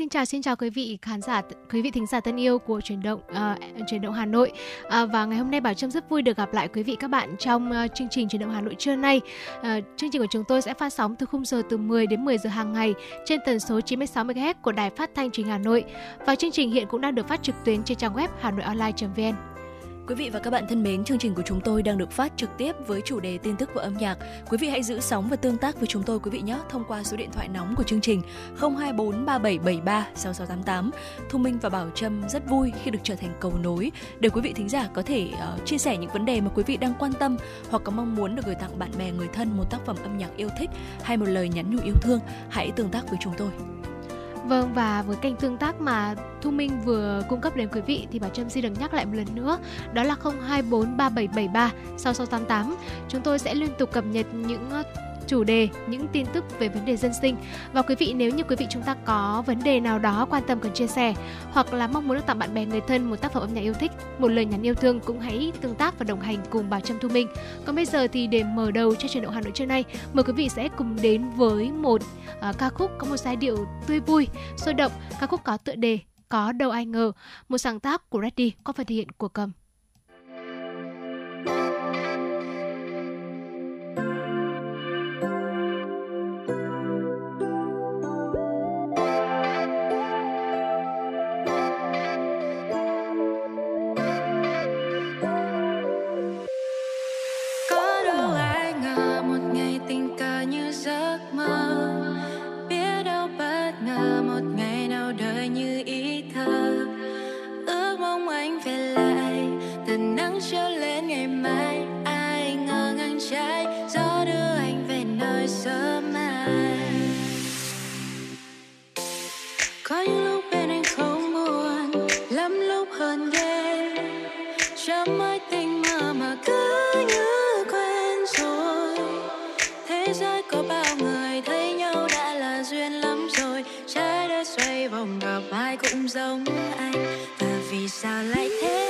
Xin chào xin chào quý vị khán giả quý vị thính giả thân yêu của truyền động ờ, uh, truyền động Hà Nội uh, và ngày hôm nay Bảo Trâm rất vui được gặp lại quý vị các bạn trong uh, chương trình truyền động Hà Nội trưa nay. Uh, chương trình của chúng tôi sẽ phát sóng từ khung giờ từ 10 đến 10 giờ hàng ngày trên tần số 96 MHz của Đài Phát thanh Truyền hình Hà Nội và chương trình hiện cũng đang được phát trực tuyến trên trang web hanoionline.vn. Quý vị và các bạn thân mến, chương trình của chúng tôi đang được phát trực tiếp với chủ đề tin tức và âm nhạc. Quý vị hãy giữ sóng và tương tác với chúng tôi quý vị nhé thông qua số điện thoại nóng của chương trình 024 3773 6688. Thu Minh và Bảo Trâm rất vui khi được trở thành cầu nối để quý vị thính giả có thể uh, chia sẻ những vấn đề mà quý vị đang quan tâm hoặc có mong muốn được gửi tặng bạn bè người thân một tác phẩm âm nhạc yêu thích hay một lời nhắn nhủ yêu thương. Hãy tương tác với chúng tôi. Vâng và với kênh tương tác mà Thu Minh vừa cung cấp đến quý vị thì Bảo Trâm xin được nhắc lại một lần nữa, đó là 0243773 6688. Chúng tôi sẽ liên tục cập nhật những chủ đề, những tin tức về vấn đề dân sinh. Và quý vị nếu như quý vị chúng ta có vấn đề nào đó quan tâm cần chia sẻ hoặc là mong muốn được tặng bạn bè người thân một tác phẩm âm nhạc yêu thích, một lời nhắn yêu thương cũng hãy tương tác và đồng hành cùng bà Trâm Thu Minh. Còn bây giờ thì để mở đầu cho truyền động Hà Nội trưa nay, mời quý vị sẽ cùng đến với một uh, ca khúc có một giai điệu tươi vui, sôi động, ca khúc có tựa đề Có đâu ai ngờ, một sáng tác của Reddy có phần thể hiện của cầm. giống anh. Và vì sao lại thế?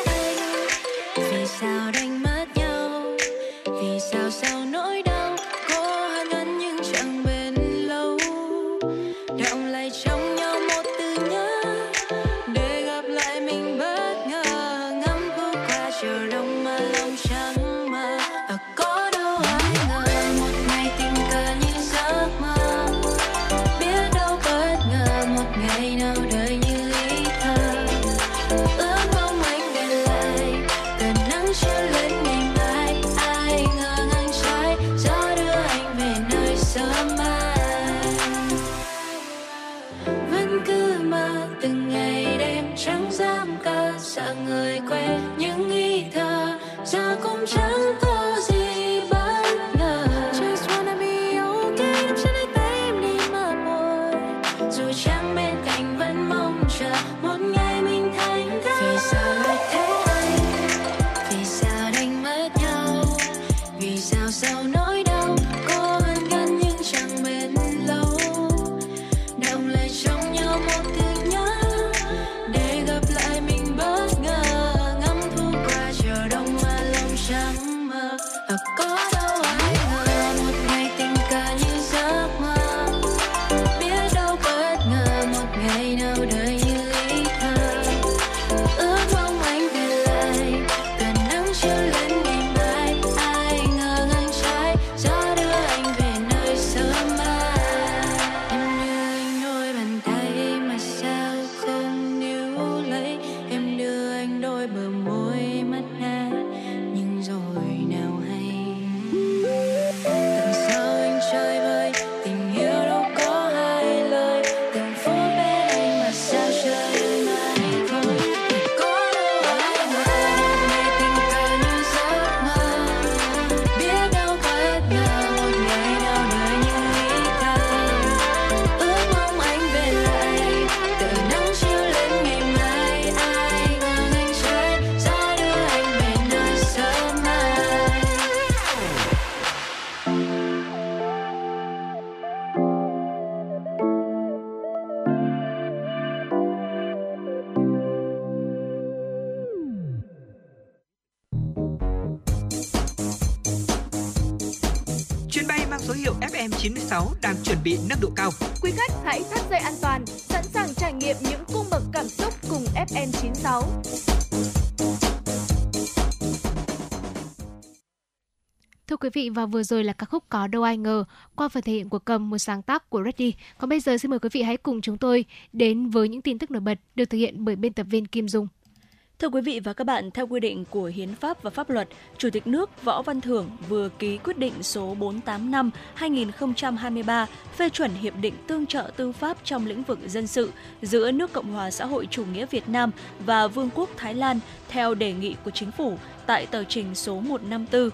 Vị, và vừa rồi là ca khúc Có đâu ai ngờ qua phần thể hiện của cầm một sáng tác của Reddy. Còn bây giờ xin mời quý vị hãy cùng chúng tôi đến với những tin tức nổi bật được thực hiện bởi biên tập viên Kim Dung. Thưa quý vị và các bạn, theo quy định của Hiến pháp và pháp luật, Chủ tịch nước Võ Văn Thưởng vừa ký quyết định số 485 2023 phê chuẩn hiệp định tương trợ tư pháp trong lĩnh vực dân sự giữa nước Cộng hòa xã hội chủ nghĩa Việt Nam và Vương quốc Thái Lan theo đề nghị của chính phủ tại tờ trình số 154.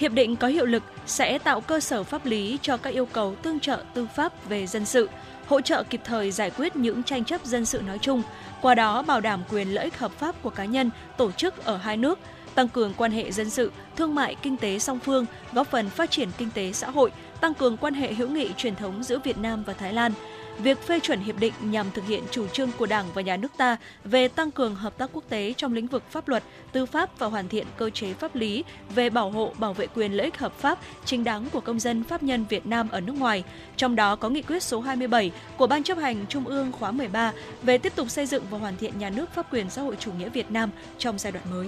Hiệp định có hiệu lực sẽ tạo cơ sở pháp lý cho các yêu cầu tương trợ tư pháp về dân sự, hỗ trợ kịp thời giải quyết những tranh chấp dân sự nói chung, qua đó bảo đảm quyền lợi ích hợp pháp của cá nhân, tổ chức ở hai nước, tăng cường quan hệ dân sự, thương mại, kinh tế song phương, góp phần phát triển kinh tế xã hội, tăng cường quan hệ hữu nghị truyền thống giữa Việt Nam và Thái Lan. Việc phê chuẩn hiệp định nhằm thực hiện chủ trương của Đảng và Nhà nước ta về tăng cường hợp tác quốc tế trong lĩnh vực pháp luật, tư pháp và hoàn thiện cơ chế pháp lý về bảo hộ, bảo vệ quyền lợi ích hợp pháp chính đáng của công dân pháp nhân Việt Nam ở nước ngoài. Trong đó có nghị quyết số 27 của Ban chấp hành Trung ương khóa 13 về tiếp tục xây dựng và hoàn thiện nhà nước pháp quyền xã hội chủ nghĩa Việt Nam trong giai đoạn mới.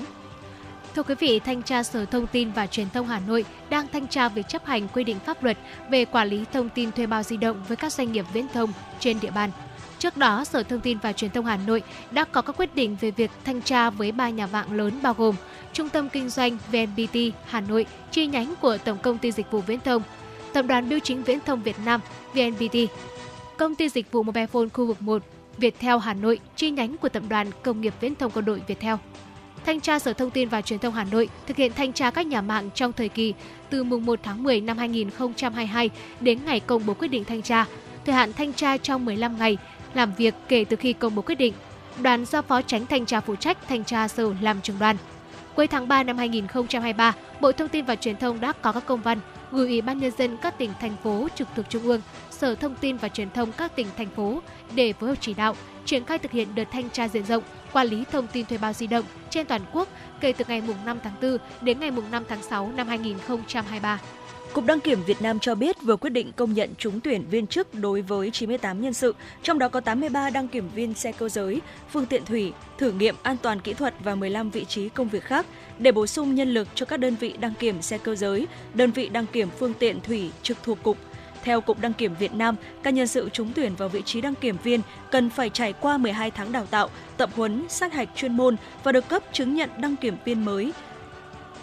Thưa quý vị, Thanh tra Sở Thông tin và Truyền thông Hà Nội đang thanh tra việc chấp hành quy định pháp luật về quản lý thông tin thuê bao di động với các doanh nghiệp viễn thông trên địa bàn. Trước đó, Sở Thông tin và Truyền thông Hà Nội đã có các quyết định về việc thanh tra với ba nhà mạng lớn bao gồm Trung tâm Kinh doanh VNPT Hà Nội, chi nhánh của Tổng Công ty Dịch vụ Viễn thông, Tập đoàn Bưu chính Viễn thông Việt Nam VNPT, Công ty Dịch vụ Mobile Phone khu vực 1 Viettel Hà Nội, chi nhánh của Tập đoàn Công nghiệp Viễn thông Quân đội Viettel. Thanh tra Sở Thông tin và Truyền thông Hà Nội thực hiện thanh tra các nhà mạng trong thời kỳ từ mùng 1 tháng 10 năm 2022 đến ngày công bố quyết định thanh tra. Thời hạn thanh tra trong 15 ngày làm việc kể từ khi công bố quyết định. Đoàn do Phó Tránh Thanh tra phụ trách thanh tra sở làm trưởng đoàn. Cuối tháng 3 năm 2023, Bộ Thông tin và Truyền thông đã có các công văn gửi Ủy ban Nhân dân các tỉnh, thành phố trực thuộc Trung ương, Sở Thông tin và Truyền thông các tỉnh, thành phố để phối hợp chỉ đạo, triển khai thực hiện đợt thanh tra diện rộng, quản lý thông tin thuê bao di động trên toàn quốc kể từ ngày 5 tháng 4 đến ngày 5 tháng 6 năm 2023. Cục Đăng kiểm Việt Nam cho biết vừa quyết định công nhận trúng tuyển viên chức đối với 98 nhân sự, trong đó có 83 đăng kiểm viên xe cơ giới, phương tiện thủy, thử nghiệm an toàn kỹ thuật và 15 vị trí công việc khác để bổ sung nhân lực cho các đơn vị đăng kiểm xe cơ giới, đơn vị đăng kiểm phương tiện thủy trực thuộc cục. Theo Cục Đăng kiểm Việt Nam, các nhân sự trúng tuyển vào vị trí đăng kiểm viên cần phải trải qua 12 tháng đào tạo, tập huấn, sát hạch chuyên môn và được cấp chứng nhận đăng kiểm viên mới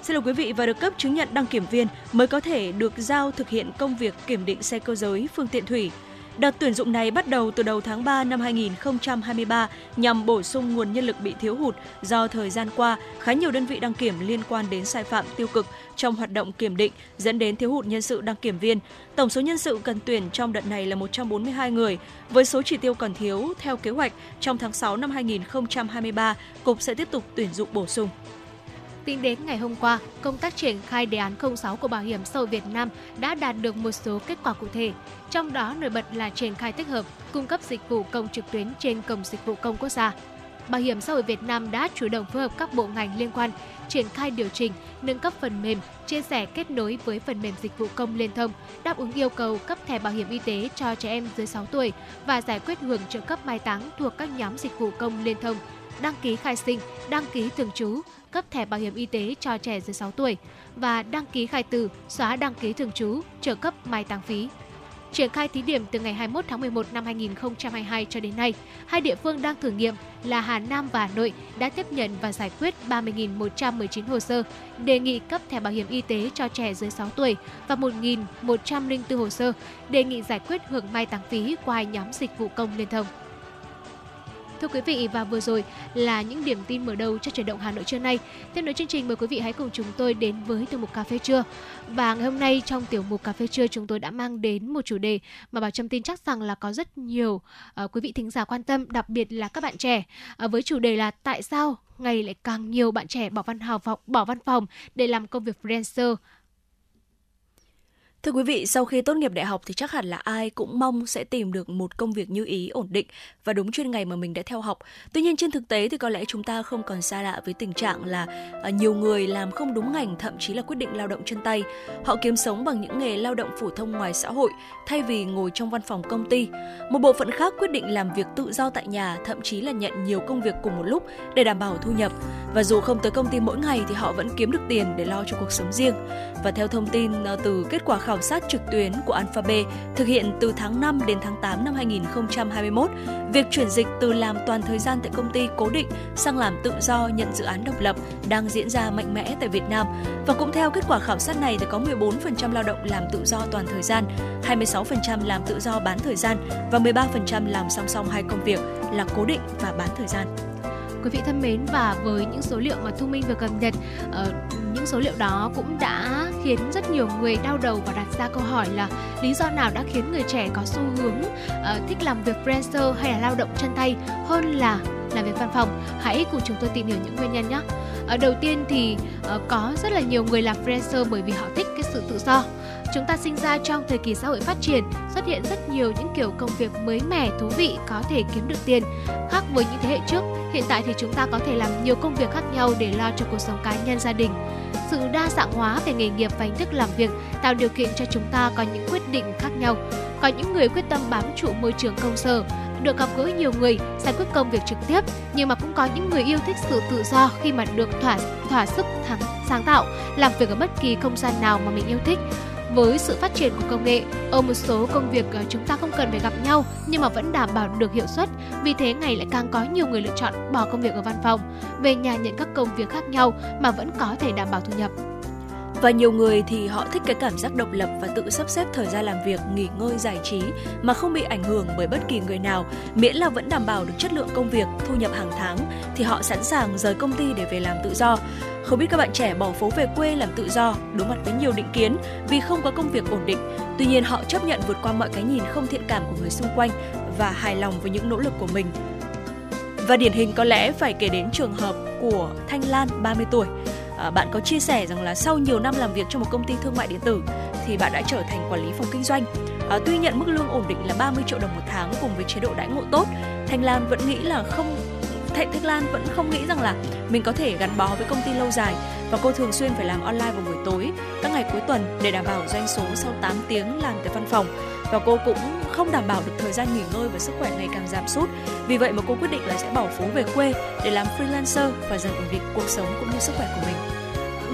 Xin lỗi quý vị và được cấp chứng nhận đăng kiểm viên mới có thể được giao thực hiện công việc kiểm định xe cơ giới, phương tiện thủy. Đợt tuyển dụng này bắt đầu từ đầu tháng 3 năm 2023 nhằm bổ sung nguồn nhân lực bị thiếu hụt do thời gian qua khá nhiều đơn vị đăng kiểm liên quan đến sai phạm tiêu cực trong hoạt động kiểm định dẫn đến thiếu hụt nhân sự đăng kiểm viên. Tổng số nhân sự cần tuyển trong đợt này là 142 người. Với số chỉ tiêu còn thiếu theo kế hoạch trong tháng 6 năm 2023, cục sẽ tiếp tục tuyển dụng bổ sung. Tính đến ngày hôm qua, công tác triển khai đề án 06 của Bảo hiểm xã hội Việt Nam đã đạt được một số kết quả cụ thể. Trong đó nổi bật là triển khai tích hợp, cung cấp dịch vụ công trực tuyến trên cổng dịch vụ công quốc gia. Bảo hiểm xã hội Việt Nam đã chủ động phối hợp các bộ ngành liên quan triển khai điều chỉnh, nâng cấp phần mềm, chia sẻ kết nối với phần mềm dịch vụ công liên thông, đáp ứng yêu cầu cấp thẻ bảo hiểm y tế cho trẻ em dưới 6 tuổi và giải quyết hưởng trợ cấp mai táng thuộc các nhóm dịch vụ công liên thông, đăng ký khai sinh, đăng ký thường trú, cấp thẻ bảo hiểm y tế cho trẻ dưới 6 tuổi và đăng ký khai tử, xóa đăng ký thường trú, trợ cấp mai táng phí. Triển khai thí điểm từ ngày 21 tháng 11 năm 2022 cho đến nay, hai địa phương đang thử nghiệm là Hà Nam và Hà Nội đã tiếp nhận và giải quyết 30.119 hồ sơ đề nghị cấp thẻ bảo hiểm y tế cho trẻ dưới 6 tuổi và 1.104 hồ sơ đề nghị giải quyết hưởng mai táng phí qua hai nhóm dịch vụ công liên thông. Thưa quý vị và vừa rồi là những điểm tin mở đầu cho chuyển động Hà Nội trưa nay. Tiếp nối chương trình mời quý vị hãy cùng chúng tôi đến với tiểu mục cà phê trưa. Và ngày hôm nay trong tiểu mục cà phê trưa chúng tôi đã mang đến một chủ đề mà bảo Trâm tin chắc rằng là có rất nhiều uh, quý vị thính giả quan tâm, đặc biệt là các bạn trẻ uh, với chủ đề là tại sao ngày lại càng nhiều bạn trẻ bỏ văn học vọng bỏ văn phòng để làm công việc freelancer Thưa quý vị, sau khi tốt nghiệp đại học thì chắc hẳn là ai cũng mong sẽ tìm được một công việc như ý, ổn định và đúng chuyên ngành mà mình đã theo học. Tuy nhiên trên thực tế thì có lẽ chúng ta không còn xa lạ với tình trạng là à, nhiều người làm không đúng ngành, thậm chí là quyết định lao động chân tay. Họ kiếm sống bằng những nghề lao động phổ thông ngoài xã hội thay vì ngồi trong văn phòng công ty. Một bộ phận khác quyết định làm việc tự do tại nhà, thậm chí là nhận nhiều công việc cùng một lúc để đảm bảo thu nhập. Và dù không tới công ty mỗi ngày thì họ vẫn kiếm được tiền để lo cho cuộc sống riêng. Và theo thông tin ờ, từ kết quả khảo khảo sát trực tuyến của Alphabet thực hiện từ tháng 5 đến tháng 8 năm 2021, việc chuyển dịch từ làm toàn thời gian tại công ty cố định sang làm tự do nhận dự án độc lập đang diễn ra mạnh mẽ tại Việt Nam. Và cũng theo kết quả khảo sát này thì có 14% lao động làm tự do toàn thời gian, 26% làm tự do bán thời gian và 13% làm song song hai công việc là cố định và bán thời gian. Quý vị thân mến và với những số liệu mà Thu Minh vừa cập nhật, ờ, những số liệu đó cũng đã khiến rất nhiều người đau đầu và đặt ra câu hỏi là lý do nào đã khiến người trẻ có xu hướng ờ, thích làm việc freelancer hay là lao động chân tay hơn là làm việc văn phòng. Hãy cùng chúng tôi tìm hiểu những nguyên nhân nhé. Ờ, đầu tiên thì có rất là nhiều người làm freelancer bởi vì họ thích cái sự tự do. Chúng ta sinh ra trong thời kỳ xã hội phát triển, xuất hiện rất nhiều những kiểu công việc mới mẻ, thú vị có thể kiếm được tiền. Khác với những thế hệ trước, hiện tại thì chúng ta có thể làm nhiều công việc khác nhau để lo cho cuộc sống cá nhân gia đình. Sự đa dạng hóa về nghề nghiệp và hình thức làm việc tạo điều kiện cho chúng ta có những quyết định khác nhau. Có những người quyết tâm bám trụ môi trường công sở, được gặp gỡ nhiều người, giải quyết công việc trực tiếp, nhưng mà cũng có những người yêu thích sự tự do khi mà được thỏa thỏa sức thắng, sáng tạo, làm việc ở bất kỳ không gian nào mà mình yêu thích với sự phát triển của công nghệ, ở một số công việc ờ, chúng ta không cần phải gặp nhau nhưng mà vẫn đảm bảo được hiệu suất. Vì thế ngày lại càng có nhiều người lựa chọn bỏ công việc ở văn phòng, về nhà nhận các công việc khác nhau mà vẫn có thể đảm bảo thu nhập. Và nhiều người thì họ thích cái cảm giác độc lập và tự sắp xếp thời gian làm việc, nghỉ ngơi, giải trí mà không bị ảnh hưởng bởi bất kỳ người nào, miễn là vẫn đảm bảo được chất lượng công việc, thu nhập hàng tháng thì họ sẵn sàng rời công ty để về làm tự do. Không biết các bạn trẻ bỏ phố về quê làm tự do, đối mặt với nhiều định kiến vì không có công việc ổn định. Tuy nhiên họ chấp nhận vượt qua mọi cái nhìn không thiện cảm của người xung quanh và hài lòng với những nỗ lực của mình. Và điển hình có lẽ phải kể đến trường hợp của Thanh Lan 30 tuổi. À, bạn có chia sẻ rằng là sau nhiều năm làm việc trong một công ty thương mại điện tử thì bạn đã trở thành quản lý phòng kinh doanh. À, tuy nhận mức lương ổn định là 30 triệu đồng một tháng cùng với chế độ đãi ngộ tốt, Thanh Lan vẫn nghĩ là không Thanh Thanh Lan vẫn không nghĩ rằng là mình có thể gắn bó với công ty lâu dài và cô thường xuyên phải làm online vào buổi tối các ngày cuối tuần để đảm bảo doanh số sau 8 tiếng làm tại văn phòng và cô cũng không đảm bảo được thời gian nghỉ ngơi và sức khỏe ngày càng giảm sút. Vì vậy mà cô quyết định là sẽ bỏ phố về quê để làm freelancer và dần ổn định cuộc sống cũng như sức khỏe của mình.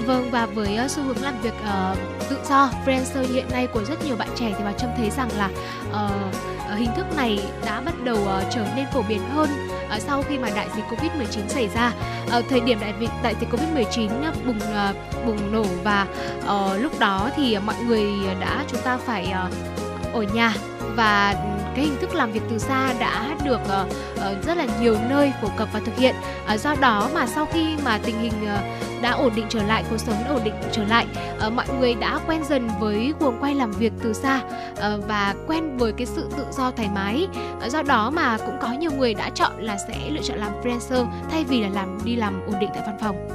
Vâng và với ờ, xu hướng làm việc uh, tự do freelancer hiện nay của rất nhiều bạn trẻ thì bà Trâm thấy rằng là uh, hình thức này đã bắt đầu uh, trở nên phổ biến hơn uh, sau khi mà đại dịch Covid-19 xảy ra. Uh, thời điểm đại dịch đại dịch Covid-19 bùng uh, bùng nổ và uh, lúc đó thì mọi người đã chúng ta phải uh, ở nhà và cái hình thức làm việc từ xa đã được uh, rất là nhiều nơi phổ cập và thực hiện. Uh, do đó mà sau khi mà tình hình uh, đã ổn định trở lại, cuộc sống đã ổn định trở lại, uh, mọi người đã quen dần với cuồng quay làm việc từ xa uh, và quen với cái sự tự do thoải mái. Uh, do đó mà cũng có nhiều người đã chọn là sẽ lựa chọn làm freelancer thay vì là làm đi làm ổn định tại văn phòng.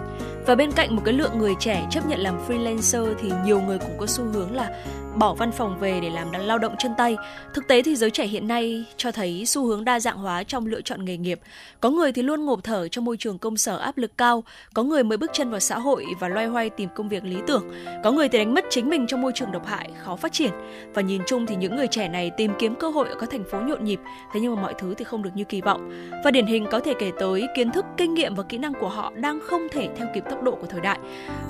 Và bên cạnh một cái lượng người trẻ chấp nhận làm freelancer thì nhiều người cũng có xu hướng là bỏ văn phòng về để làm lao động chân tay. Thực tế thì giới trẻ hiện nay cho thấy xu hướng đa dạng hóa trong lựa chọn nghề nghiệp. Có người thì luôn ngộp thở trong môi trường công sở áp lực cao, có người mới bước chân vào xã hội và loay hoay tìm công việc lý tưởng, có người thì đánh mất chính mình trong môi trường độc hại, khó phát triển. Và nhìn chung thì những người trẻ này tìm kiếm cơ hội ở các thành phố nhộn nhịp, thế nhưng mà mọi thứ thì không được như kỳ vọng. Và điển hình có thể kể tới kiến thức, kinh nghiệm và kỹ năng của họ đang không thể theo kịp tốc độ của thời đại.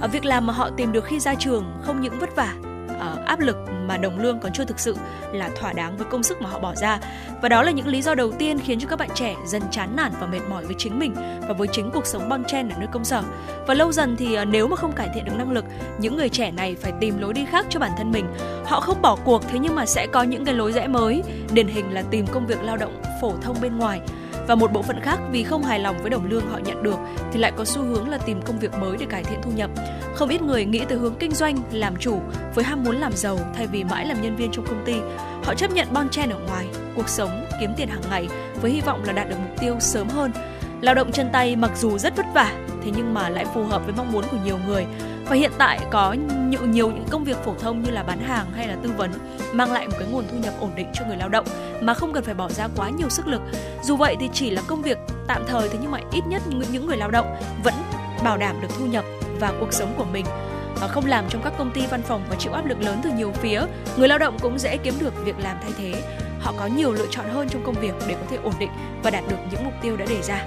Ở việc làm mà họ tìm được khi ra trường không những vất vả uh, áp lực mà đồng lương còn chưa thực sự là thỏa đáng với công sức mà họ bỏ ra. Và đó là những lý do đầu tiên khiến cho các bạn trẻ dần chán nản và mệt mỏi với chính mình và với chính cuộc sống bon chen ở nơi công sở. Và lâu dần thì uh, nếu mà không cải thiện được năng lực những người trẻ này phải tìm lối đi khác cho bản thân mình. Họ không bỏ cuộc thế nhưng mà sẽ có những cái lối rẽ mới điển hình là tìm công việc lao động phổ thông bên ngoài và một bộ phận khác vì không hài lòng với đồng lương họ nhận được thì lại có xu hướng là tìm công việc mới để cải thiện thu nhập. Không ít người nghĩ tới hướng kinh doanh, làm chủ với ham muốn làm giàu thay vì mãi làm nhân viên trong công ty. Họ chấp nhận bon chen ở ngoài, cuộc sống, kiếm tiền hàng ngày với hy vọng là đạt được mục tiêu sớm hơn. Lao động chân tay mặc dù rất vất vả, thế nhưng mà lại phù hợp với mong muốn của nhiều người và hiện tại có nhiều nhiều những công việc phổ thông như là bán hàng hay là tư vấn mang lại một cái nguồn thu nhập ổn định cho người lao động mà không cần phải bỏ ra quá nhiều sức lực. Dù vậy thì chỉ là công việc tạm thời thế nhưng mà ít nhất những người lao động vẫn bảo đảm được thu nhập và cuộc sống của mình. Không làm trong các công ty văn phòng và chịu áp lực lớn từ nhiều phía, người lao động cũng dễ kiếm được việc làm thay thế. Họ có nhiều lựa chọn hơn trong công việc để có thể ổn định và đạt được những mục tiêu đã đề ra.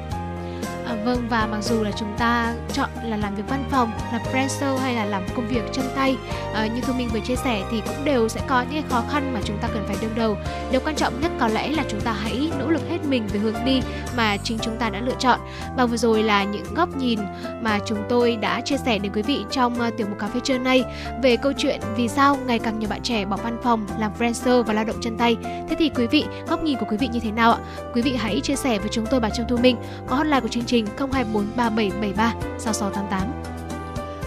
À, vâng và mặc dù là chúng ta chọn là làm việc văn phòng, làm freelancer hay là làm công việc chân tay à, như Thu Minh vừa chia sẻ thì cũng đều sẽ có những khó khăn mà chúng ta cần phải đương đầu. Điều quan trọng nhất có lẽ là chúng ta hãy nỗ lực hết mình về hướng đi mà chính chúng ta đã lựa chọn. Và vừa rồi là những góc nhìn mà chúng tôi đã chia sẻ đến quý vị trong uh, tiểu mục cà phê trưa nay về câu chuyện vì sao ngày càng nhiều bạn trẻ bỏ văn phòng làm freelancer và lao động chân tay. Thế thì quý vị góc nhìn của quý vị như thế nào ạ? Quý vị hãy chia sẻ với chúng tôi bà Trâm Thu Minh có hotline của chương trình trình 024 3773 6688.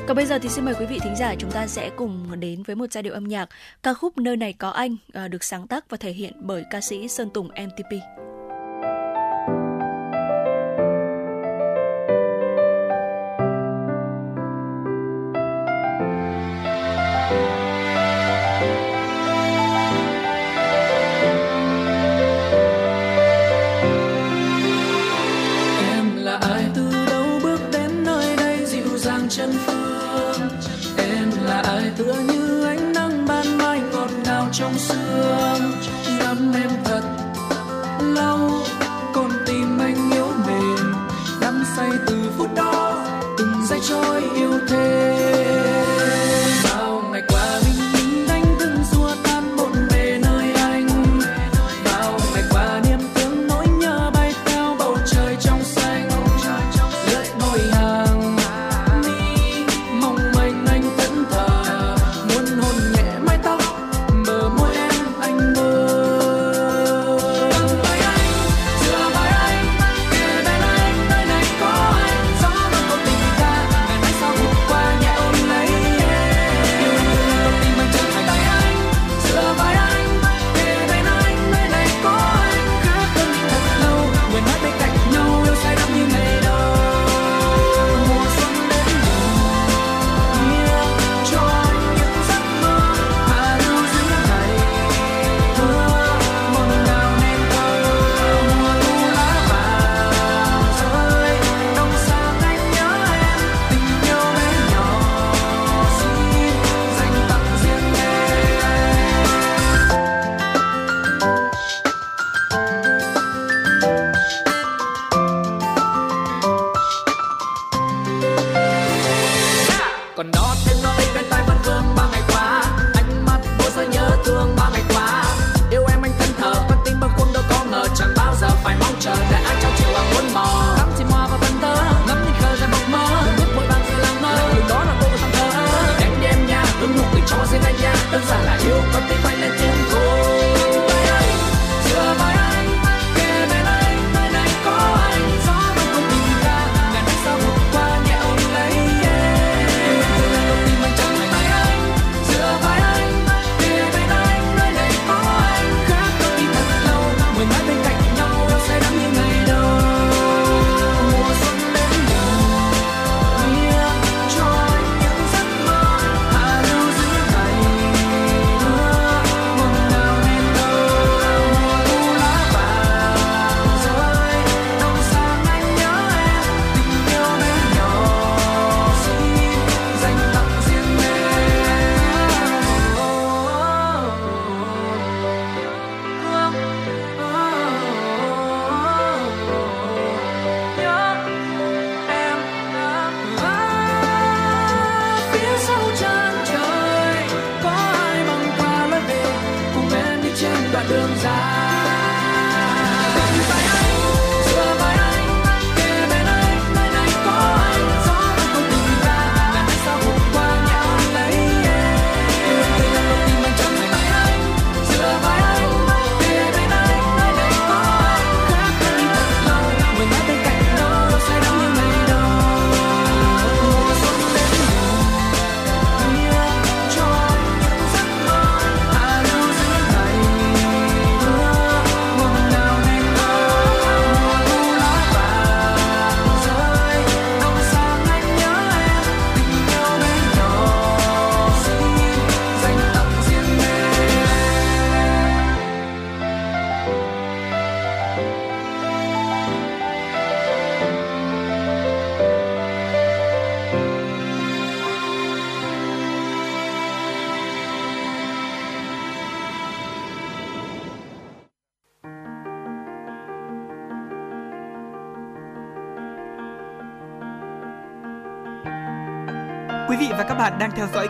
Còn bây giờ thì xin mời quý vị thính giả chúng ta sẽ cùng đến với một giai điệu âm nhạc ca khúc Nơi này có anh ờ, được sáng tác và thể hiện bởi ca sĩ Sơn Tùng MTP.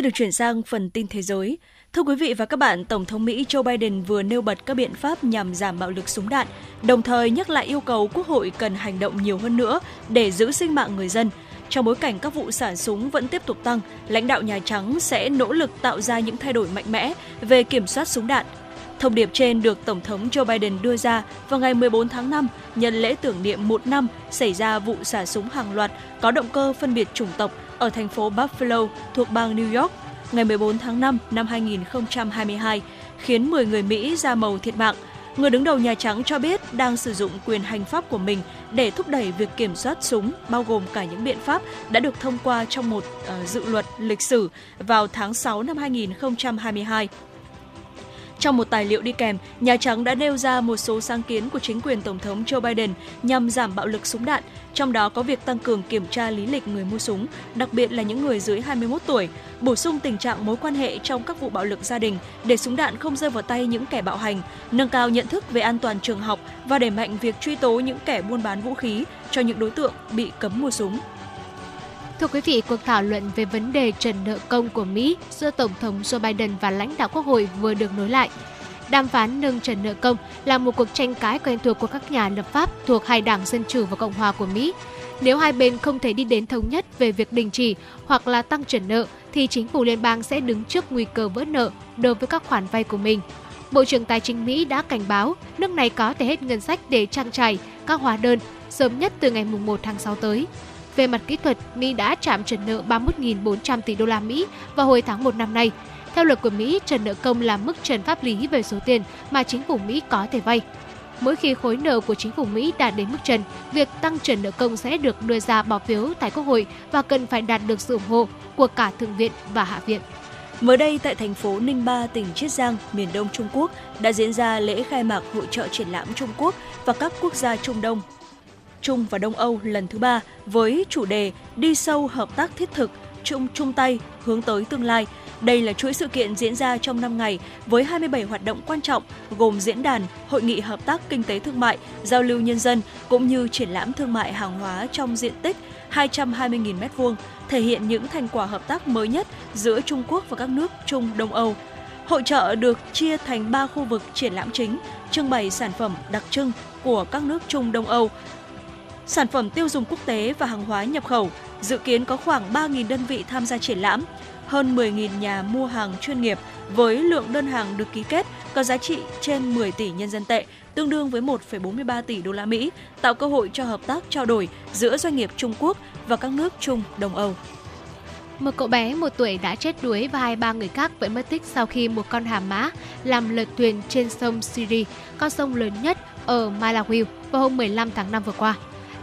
Xin được chuyển sang phần tin thế giới. Thưa quý vị và các bạn, Tổng thống Mỹ Joe Biden vừa nêu bật các biện pháp nhằm giảm bạo lực súng đạn, đồng thời nhắc lại yêu cầu Quốc hội cần hành động nhiều hơn nữa để giữ sinh mạng người dân. Trong bối cảnh các vụ xả súng vẫn tiếp tục tăng, lãnh đạo Nhà Trắng sẽ nỗ lực tạo ra những thay đổi mạnh mẽ về kiểm soát súng đạn. Thông điệp trên được Tổng thống Joe Biden đưa ra vào ngày 14 tháng 5 nhân lễ tưởng niệm một năm xảy ra vụ xả súng hàng loạt có động cơ phân biệt chủng tộc ở thành phố Buffalo thuộc bang New York ngày 14 tháng 5 năm 2022, khiến 10 người Mỹ da màu thiệt mạng. Người đứng đầu Nhà Trắng cho biết đang sử dụng quyền hành pháp của mình để thúc đẩy việc kiểm soát súng, bao gồm cả những biện pháp đã được thông qua trong một uh, dự luật lịch sử vào tháng 6 năm 2022. Trong một tài liệu đi kèm, Nhà Trắng đã nêu ra một số sáng kiến của chính quyền Tổng thống Joe Biden nhằm giảm bạo lực súng đạn, trong đó có việc tăng cường kiểm tra lý lịch người mua súng, đặc biệt là những người dưới 21 tuổi, bổ sung tình trạng mối quan hệ trong các vụ bạo lực gia đình để súng đạn không rơi vào tay những kẻ bạo hành, nâng cao nhận thức về an toàn trường học và đẩy mạnh việc truy tố những kẻ buôn bán vũ khí cho những đối tượng bị cấm mua súng. Thưa quý vị, cuộc thảo luận về vấn đề trần nợ công của Mỹ giữa Tổng thống Joe Biden và lãnh đạo Quốc hội vừa được nối lại. Đàm phán nâng trần nợ công là một cuộc tranh cãi quen thuộc của các nhà lập pháp thuộc hai đảng Dân Chủ và Cộng hòa của Mỹ. Nếu hai bên không thể đi đến thống nhất về việc đình chỉ hoặc là tăng trần nợ, thì chính phủ liên bang sẽ đứng trước nguy cơ vỡ nợ đối với các khoản vay của mình. Bộ trưởng Tài chính Mỹ đã cảnh báo nước này có thể hết ngân sách để trang trải các hóa đơn sớm nhất từ ngày 1 tháng 6 tới. Về mặt kỹ thuật, Mỹ đã chạm trần nợ 31.400 tỷ đô la Mỹ vào hồi tháng 1 năm nay. Theo luật của Mỹ, trần nợ công là mức trần pháp lý về số tiền mà chính phủ Mỹ có thể vay. Mỗi khi khối nợ của chính phủ Mỹ đạt đến mức trần, việc tăng trần nợ công sẽ được đưa ra bỏ phiếu tại Quốc hội và cần phải đạt được sự ủng hộ của cả Thượng viện và Hạ viện. Mới đây tại thành phố Ninh Ba, tỉnh Chiết Giang, miền Đông Trung Quốc đã diễn ra lễ khai mạc hội trợ triển lãm Trung Quốc và các quốc gia Trung Đông Trung và Đông Âu lần thứ ba với chủ đề Đi sâu hợp tác thiết thực, chung chung tay hướng tới tương lai. Đây là chuỗi sự kiện diễn ra trong 5 ngày với 27 hoạt động quan trọng gồm diễn đàn, hội nghị hợp tác kinh tế thương mại, giao lưu nhân dân cũng như triển lãm thương mại hàng hóa trong diện tích 220.000 m2, thể hiện những thành quả hợp tác mới nhất giữa Trung Quốc và các nước Trung Đông Âu. Hội trợ được chia thành 3 khu vực triển lãm chính, trưng bày sản phẩm đặc trưng của các nước Trung Đông Âu sản phẩm tiêu dùng quốc tế và hàng hóa nhập khẩu. Dự kiến có khoảng 3.000 đơn vị tham gia triển lãm, hơn 10.000 nhà mua hàng chuyên nghiệp với lượng đơn hàng được ký kết có giá trị trên 10 tỷ nhân dân tệ, tương đương với 1,43 tỷ đô la Mỹ, tạo cơ hội cho hợp tác trao đổi giữa doanh nghiệp Trung Quốc và các nước Trung Đông Âu. Một cậu bé một tuổi đã chết đuối và hai ba người khác vẫn mất tích sau khi một con hà mã làm lật thuyền trên sông Siri, con sông lớn nhất ở Malawi vào hôm 15 tháng 5 vừa qua.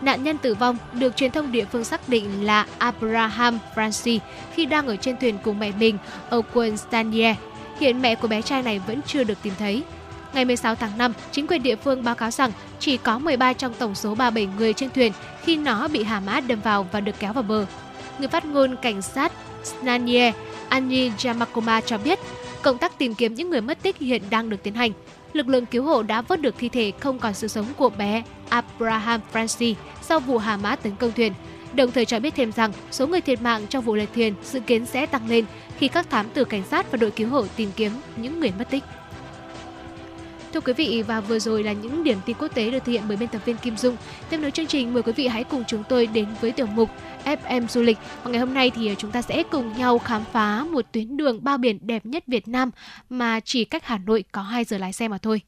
Nạn nhân tử vong được truyền thông địa phương xác định là Abraham Francis khi đang ở trên thuyền cùng mẹ mình ở quận Stanier. Hiện mẹ của bé trai này vẫn chưa được tìm thấy. Ngày 16 tháng 5, chính quyền địa phương báo cáo rằng chỉ có 13 trong tổng số 37 người trên thuyền khi nó bị hà mã đâm vào và được kéo vào bờ. Người phát ngôn cảnh sát Stanier, Annie Jamakoma cho biết, công tác tìm kiếm những người mất tích hiện đang được tiến hành lực lượng cứu hộ đã vớt được thi thể không còn sự sống của bé Abraham Francis sau vụ hà mã tấn công thuyền. Đồng thời cho biết thêm rằng số người thiệt mạng trong vụ lật thuyền dự kiến sẽ tăng lên khi các thám tử cảnh sát và đội cứu hộ tìm kiếm những người mất tích. Thưa quý vị và vừa rồi là những điểm tin quốc tế được thực hiện bởi biên tập viên Kim Dung. Tiếp nối chương trình mời quý vị hãy cùng chúng tôi đến với tiểu mục FM du lịch. Và ngày hôm nay thì à, chúng ta sẽ cùng nhau khám phá một tuyến đường bao biển đẹp nhất Việt Nam mà chỉ cách Hà Nội có 2 giờ lái xe mà thôi.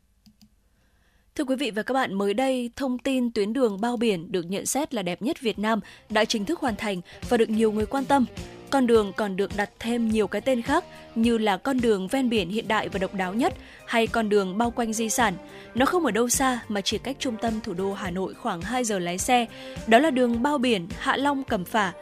Thưa quý vị và các bạn, mới đây, thông tin tuyến đường bao biển được nhận xét là đẹp nhất Việt Nam đã chính thức hoàn thành và được nhiều người quan tâm. Con đường còn được đặt thêm nhiều cái tên khác như là con đường ven biển hiện đại và độc đáo nhất hay con đường bao quanh di sản. Nó không ở đâu xa mà chỉ cách trung tâm thủ đô Hà Nội khoảng 2 giờ lái xe. Đó là đường bao biển Hạ Long Cẩm Phả.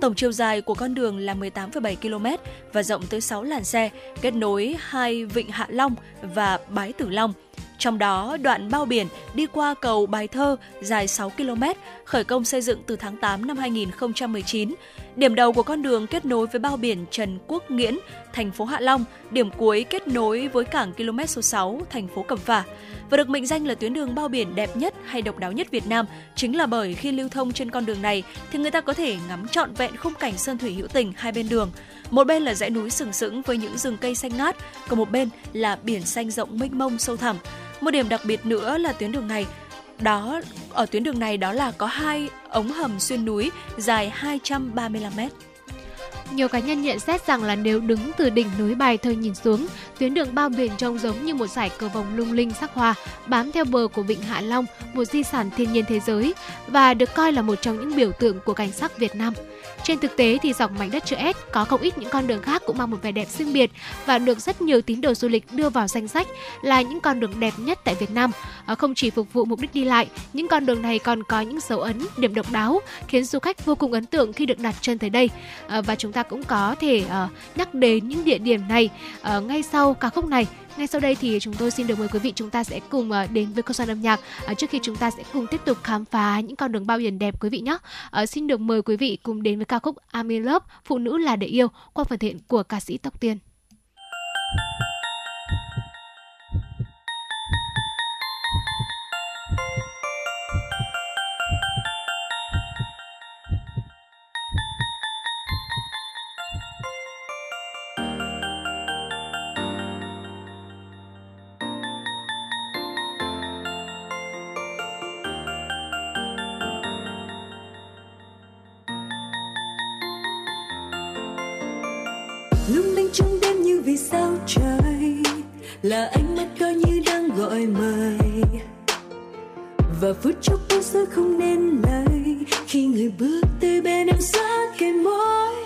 Tổng chiều dài của con đường là 18,7 km và rộng tới 6 làn xe, kết nối hai vịnh Hạ Long và Bái Tử Long. Trong đó, đoạn bao biển đi qua cầu Bài Thơ dài 6 km, khởi công xây dựng từ tháng 8 năm 2019. Điểm đầu của con đường kết nối với bao biển Trần Quốc Nghiễn, thành phố Hạ Long, điểm cuối kết nối với cảng km số 6, thành phố Cẩm Phả. Và được mệnh danh là tuyến đường bao biển đẹp nhất hay độc đáo nhất Việt Nam chính là bởi khi lưu thông trên con đường này thì người ta có thể ngắm trọn vẹn khung cảnh sơn thủy hữu tình hai bên đường. Một bên là dãy núi sừng sững với những rừng cây xanh ngát, còn một bên là biển xanh rộng mênh mông sâu thẳm. Một điểm đặc biệt nữa là tuyến đường này đó ở tuyến đường này đó là có hai ống hầm xuyên núi dài 235 mét. Nhiều cá nhân nhận xét rằng là nếu đứng từ đỉnh núi Bài Thơ nhìn xuống, tuyến đường bao biển trông giống như một giải cờ vòng lung linh sắc hoa bám theo bờ của vịnh Hạ Long, một di sản thiên nhiên thế giới và được coi là một trong những biểu tượng của cảnh sắc Việt Nam. Trên thực tế thì dọc mảnh đất chữ S có không ít những con đường khác cũng mang một vẻ đẹp riêng biệt và được rất nhiều tín đồ du lịch đưa vào danh sách là những con đường đẹp nhất tại Việt Nam. Ờ, không chỉ phục vụ mục đích đi lại, những con đường này còn có những dấu ấn, điểm độc đáo khiến du khách vô cùng ấn tượng khi được đặt chân tới đây. Ờ, và chúng ta cũng có thể ờ, nhắc đến những địa điểm này ngay sau ca khúc này ngay sau đây thì chúng tôi xin được mời quý vị chúng ta sẽ cùng ờ, đến với không gian âm nhạc ờ, trước khi chúng ta sẽ cùng tiếp tục khám phá những con đường bao biển đẹp quý vị nhé. Ờ, xin được mời quý vị cùng đến với ca khúc I'm in Love, Phụ nữ là để yêu qua phần thiện của ca sĩ Tóc Tiên. Là ánh mắt coi như đang gọi mời. Và phút chốc bối rơi không nên lời khi người bước tới bên em sát cái môi.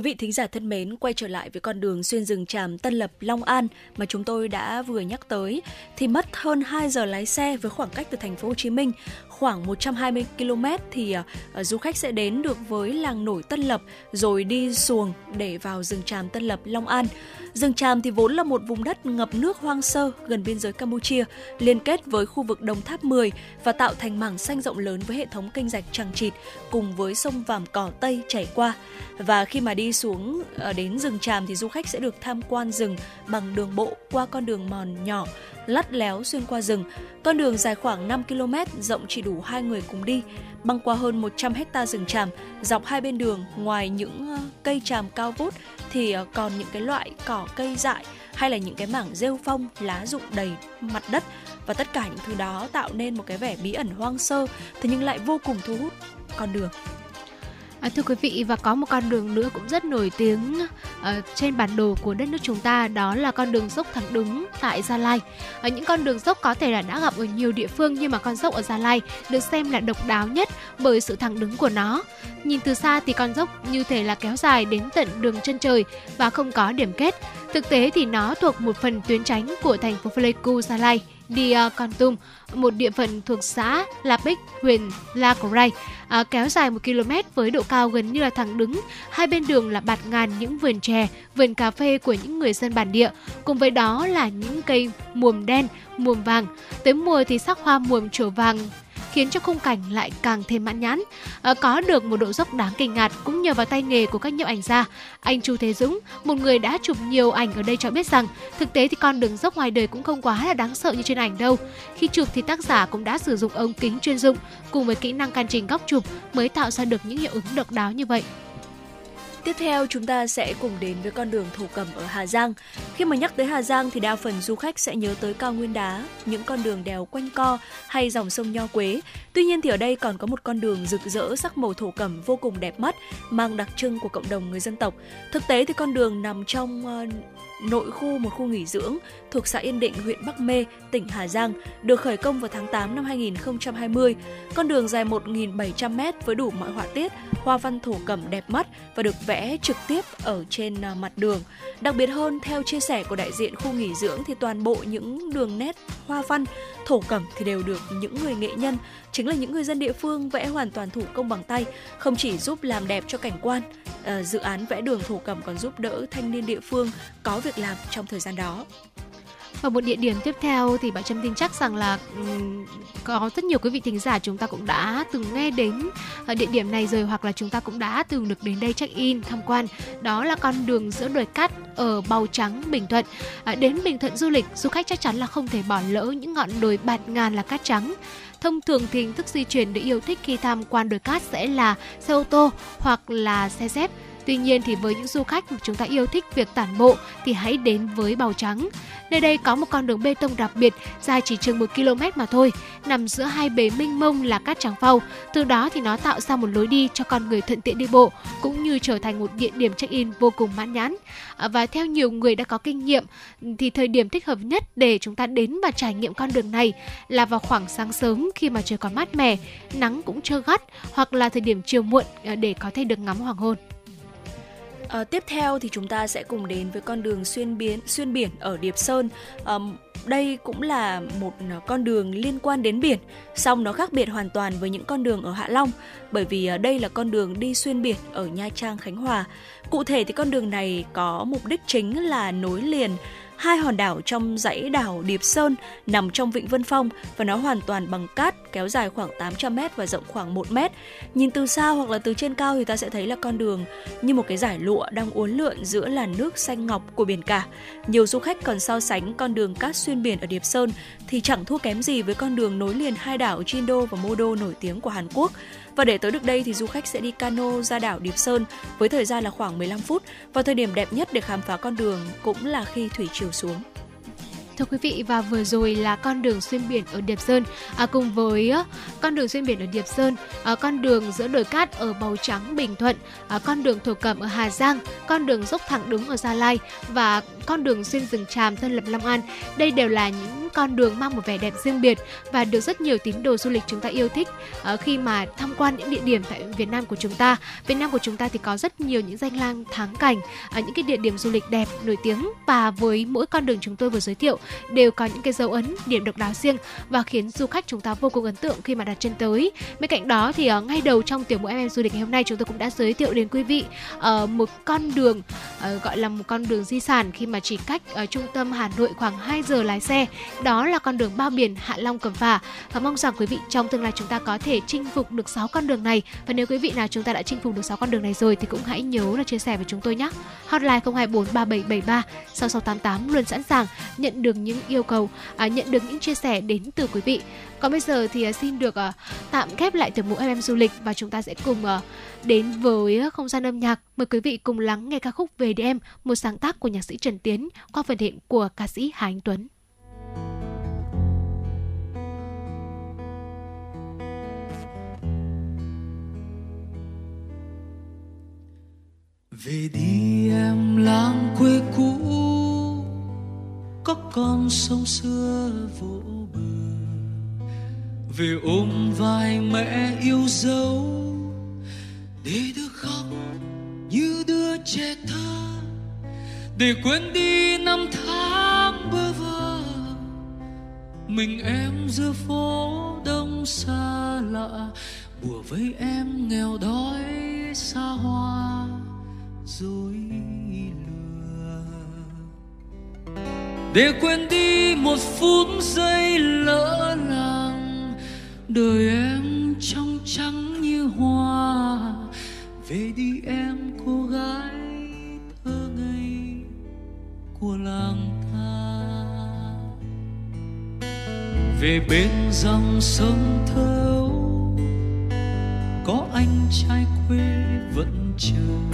Quý vị thính giả thân mến, quay trở lại với con đường xuyên rừng tràm Tân Lập Long An mà chúng tôi đã vừa nhắc tới thì mất hơn 2 giờ lái xe với khoảng cách từ thành phố Hồ Chí Minh khoảng 120 km thì uh, du khách sẽ đến được với làng nổi Tân Lập rồi đi xuồng để vào rừng tràm Tân Lập Long An. Rừng Tràm thì vốn là một vùng đất ngập nước hoang sơ gần biên giới Campuchia, liên kết với khu vực Đồng Tháp 10 và tạo thành mảng xanh rộng lớn với hệ thống kênh rạch trăng trịt cùng với sông Vàm Cỏ Tây chảy qua. Và khi mà đi xuống ờ, đến rừng Tràm thì du khách sẽ được tham quan rừng bằng đường bộ qua con đường mòn nhỏ lắt léo xuyên qua rừng. Con đường dài khoảng 5 km, rộng chỉ đủ hai người cùng đi, băng qua hơn 100 hecta rừng tràm. Dọc hai bên đường, ngoài những ờ, cây tràm cao vút thì ờ, còn những cái loại cỏ cây dại hay là những cái mảng rêu phong, lá rụng đầy mặt đất và tất cả những thứ đó tạo nên một cái vẻ bí ẩn hoang sơ thế nhưng lại vô cùng thu hút con đường. À, thưa quý vị và có một con đường nữa cũng rất nổi tiếng uh, trên bản đồ của đất nước chúng ta đó là con đường dốc thẳng đứng tại Gia Lai. Ở những con đường dốc có thể là đã gặp ở nhiều địa phương nhưng mà con dốc ở Gia Lai được xem là độc đáo nhất bởi sự thẳng đứng của nó. Nhìn từ xa thì con dốc như thể là kéo dài đến tận đường chân trời và không có điểm kết. Thực tế thì nó thuộc một phần tuyến tránh của thành phố Pleiku Gia Lai đi uh, Con Tum, một địa phận thuộc xã La Bích, huyện La Coray, à, ờ, kéo dài một km với độ cao gần như là thẳng đứng. Hai bên đường là bạt ngàn những vườn chè, vườn cà phê của những người dân bản địa. Cùng với đó là những cây muồm đen, muồm vàng. Tới mùa thì sắc hoa muồm trổ vàng khiến cho khung cảnh lại càng thêm mãn nhãn. À, có được một độ dốc đáng kinh ngạc cũng nhờ vào tay nghề của các nhiếp ảnh gia. Anh Chu Thế Dũng, một người đã chụp nhiều ảnh ở đây cho biết rằng thực tế thì con đường dốc ngoài đời cũng không quá là đáng sợ như trên ảnh đâu. Khi chụp thì tác giả cũng đã sử dụng ống kính chuyên dụng cùng với kỹ năng can chỉnh góc chụp mới tạo ra được những hiệu ứng độc đáo như vậy. Tiếp theo chúng ta sẽ cùng đến với con đường thổ cẩm ở Hà Giang. Khi mà nhắc tới Hà Giang thì đa phần du khách sẽ nhớ tới cao nguyên đá, những con đường đèo quanh co hay dòng sông Nho Quế. Tuy nhiên thì ở đây còn có một con đường rực rỡ sắc màu thổ cẩm vô cùng đẹp mắt, mang đặc trưng của cộng đồng người dân tộc. Thực tế thì con đường nằm trong uh, nội khu một khu nghỉ dưỡng thuộc xã Yên Định, huyện Bắc Mê, tỉnh Hà Giang, được khởi công vào tháng 8 năm 2020. Con đường dài 1.700m với đủ mọi họa tiết, hoa văn thổ cẩm đẹp mắt và được vẽ trực tiếp ở trên à, mặt đường. Đặc biệt hơn, theo chia sẻ của đại diện khu nghỉ dưỡng thì toàn bộ những đường nét hoa văn thổ cẩm thì đều được những người nghệ nhân, chính là những người dân địa phương vẽ hoàn toàn thủ công bằng tay, không chỉ giúp làm đẹp cho cảnh quan, ờ, dự án vẽ đường thổ cẩm còn giúp đỡ thanh niên địa phương có việc làm trong thời gian đó. Và một địa điểm tiếp theo thì bạn Trâm tin chắc rằng là um, có rất nhiều quý vị thính giả chúng ta cũng đã từng nghe đến ờ, địa điểm này rồi hoặc là chúng ta cũng đã từng được đến đây check in tham quan. Đó là con đường giữa đồi cát ở Bào Trắng, Bình Thuận. À, đến Bình Thuận du lịch, du khách chắc chắn là không thể bỏ lỡ những ngọn đồi bạt ngàn là cát trắng. Thông thường thì hình thức di chuyển được yêu thích khi tham quan đồi cát sẽ là xe ô tô hoặc là xe dép Tuy nhiên thì với những du khách mà chúng ta yêu thích việc tản bộ thì hãy đến với Bào Trắng. Nơi đây có một con đường bê tông đặc biệt dài chỉ chừng 1 km mà thôi, nằm giữa hai bể minh mông là cát trắng phau. Từ đó thì nó tạo ra một lối đi cho con người thuận tiện đi bộ cũng như trở thành một địa điểm check-in vô cùng mãn nhãn. À, và theo nhiều người đã có kinh nghiệm thì thời điểm thích hợp nhất để chúng ta đến và trải nghiệm con đường này là vào khoảng sáng sớm khi mà trời còn mát mẻ, nắng cũng chưa gắt hoặc là thời điểm chiều muộn à, để có thể được ngắm hoàng hôn. À, tiếp theo thì chúng ta sẽ cùng đến với con đường xuyên biển xuyên biển ở Điệp Sơn. À, đây cũng là một ờ, con đường liên quan đến biển, song nó khác biệt hoàn toàn với những con đường ở Hạ Long, bởi vì ờ, đây là con đường đi xuyên biển ở Nha Trang, Khánh Hòa. Cụ thể thì con đường này có mục đích chính là nối liền hai hòn đảo trong dãy đảo Điệp Sơn nằm trong vịnh Vân Phong và nó hoàn toàn bằng cát, kéo dài khoảng 800 m và rộng khoảng 1 m. Nhìn từ xa hoặc là từ trên cao thì ta sẽ thấy là con đường như một cái giải lụa đang uốn lượn giữa làn nước xanh ngọc của biển cả. Nhiều du khách còn so sánh con đường cát xuyên biển ở Điệp Sơn thì chẳng thua kém gì với con đường nối liền hai đảo Chindo và Modo nổi tiếng của Hàn Quốc. Và để tới được đây thì du khách sẽ đi cano ra đảo Điệp Sơn với thời gian là khoảng 15 phút và thời điểm đẹp nhất để khám phá con đường cũng là khi thủy chiều xuống. Thưa quý vị và vừa rồi là con đường xuyên biển ở Điệp Sơn à, cùng với uh, con đường xuyên biển ở Điệp Sơn, à, con đường giữa đồi cát ở Bầu Trắng Bình Thuận, à, con đường thổ cẩm ở Hà Giang, con đường dốc thẳng đứng ở Gia Lai và con đường xuyên rừng tràm Tân Lập Long An. Đây đều là những con đường mang một vẻ đẹp riêng biệt và được rất nhiều tín đồ du lịch chúng ta yêu thích uh, khi mà tham quan những địa điểm tại Việt Nam của chúng ta. Việt Nam của chúng ta thì có rất nhiều những danh lam thắng cảnh, uh, những cái địa điểm du lịch đẹp nổi tiếng và với mỗi con đường chúng tôi vừa giới thiệu đều có những cái dấu ấn, điểm độc đáo riêng và khiến du khách chúng ta vô cùng ấn tượng khi mà đặt chân tới. Bên cạnh đó thì uh, ngay đầu trong tiểu mục em du lịch ngày hôm nay chúng tôi cũng đã giới thiệu đến quý vị uh, một con đường uh, gọi là một con đường di sản khi mà chỉ cách ở trung tâm Hà Nội khoảng 2 giờ lái xe. Đó là con đường bao biển Hạ Long Cẩm Phả và mong rằng quý vị trong tương lai chúng ta có thể chinh phục được 6 con đường này và nếu quý vị nào chúng ta đã chinh phục được 6 con đường này rồi thì cũng hãy nhớ là chia sẻ với chúng tôi nhé. Hotline 024 3773 6688 luôn sẵn sàng nhận được những yêu cầu, à, nhận được những chia sẻ đến từ quý vị. Còn bây giờ thì à, xin được uh, tạm khép lại tiểu mục FM du lịch và chúng ta sẽ cùng uh, đến với không gian âm nhạc. Mời quý vị cùng lắng nghe ca khúc Về đêm, một sáng tác của nhạc sĩ Trần Tiến qua phần hiện của ca sĩ Hà Anh Tuấn. Về đi em làng quê cũ, có con sông xưa vỗ bờ. Về ôm vai mẹ yêu dấu, để được khóc như đứa trẻ thơ. Để quên đi năm tháng bơ vơ, mình em giữa phố đông xa lạ. Bùa với em nghèo đói xa hoa dối lừa. Để quên đi một phút giây lỡ làng, đời em trong trắng như hoa. Về đi em, cô gái thơ ngây của làng ta. Về bên dòng sông thơ có anh trai quê vẫn chờ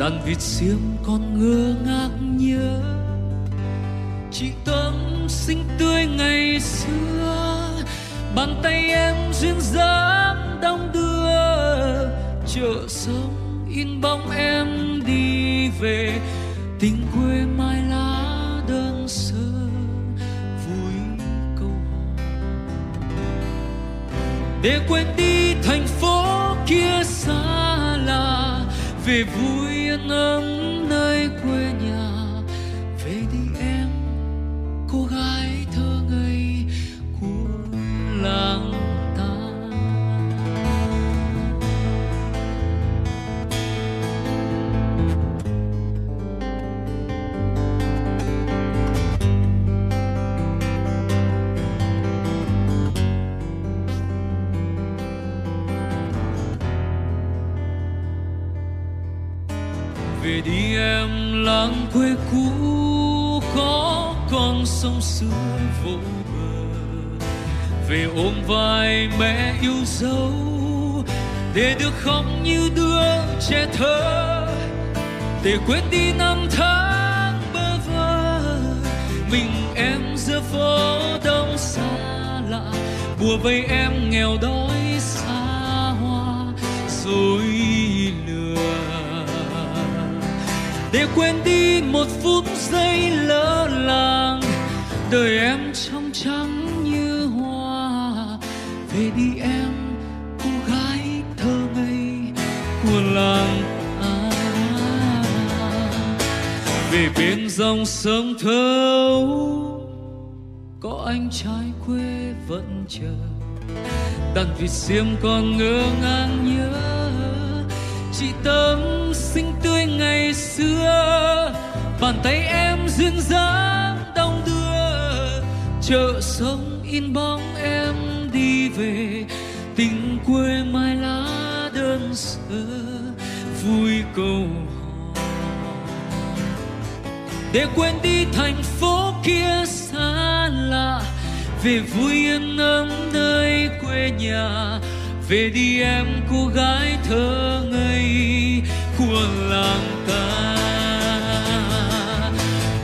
đàn vịt xiêm còn ngơ ngác nhớ. Chị tâm xinh tươi ngày xưa, bàn tay em duyên dáng đong đưa. Chợ sông in bóng em đi về, tình quê mai lá đơn sơ. Vui câu hò để quên đi thành phố kia xa về vui yên ấm vỗ bờ. Về ôm vai mẹ yêu dấu, để được khóc như đứa trẻ thơ. Để quên đi năm tháng bơ vơ, mình em giữa phố đông xa lạ. Bùa vây em nghèo đói xa hoa rồi lừa để quên đi một phút giây lỡ làng, đời em đi em, cô gái thơ ngây của làng à. về bên dòng sông thâu có anh trai quê vẫn chờ đàn vịt xiêm còn ngơ ngang nhớ chị tâm xinh tươi ngày xưa bàn tay em duyên dáng đong đưa, chợ sông in bóng về, tình quê mai lá đơn sơ, vui câu hò để quên đi thành phố kia xa lạ, về vui yên ấm nơi quê nhà, về đi em cô gái thơ ngây của làng ta.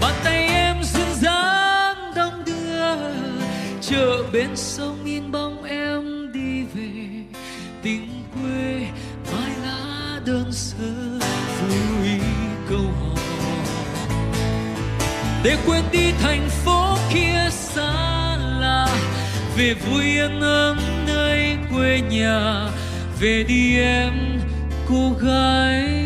Bàn tay em duyên dáng chợ bên sông để quên đi thành phố kia xa lạ. Về vui yên ấm nơi quê nhà. Về đi em, cô gái.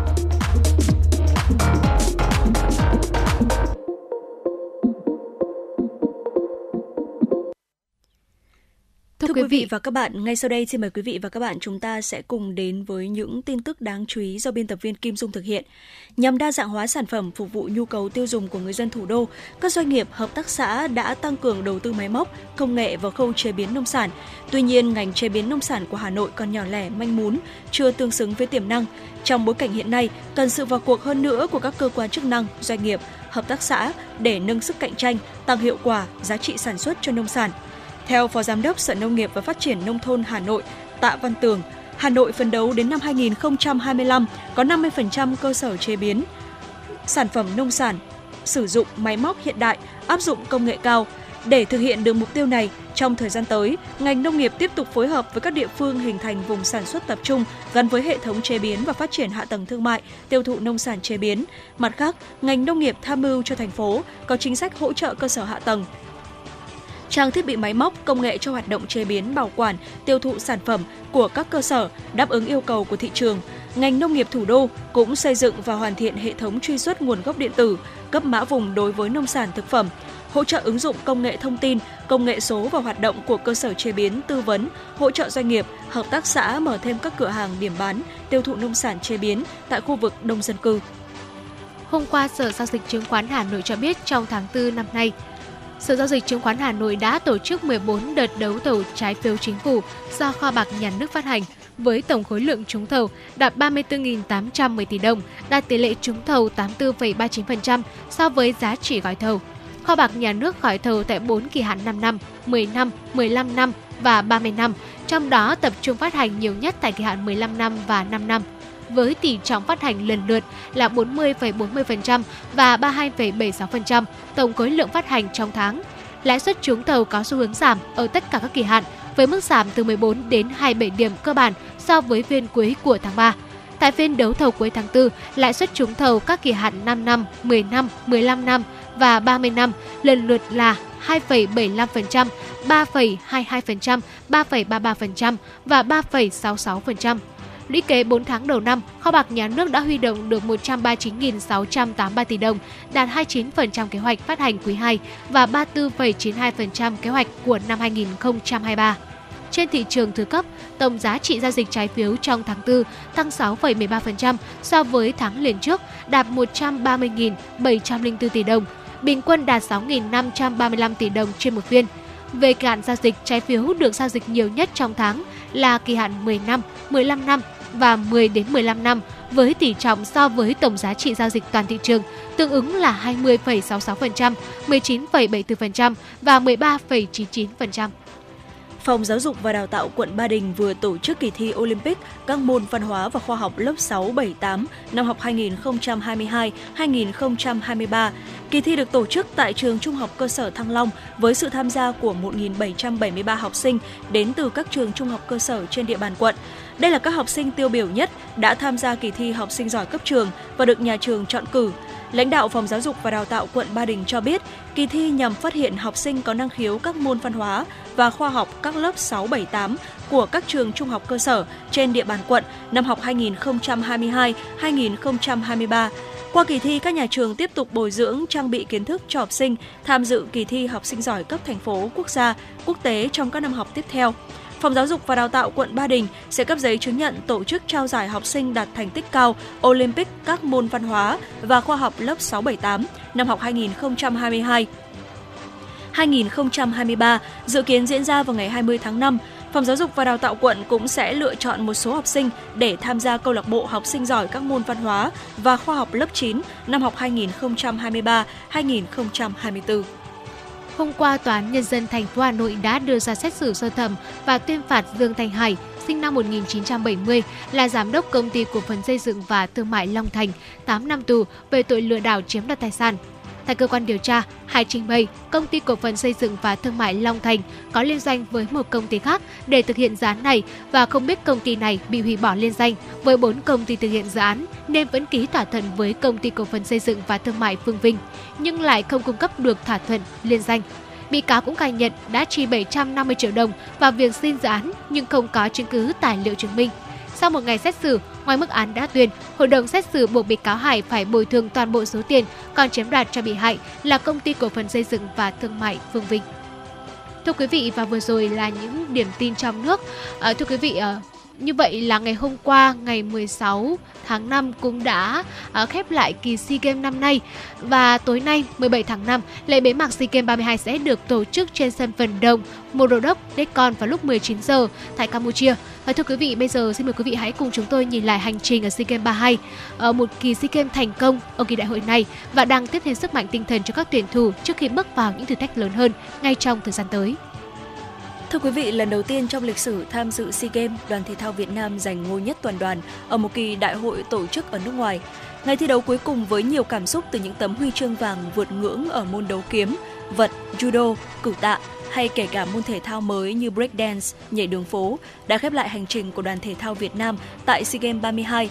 Thưa quý vị và các bạn, ngay sau đây xin mời quý vị và các bạn chúng ta sẽ cùng đến với những tin tức đáng chú ý do biên tập viên Kim Dung thực hiện. Nhằm đa dạng hóa sản phẩm phục vụ nhu cầu tiêu dùng của người dân thủ đô, các doanh nghiệp, hợp tác xã đã tăng cường đầu tư máy móc, công nghệ vào khâu chế biến nông sản. Tuy nhiên, ngành chế biến nông sản của Hà Nội còn nhỏ lẻ, manh mún, chưa tương xứng với tiềm năng. Trong bối cảnh hiện nay, cần sự vào cuộc hơn nữa của các cơ quan chức năng, doanh nghiệp, hợp tác xã để nâng sức cạnh tranh, tăng hiệu quả, giá trị sản xuất cho nông sản. Theo Phó Giám đốc Sở Nông nghiệp và Phát triển Nông thôn Hà Nội, Tạ Văn Tường, Hà Nội phấn đấu đến năm 2025 có 50% cơ sở chế biến sản phẩm nông sản sử dụng máy móc hiện đại, áp dụng công nghệ cao. Để thực hiện được mục tiêu này, trong thời gian tới, ngành nông nghiệp tiếp tục phối hợp với các địa phương hình thành vùng sản xuất tập trung gắn với hệ thống chế biến và phát triển hạ tầng thương mại, tiêu thụ nông sản chế biến. Mặt khác, ngành nông nghiệp tham mưu cho thành phố có chính sách hỗ trợ cơ sở hạ tầng, trang thiết bị máy móc, công nghệ cho hoạt động chế biến, bảo quản, tiêu thụ sản phẩm của các cơ sở đáp ứng yêu cầu của thị trường. Ngành nông nghiệp thủ đô cũng xây dựng và hoàn thiện hệ thống truy xuất nguồn gốc điện tử, cấp mã vùng đối với nông sản thực phẩm, hỗ trợ ứng dụng công nghệ thông tin, công nghệ số vào hoạt động của cơ sở chế biến, tư vấn, hỗ trợ doanh nghiệp, hợp tác xã mở thêm các cửa hàng điểm bán, tiêu thụ nông sản chế biến tại khu vực đông dân cư. Hôm qua, Sở Giao dịch Chứng khoán Hà Nội cho biết trong tháng 4 năm nay, Sở Giao dịch Chứng khoán Hà Nội đã tổ chức 14 đợt đấu thầu trái phiếu chính phủ do kho bạc nhà nước phát hành với tổng khối lượng trúng thầu đạt 34.810 tỷ đồng, đạt tỷ lệ trúng thầu 84,39% so với giá trị gói thầu. Kho bạc nhà nước gói thầu tại 4 kỳ hạn 5 năm, 10 năm, 15 năm và 30 năm, trong đó tập trung phát hành nhiều nhất tại kỳ hạn 15 năm và 5 năm với tỷ trọng phát hành lần lượt là 40,40% và 32,76% tổng khối lượng phát hành trong tháng. Lãi suất trúng thầu có xu hướng giảm ở tất cả các kỳ hạn với mức giảm từ 14 đến 27 điểm cơ bản so với phiên cuối của tháng 3. Tại phiên đấu thầu cuối tháng 4, lãi suất trúng thầu các kỳ hạn 5 năm, 10 năm, 15 năm và 30 năm lần lượt là 2,75%, 3,22%, 3,33% và 3,66%. Lũy kế 4 tháng đầu năm, kho bạc nhà nước đã huy động được 139.683 tỷ đồng, đạt 29% kế hoạch phát hành quý 2 và 34,92% kế hoạch của năm 2023. Trên thị trường thứ cấp, tổng giá trị giao dịch trái phiếu trong tháng 4 tăng 6,13% so với tháng liền trước, đạt 130.704 tỷ đồng, bình quân đạt 6.535 tỷ đồng trên một phiên. Về kỳ hạn giao dịch, trái phiếu được giao dịch nhiều nhất trong tháng là kỳ hạn 10 năm, 15 năm và 10 đến 15 năm với tỷ trọng so với tổng giá trị giao dịch toàn thị trường tương ứng là 20,66%, 19,74% và 13,99%. Phòng Giáo dục và Đào tạo quận Ba Đình vừa tổ chức kỳ thi Olympic các môn văn hóa và khoa học lớp 6, 7, 8 năm học 2022-2023. Kỳ thi được tổ chức tại trường Trung học cơ sở Thăng Long với sự tham gia của 1.773 học sinh đến từ các trường trung học cơ sở trên địa bàn quận. Đây là các học sinh tiêu biểu nhất đã tham gia kỳ thi học sinh giỏi cấp trường và được nhà trường chọn cử. Lãnh đạo Phòng Giáo dục và Đào tạo quận Ba Đình cho biết, kỳ thi nhằm phát hiện học sinh có năng khiếu các môn văn hóa và khoa học các lớp 6, 7, 8 của các trường trung học cơ sở trên địa bàn quận năm học 2022-2023. Qua kỳ thi, các nhà trường tiếp tục bồi dưỡng trang bị kiến thức cho học sinh tham dự kỳ thi học sinh giỏi cấp thành phố, quốc gia, quốc tế trong các năm học tiếp theo. Phòng Giáo dục và Đào tạo quận Ba Đình sẽ cấp giấy chứng nhận tổ chức trao giải học sinh đạt thành tích cao Olympic các môn văn hóa và khoa học lớp 678 năm học 2022 2023 dự kiến diễn ra vào ngày 20 tháng 5. Phòng Giáo dục và Đào tạo quận cũng sẽ lựa chọn một số học sinh để tham gia câu lạc bộ học sinh giỏi các môn văn hóa và khoa học lớp 9 năm học 2023-2024. Hôm qua, Tòa án Nhân dân thành phố Hà Nội đã đưa ra xét xử sơ thẩm và tuyên phạt Dương Thành Hải, sinh năm 1970, là giám đốc công ty cổ phần xây dựng và thương mại Long Thành, 8 năm tù về tội lừa đảo chiếm đoạt tài sản. Tại cơ quan điều tra, Hải trình bày công ty cổ phần xây dựng và thương mại Long Thành có liên danh với một công ty khác để thực hiện dự án này và không biết công ty này bị hủy bỏ liên danh với bốn công ty thực hiện dự án nên vẫn ký thỏa thuận với công ty cổ phần xây dựng và thương mại Phương Vinh nhưng lại không cung cấp được thỏa thuận liên danh. Bị cáo cũng khai nhận đã chi 750 triệu đồng vào việc xin dự án nhưng không có chứng cứ tài liệu chứng minh. Sau một ngày xét xử, ngoài mức án đã tuyên, hội đồng xét xử buộc bị cáo Hải phải bồi thường toàn bộ số tiền còn chiếm đoạt cho bị hại là công ty cổ phần xây dựng và thương mại Phương Vinh. Thưa quý vị và vừa rồi là những điểm tin trong nước. À, thưa quý vị, à, như vậy là ngày hôm qua, ngày 16 tháng 5 cũng đã uh, khép lại kỳ SEA Games năm nay và tối nay 17 tháng 5 lễ bế mạc SEA Games 32 sẽ được tổ chức trên sân vận động Morodok Decon vào lúc 19 giờ tại Campuchia. Và thưa quý vị, bây giờ xin mời quý vị hãy cùng chúng tôi nhìn lại hành trình ở SEA Games 32, ở một kỳ SEA Games thành công ở kỳ đại hội này và đang tiếp thêm sức mạnh tinh thần cho các tuyển thủ trước khi bước vào những thử thách lớn hơn ngay trong thời gian tới. Thưa quý vị, lần đầu tiên trong lịch sử tham dự SEA Games, đoàn thể thao Việt Nam giành ngôi nhất toàn đoàn ở một kỳ đại hội tổ chức ở nước ngoài. Ngày thi đấu cuối cùng với nhiều cảm xúc từ những tấm huy chương vàng vượt ngưỡng ở môn đấu kiếm, vật, judo, cử tạ hay kể cả môn thể thao mới như breakdance, nhảy đường phố đã khép lại hành trình của đoàn thể thao Việt Nam tại SEA Games 32.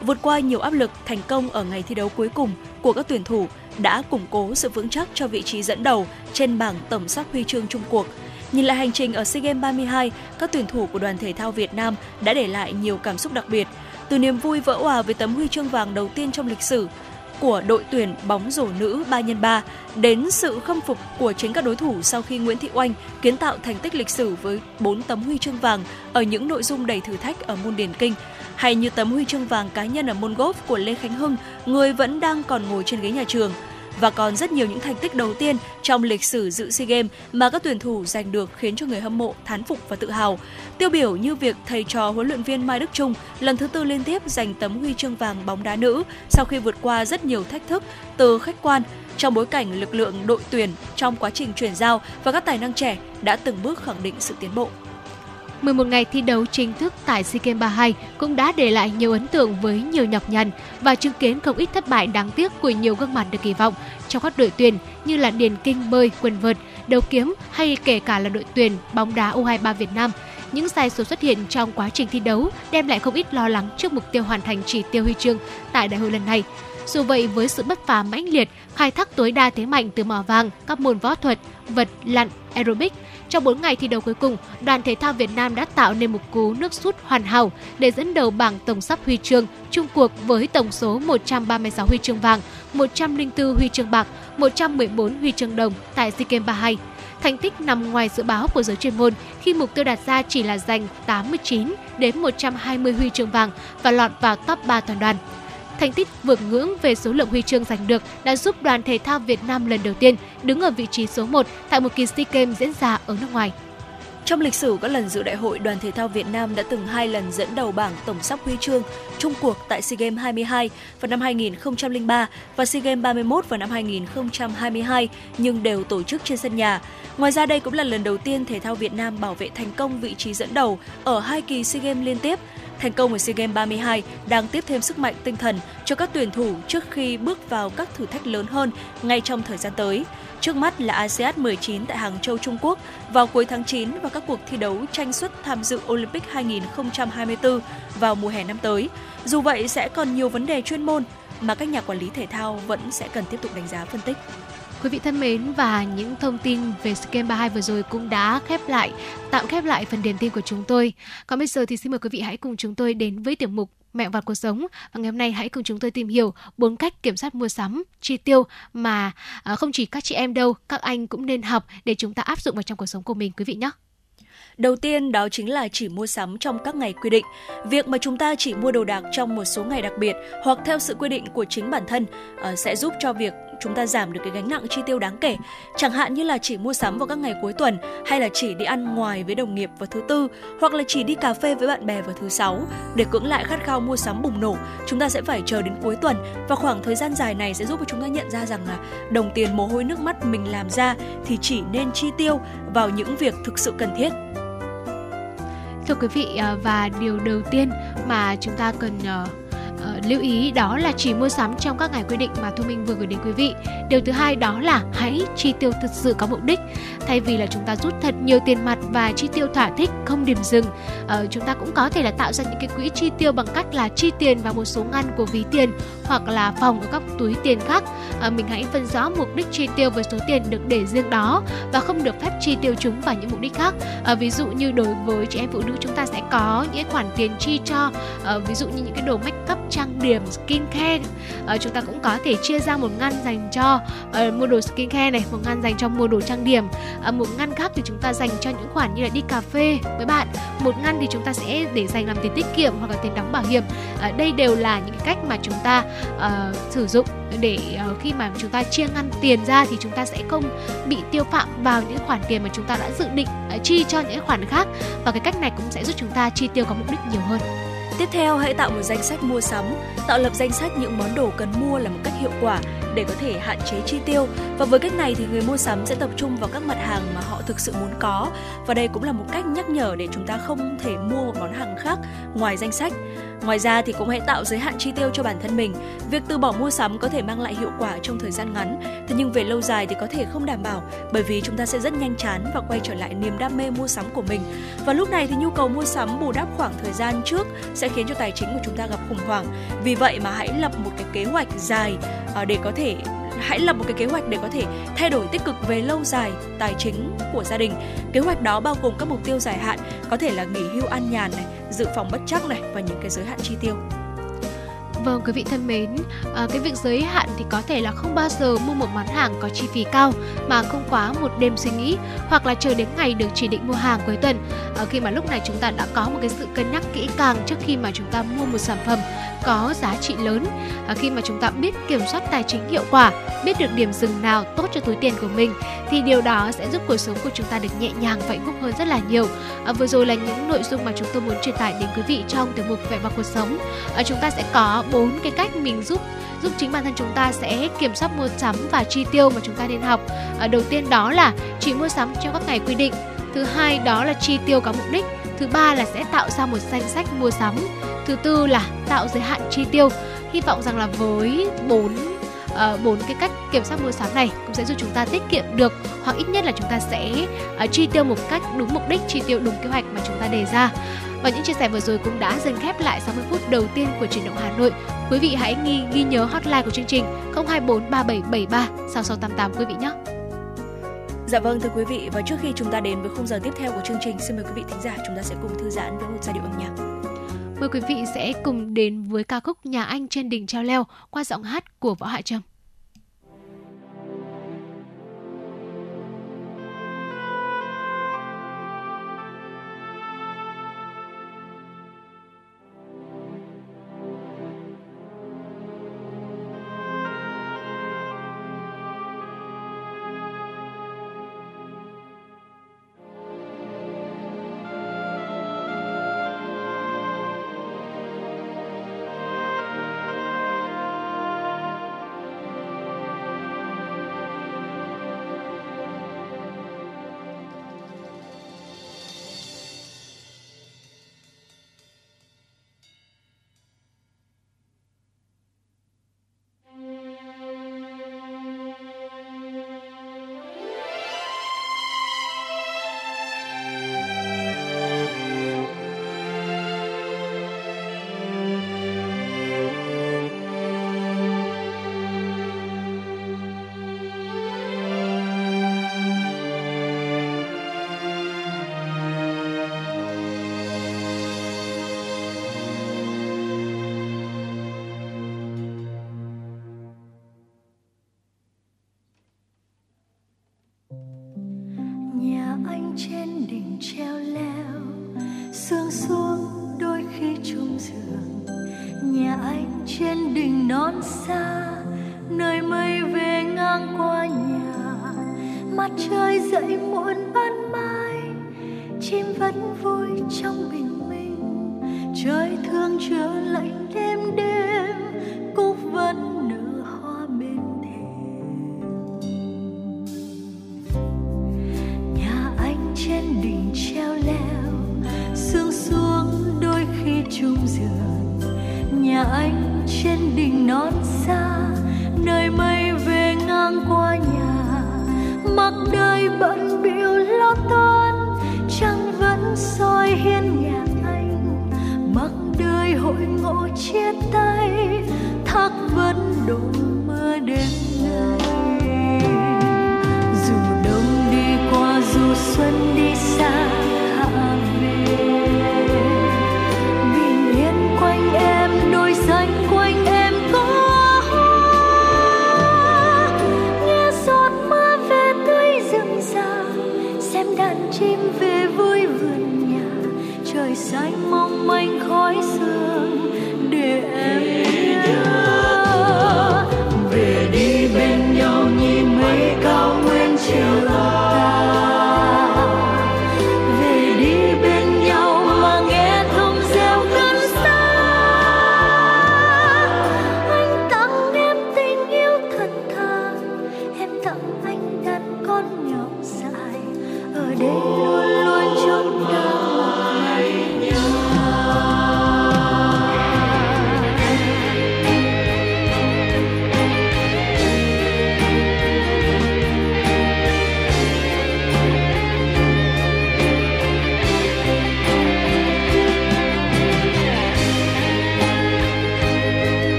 Vượt qua nhiều áp lực, thành công ở ngày thi đấu cuối cùng của các tuyển thủ đã củng cố sự vững chắc cho vị trí dẫn đầu trên bảng tổng sắp huy chương chung cuộc – Nhìn lại hành trình ở SEA Games 32, các tuyển thủ của đoàn thể thao Việt Nam đã để lại nhiều cảm xúc đặc biệt. Từ niềm vui vỡ hòa với tấm huy chương vàng đầu tiên trong lịch sử của đội tuyển bóng rổ nữ 3x3 đến sự khâm phục của chính các đối thủ sau khi Nguyễn Thị Oanh kiến tạo thành tích lịch sử với 4 tấm huy chương vàng ở những nội dung đầy thử thách ở môn điền kinh hay như tấm huy chương vàng cá nhân ở môn golf của Lê Khánh Hưng, người vẫn đang còn ngồi trên ghế nhà trường và còn rất nhiều những thành tích đầu tiên trong lịch sử dự SEA Games mà các tuyển thủ giành được khiến cho người hâm mộ thán phục và tự hào. Tiêu biểu như việc thầy trò huấn luyện viên Mai Đức Trung lần thứ tư liên tiếp giành tấm huy chương vàng bóng đá nữ sau khi vượt qua rất nhiều thách thức từ khách quan trong bối cảnh lực lượng đội tuyển trong quá trình chuyển giao và các tài năng trẻ đã từng bước khẳng định sự tiến bộ. 11 ngày thi đấu chính thức tại SEA Games 32 cũng đã để lại nhiều ấn tượng với nhiều nhọc nhằn và chứng kiến không ít thất bại đáng tiếc của nhiều gương mặt được kỳ vọng trong các đội tuyển như là điền kinh bơi, quần vợt, đấu kiếm hay kể cả là đội tuyển bóng đá U23 Việt Nam. Những sai số xuất hiện trong quá trình thi đấu đem lại không ít lo lắng trước mục tiêu hoàn thành chỉ tiêu huy chương tại đại hội lần này. Dù vậy, với sự bất phá mãnh liệt, khai thác tối đa thế mạnh từ mỏ vàng, các môn võ thuật, vật, lặn, aerobic, trong 4 ngày thi đấu cuối cùng, đoàn thể thao Việt Nam đã tạo nên một cú nước rút hoàn hảo để dẫn đầu bảng tổng sắp huy chương chung cuộc với tổng số 136 huy chương vàng, 104 huy chương bạc, 114 huy chương đồng tại SEA Games 32. Thành tích nằm ngoài dự báo của giới chuyên môn khi mục tiêu đặt ra chỉ là giành 89 đến 120 huy chương vàng và lọt vào top 3 toàn đoàn. Thành tích vượt ngưỡng về số lượng huy chương giành được đã giúp đoàn thể thao Việt Nam lần đầu tiên đứng ở vị trí số 1 tại một kỳ SEA Games diễn ra ở nước ngoài. Trong lịch sử các lần dự đại hội, đoàn thể thao Việt Nam đã từng hai lần dẫn đầu bảng tổng sắp huy chương chung cuộc tại SEA Games 22 vào năm 2003 và SEA Games 31 vào năm 2022 nhưng đều tổ chức trên sân nhà. Ngoài ra đây cũng là lần đầu tiên thể thao Việt Nam bảo vệ thành công vị trí dẫn đầu ở hai kỳ SEA Games liên tiếp Thành công ở SEA Games 32 đang tiếp thêm sức mạnh tinh thần cho các tuyển thủ trước khi bước vào các thử thách lớn hơn ngay trong thời gian tới. Trước mắt là ASEAN 19 tại Hàng Châu, Trung Quốc vào cuối tháng 9 và các cuộc thi đấu tranh suất tham dự Olympic 2024 vào mùa hè năm tới. Dù vậy sẽ còn nhiều vấn đề chuyên môn mà các nhà quản lý thể thao vẫn sẽ cần tiếp tục đánh giá phân tích. Quý vị thân mến và những thông tin về scam Games 32 vừa rồi cũng đã khép lại, tạm khép lại phần điểm tin của chúng tôi. Còn bây giờ thì xin mời quý vị hãy cùng chúng tôi đến với tiểu mục mẹo vặt cuộc sống và ngày hôm nay hãy cùng chúng tôi tìm hiểu bốn cách kiểm soát mua sắm, chi tiêu mà à, không chỉ các chị em đâu, các anh cũng nên học để chúng ta áp dụng vào trong cuộc sống của mình quý vị nhé. Đầu tiên đó chính là chỉ mua sắm trong các ngày quy định. Việc mà chúng ta chỉ mua đồ đạc trong một số ngày đặc biệt hoặc theo sự quy định của chính bản thân uh, sẽ giúp cho việc chúng ta giảm được cái gánh nặng chi tiêu đáng kể. Chẳng hạn như là chỉ mua sắm vào các ngày cuối tuần hay là chỉ đi ăn ngoài với đồng nghiệp vào thứ tư hoặc là chỉ đi cà phê với bạn bè vào thứ sáu. Để cưỡng lại khát khao mua sắm bùng nổ, chúng ta sẽ phải chờ đến cuối tuần và khoảng thời gian dài này sẽ giúp cho chúng ta nhận ra rằng là đồng tiền mồ hôi nước mắt mình làm ra thì chỉ nên chi tiêu vào những việc thực sự cần thiết thưa quý vị à, và điều đầu tiên mà chúng ta cần à, uh, lưu ý đó là chỉ mua sắm trong các ngày quy định mà Thu Minh vừa gửi đến quý vị. Điều thứ hai đó là hãy chi tiêu thực sự có mục đích. Thay vì là chúng ta rút thật nhiều tiền mặt và chi tiêu thỏa thích không điểm dừng, uh, chúng ta cũng có thể là tạo ra những cái quỹ chi tiêu bằng cách là chi tiền vào một số ngăn của ví tiền hoặc là phòng ở các túi tiền khác. Uh, mình hãy phân rõ mục đích chi tiêu với số tiền được để riêng đó và không được phép chi tiêu chúng vào những mục đích khác. Uh, ví dụ như đối với chị em phụ nữ chúng ta sẽ có những khoản tiền chi cho uh, ví dụ như những cái đồ make up trang điểm skincare. Uh, chúng ta cũng có thể chia ra một ngăn dành cho uh, mua đồ skincare này một ngăn dành cho mua đồ trang điểm. Uh, một ngăn khác thì chúng ta dành cho những khoản như là đi cà phê với bạn. Một ngăn thì chúng ta sẽ để dành làm tiền tiết kiệm hoặc là tiền đóng bảo hiểm. Uh, đây đều là những cách mà chúng ta uh, sử dụng để uh, khi mà chúng ta chia ngăn tiền ra thì chúng ta sẽ không bị tiêu phạm vào những khoản tiền mà chúng ta đã dự định uh, chi cho những khoản khác. Và cái cách này cũng sẽ giúp chúng ta chi tiêu có mục đích nhiều hơn. Tiếp theo, hãy tạo một danh sách mua sắm. Tạo lập danh sách những món đồ cần mua là một cách hiệu quả để có thể hạn chế chi tiêu. Và với cách này thì người mua sắm sẽ tập trung vào các mặt hàng mà họ thực sự muốn có. Và đây cũng là một cách nhắc nhở để chúng ta không thể mua một món hàng khác ngoài danh sách. Ngoài ra thì cũng hãy tạo giới hạn chi tiêu cho bản thân mình. Việc từ bỏ mua sắm có thể mang lại hiệu quả trong thời gian ngắn, thế nhưng về lâu dài thì có thể không đảm bảo bởi vì chúng ta sẽ rất nhanh chán và quay trở lại niềm đam mê mua sắm của mình. Và lúc này thì nhu cầu mua sắm bù đắp khoảng thời gian trước sẽ khiến cho tài chính của chúng ta gặp khủng hoảng. Vì vậy mà hãy lập một cái kế hoạch dài à, để có thể hãy lập một cái kế hoạch để có thể thay đổi tích cực về lâu dài tài chính của gia đình. Kế hoạch đó bao gồm các mục tiêu dài hạn, có thể là nghỉ hưu an nhàn này, dự phòng bất chắc này và những cái giới hạn chi tiêu. Vâng quý vị thân mến, à, cái việc giới hạn thì có thể là không bao giờ mua một món hàng có chi phí cao mà không quá một đêm suy nghĩ hoặc là chờ đến ngày được chỉ định mua hàng cuối tuần. À, khi mà lúc này chúng ta đã có một cái sự cân nhắc kỹ càng trước khi mà chúng ta mua một sản phẩm có giá trị lớn. À, khi mà chúng ta biết kiểm soát tài chính hiệu quả biết được điểm dừng nào tốt cho túi tiền của mình thì điều đó sẽ giúp cuộc sống của chúng ta được nhẹ nhàng và hạnh phúc hơn rất là nhiều. À, vừa rồi là những nội dung mà chúng tôi muốn truyền tải đến quý vị trong tiểu mục vẻ mặt cuộc sống. À, chúng ta sẽ có bốn cái cách mình giúp giúp chính bản thân chúng ta sẽ kiểm soát mua sắm và chi tiêu mà chúng ta nên học. À, đầu tiên đó là chỉ mua sắm trong các ngày quy định. Thứ hai đó là chi tiêu có mục đích. Thứ ba là sẽ tạo ra một danh sách mua sắm thứ tư là tạo giới hạn chi tiêu hy vọng rằng là với bốn ờ, bốn uh, cái cách kiểm soát mua sắm này cũng sẽ giúp chúng ta tiết kiệm được hoặc ít nhất là chúng ta sẽ uh, chi tiêu một cách đúng mục đích chi tiêu đúng kế hoạch mà chúng ta đề ra và những chia sẻ vừa rồi cũng đã dần khép lại 60 phút đầu tiên của chuyển động Hà Nội. Quý vị hãy ghi ghi nhớ hotline của chương trình 024 3773 6688 quý vị nhé. Dạ vâng thưa quý vị và trước khi chúng ta đến với khung giờ tiếp theo của chương trình xin mời quý vị thính giả chúng ta sẽ cùng thư giãn với một giai điệu âm nhạc. Mời quý vị sẽ cùng đến với ca khúc Nhà Anh trên đỉnh treo leo qua giọng hát của Võ Hạ Trâm.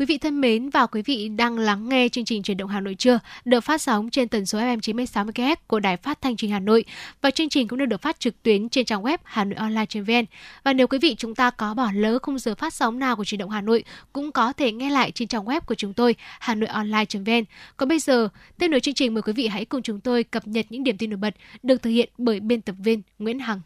Quý vị thân mến và quý vị đang lắng nghe chương trình truyền động Hà Nội trưa được phát sóng trên tần số FM 96 MHz của Đài Phát thanh Truyền hình Hà Nội và chương trình cũng được được phát trực tuyến trên trang web hanoionline.vn. Và nếu quý vị chúng ta có bỏ lỡ khung giờ phát sóng nào của truyền động Hà Nội cũng có thể nghe lại trên trang web của chúng tôi hanoionline.vn. Còn bây giờ, tiếp nối chương trình mời quý vị hãy cùng chúng tôi cập nhật những điểm tin nổi bật được thực hiện bởi biên tập viên Nguyễn Hằng.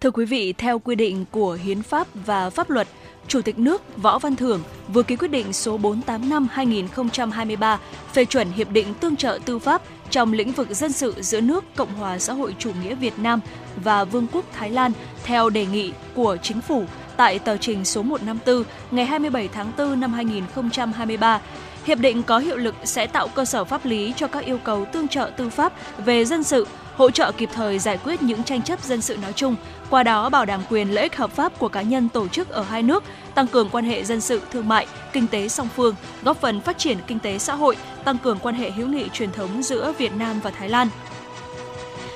Thưa quý vị, theo quy định của Hiến pháp và pháp luật, Chủ tịch nước Võ Văn Thưởng vừa ký quyết định số 485/2023 phê chuẩn hiệp định tương trợ tư pháp trong lĩnh vực dân sự giữa nước Cộng hòa xã hội chủ nghĩa Việt Nam và Vương quốc Thái Lan theo đề nghị của chính phủ tại tờ trình số 154 ngày 27 tháng 4 năm 2023. Hiệp định có hiệu lực sẽ tạo cơ sở pháp lý cho các yêu cầu tương trợ tư pháp về dân sự, hỗ trợ kịp thời giải quyết những tranh chấp dân sự nói chung, qua đó bảo đảm quyền lợi ích hợp pháp của cá nhân tổ chức ở hai nước, tăng cường quan hệ dân sự, thương mại, kinh tế song phương, góp phần phát triển kinh tế xã hội, tăng cường quan hệ hữu nghị truyền thống giữa Việt Nam và Thái Lan.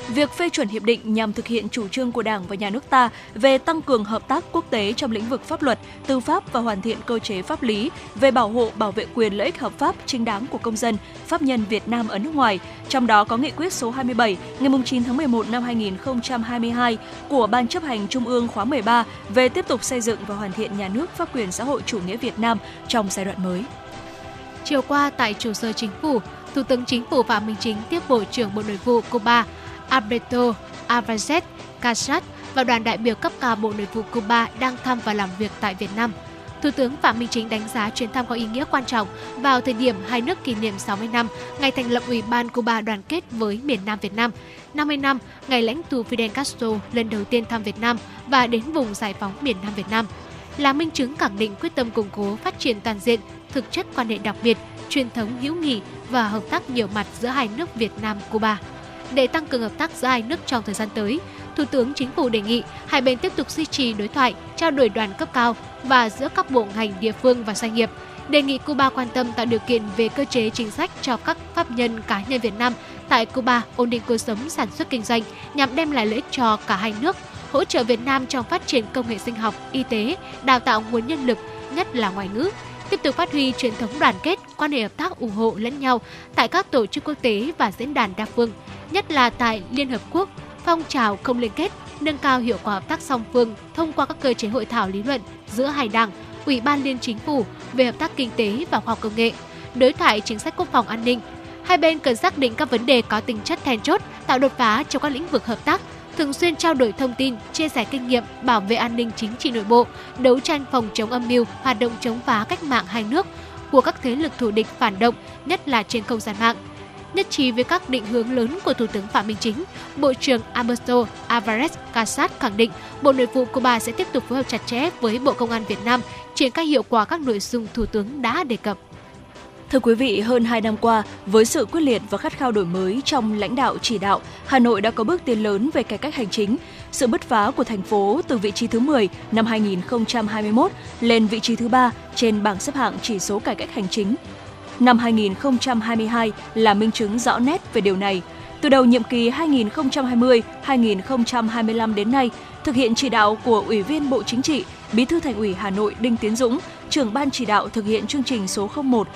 Việc phê chuẩn hiệp định nhằm thực hiện chủ trương của Đảng và Nhà nước ta về tăng cường hợp tác quốc tế trong lĩnh vực pháp luật, tư pháp và hoàn thiện cơ chế pháp lý về bảo hộ bảo vệ quyền lợi ích hợp pháp chính đáng của công dân, pháp nhân Việt Nam ở nước ngoài, trong đó có nghị quyết số 27 ngày 9 tháng 11 năm 2022 của Ban chấp hành Trung ương khóa 13 về tiếp tục xây dựng và hoàn thiện nhà nước pháp quyền xã hội chủ nghĩa Việt Nam trong giai đoạn mới. Chiều qua tại trụ sở chính phủ, Thủ tướng Chính phủ Phạm Minh Chính tiếp Bộ trưởng Bộ Nội vụ Cuba Alberto Alvarez Casas và đoàn đại biểu cấp cao Bộ Nội vụ Cuba đang thăm và làm việc tại Việt Nam. Thủ tướng Phạm Minh Chính đánh giá chuyến thăm có ý nghĩa quan trọng vào thời điểm hai nước kỷ niệm 60 năm ngày thành lập Ủy ban Cuba đoàn kết với miền Nam Việt Nam, 50 năm ngày lãnh tụ Fidel Castro lần đầu tiên thăm Việt Nam và đến vùng giải phóng miền Nam Việt Nam, là minh chứng khẳng định quyết tâm củng cố phát triển toàn diện, thực chất quan hệ đặc biệt, truyền thống hữu nghị và hợp tác nhiều mặt giữa hai nước Việt Nam Cuba. Để tăng cường hợp tác giữa hai nước trong thời gian tới, Thủ tướng Chính phủ đề nghị hai bên tiếp tục duy trì đối thoại, trao đổi đoàn cấp cao và giữa các bộ ngành địa phương và doanh nghiệp, đề nghị Cuba quan tâm tạo điều kiện về cơ chế chính sách cho các pháp nhân cá nhân Việt Nam tại Cuba ổn định cuộc sống sản xuất kinh doanh nhằm đem lại lợi ích cho cả hai nước, hỗ trợ Việt Nam trong phát triển công nghệ sinh học, y tế, đào tạo nguồn nhân lực, nhất là ngoại ngữ, tiếp tục phát huy truyền thống đoàn kết, quan hệ hợp tác ủng hộ lẫn nhau tại các tổ chức quốc tế và diễn đàn đa phương, nhất là tại Liên Hợp Quốc, phong trào không liên kết, nâng cao hiệu quả hợp tác song phương thông qua các cơ chế hội thảo lý luận giữa hai đảng, Ủy ban Liên Chính phủ về hợp tác kinh tế và khoa học công nghệ, đối thoại chính sách quốc phòng an ninh. Hai bên cần xác định các vấn đề có tính chất then chốt, tạo đột phá trong các lĩnh vực hợp tác, thường xuyên trao đổi thông tin, chia sẻ kinh nghiệm, bảo vệ an ninh chính trị nội bộ, đấu tranh phòng chống âm mưu, hoạt động chống phá cách mạng hai nước của các thế lực thù địch phản động, nhất là trên không gian mạng. Nhất trí với các định hướng lớn của Thủ tướng Phạm Minh Chính, Bộ trưởng Alberto Alvarez Casas khẳng định Bộ Nội vụ Cuba sẽ tiếp tục phối hợp chặt chẽ với Bộ Công an Việt Nam triển khai hiệu quả các nội dung Thủ tướng đã đề cập. Thưa quý vị, hơn 2 năm qua, với sự quyết liệt và khát khao đổi mới trong lãnh đạo chỉ đạo, Hà Nội đã có bước tiến lớn về cải cách hành chính. Sự bứt phá của thành phố từ vị trí thứ 10 năm 2021 lên vị trí thứ 3 trên bảng xếp hạng chỉ số cải cách hành chính. Năm 2022 là minh chứng rõ nét về điều này. Từ đầu nhiệm kỳ 2020-2025 đến nay, thực hiện chỉ đạo của Ủy viên Bộ Chính trị, Bí thư Thành ủy Hà Nội Đinh Tiến Dũng, trưởng ban chỉ đạo thực hiện chương trình số 01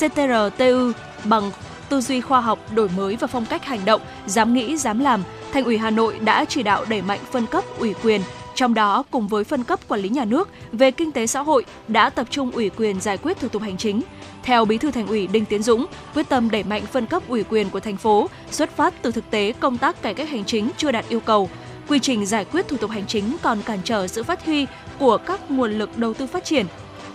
CTRTU bằng tư duy khoa học, đổi mới và phong cách hành động, dám nghĩ, dám làm, Thành ủy Hà Nội đã chỉ đạo đẩy mạnh phân cấp ủy quyền, trong đó cùng với phân cấp quản lý nhà nước về kinh tế xã hội đã tập trung ủy quyền giải quyết thủ tục hành chính. Theo Bí thư Thành ủy Đinh Tiến Dũng, quyết tâm đẩy mạnh phân cấp ủy quyền của thành phố xuất phát từ thực tế công tác cải cách hành chính chưa đạt yêu cầu, quy trình giải quyết thủ tục hành chính còn cản trở sự phát huy của các nguồn lực đầu tư phát triển.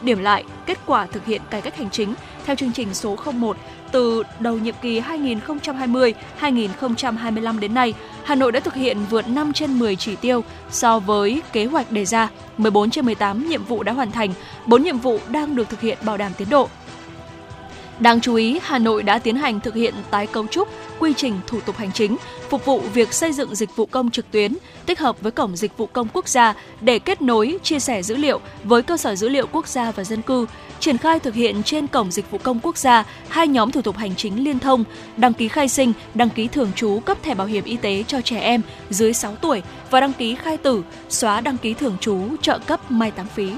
Điểm lại, kết quả thực hiện cải cách hành chính theo chương trình số 01 từ đầu nhiệm kỳ 2020-2025 đến nay, Hà Nội đã thực hiện vượt 5 trên 10 chỉ tiêu so với kế hoạch đề ra, 14 trên 18 nhiệm vụ đã hoàn thành, 4 nhiệm vụ đang được thực hiện bảo đảm tiến độ. Đáng chú ý, Hà Nội đã tiến hành thực hiện tái cấu trúc quy trình thủ tục hành chính, phục vụ việc xây dựng dịch vụ công trực tuyến, tích hợp với Cổng Dịch vụ Công Quốc gia để kết nối, chia sẻ dữ liệu với cơ sở dữ liệu quốc gia và dân cư, triển khai thực hiện trên Cổng Dịch vụ Công Quốc gia hai nhóm thủ tục hành chính liên thông, đăng ký khai sinh, đăng ký thường trú cấp thẻ bảo hiểm y tế cho trẻ em dưới 6 tuổi và đăng ký khai tử, xóa đăng ký thường trú trợ cấp mai táng phí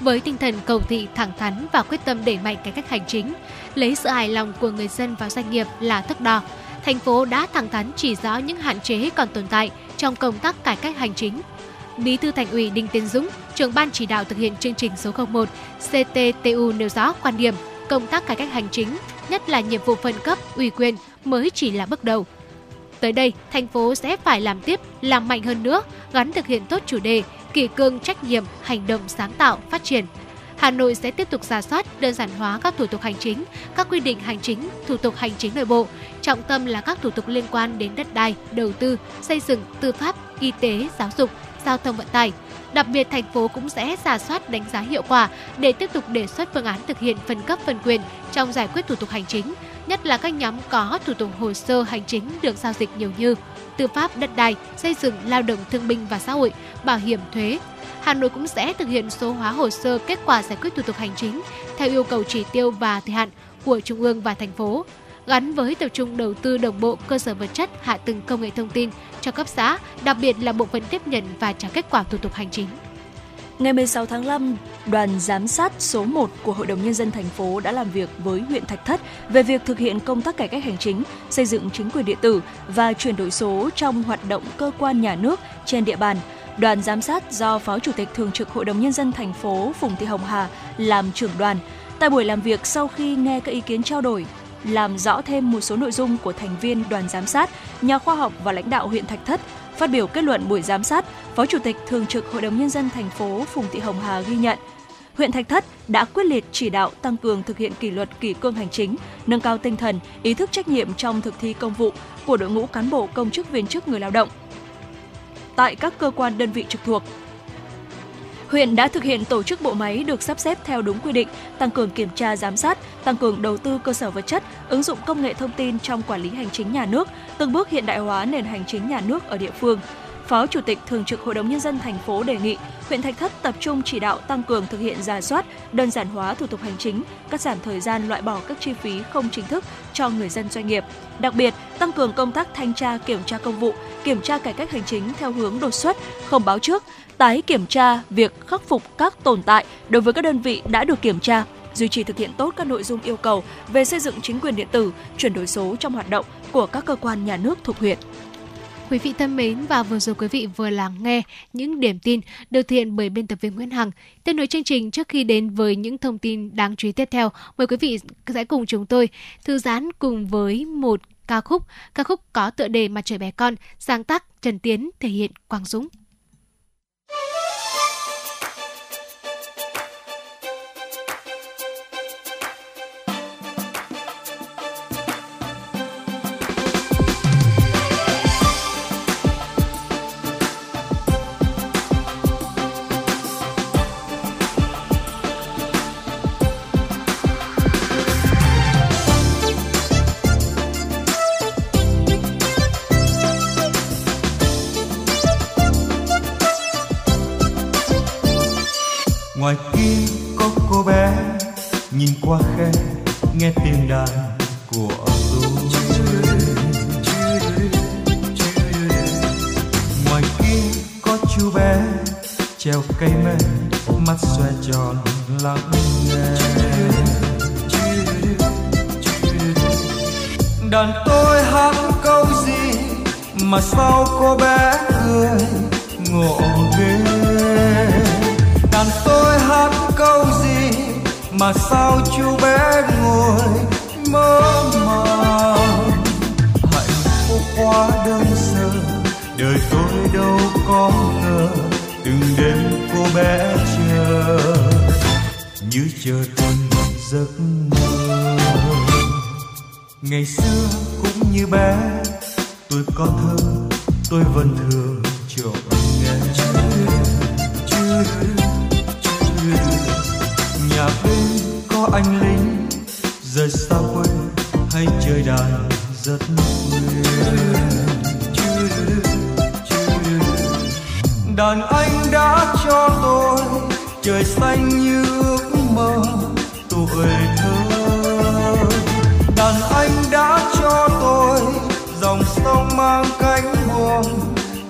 với tinh thần cầu thị thẳng thắn và quyết tâm đẩy mạnh cải cách hành chính, lấy sự hài lòng của người dân và doanh nghiệp là thước đo. Thành phố đã thẳng thắn chỉ rõ những hạn chế còn tồn tại trong công tác cải cách hành chính. Bí thư Thành ủy Đinh Tiến Dũng, trưởng ban chỉ đạo thực hiện chương trình số 01 CTTU nêu rõ quan điểm công tác cải cách hành chính, nhất là nhiệm vụ phân cấp, ủy quyền mới chỉ là bước đầu. Tới đây, thành phố sẽ phải làm tiếp, làm mạnh hơn nữa, gắn thực hiện tốt chủ đề kỷ cương trách nhiệm, hành động sáng tạo, phát triển. Hà Nội sẽ tiếp tục giả soát, đơn giản hóa các thủ tục hành chính, các quy định hành chính, thủ tục hành chính nội bộ, trọng tâm là các thủ tục liên quan đến đất đai, đầu tư, xây dựng, tư pháp, y tế, giáo dục, giao thông vận tải. Đặc biệt, thành phố cũng sẽ giả soát đánh giá hiệu quả để tiếp tục đề xuất phương án thực hiện phân cấp phân quyền trong giải quyết thủ tục hành chính, nhất là các nhóm có thủ tục hồ sơ hành chính được giao dịch nhiều như tư pháp, đất đai, xây dựng, lao động thương binh và xã hội, bảo hiểm thuế. Hà Nội cũng sẽ thực hiện số hóa hồ sơ kết quả giải quyết thủ tục hành chính theo yêu cầu chỉ tiêu và thời hạn của Trung ương và thành phố, gắn với tập trung đầu tư đồng bộ cơ sở vật chất, hạ tầng công nghệ thông tin cho cấp xã, đặc biệt là bộ phận tiếp nhận và trả kết quả thủ tục hành chính. Ngày 16 tháng 5, đoàn giám sát số 1 của Hội đồng Nhân dân thành phố đã làm việc với huyện Thạch Thất về việc thực hiện công tác cải cách hành chính, xây dựng chính quyền điện tử và chuyển đổi số trong hoạt động cơ quan nhà nước trên địa bàn. Đoàn giám sát do Phó Chủ tịch Thường trực Hội đồng Nhân dân thành phố Phùng Thị Hồng Hà làm trưởng đoàn. Tại buổi làm việc sau khi nghe các ý kiến trao đổi, làm rõ thêm một số nội dung của thành viên đoàn giám sát, nhà khoa học và lãnh đạo huyện Thạch Thất Phát biểu kết luận buổi giám sát, Phó Chủ tịch Thường trực Hội đồng Nhân dân thành phố Phùng Thị Hồng Hà ghi nhận, huyện Thạch Thất đã quyết liệt chỉ đạo tăng cường thực hiện kỷ luật kỷ cương hành chính, nâng cao tinh thần, ý thức trách nhiệm trong thực thi công vụ của đội ngũ cán bộ công chức viên chức người lao động. Tại các cơ quan đơn vị trực thuộc, huyện đã thực hiện tổ chức bộ máy được sắp xếp theo đúng quy định, tăng cường kiểm tra giám sát, tăng cường đầu tư cơ sở vật chất, ứng dụng công nghệ thông tin trong quản lý hành chính nhà nước, từng bước hiện đại hóa nền hành chính nhà nước ở địa phương. Phó Chủ tịch Thường trực Hội đồng Nhân dân thành phố đề nghị huyện Thạch Thất tập trung chỉ đạo tăng cường thực hiện giả soát, đơn giản hóa thủ tục hành chính, cắt giảm thời gian loại bỏ các chi phí không chính thức cho người dân doanh nghiệp. Đặc biệt, tăng cường công tác thanh tra kiểm tra công vụ, kiểm tra cải cách hành chính theo hướng đột xuất, không báo trước, tái kiểm tra việc khắc phục các tồn tại đối với các đơn vị đã được kiểm tra, duy trì thực hiện tốt các nội dung yêu cầu về xây dựng chính quyền điện tử, chuyển đổi số trong hoạt động của các cơ quan nhà nước thuộc huyện. Quý vị thân mến và vừa rồi quý vị vừa lắng nghe những điểm tin được thực hiện bởi biên tập viên Nguyễn Hằng. Tiếp nối chương trình trước khi đến với những thông tin đáng chú ý tiếp theo, mời quý vị sẽ cùng chúng tôi thư giãn cùng với một ca khúc, ca khúc có tựa đề Mặt trời bé con, sáng tác Trần Tiến thể hiện Quang Dũng. Ngoài kia có cô bé, nhìn qua khe, nghe tiếng đàn của tôi. Ngoài kia có chú bé, treo cây me mắt xoe tròn lắng nghe đàn tôi hát câu gì mà sao cô bé cười ngộ ghê? Đàn tôi hát câu gì mà sao chú bé ngồi mơ màng? Hạnh phúc quá đơn sơ, đời tôi đâu có ngờ từng đêm cô bé chờ. Như chờ từng giấc mơ. Ngày xưa cũng như bé, tôi có thơ, tôi vẫn thường trộm nghe. Chưa. Có anh lính, rời xa quê hay chơi đàn rất quên đàn anh đã cho tôi trời xanh như ước mơ, tuổi thơ. Đàn anh đã cho tôi dòng sông mang cánh buồm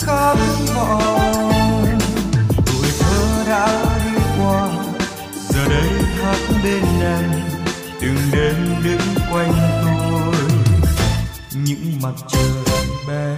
khát vọng. Tuổi thơ đã đứng quanh tôi. Những mặt trời bé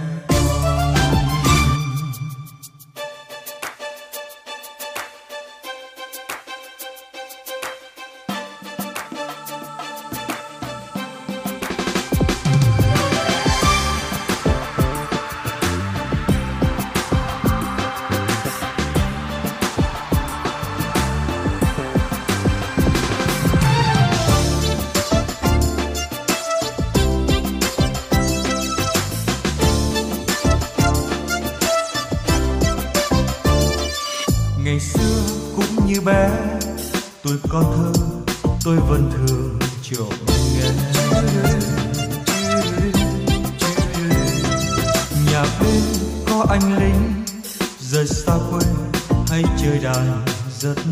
đàn rất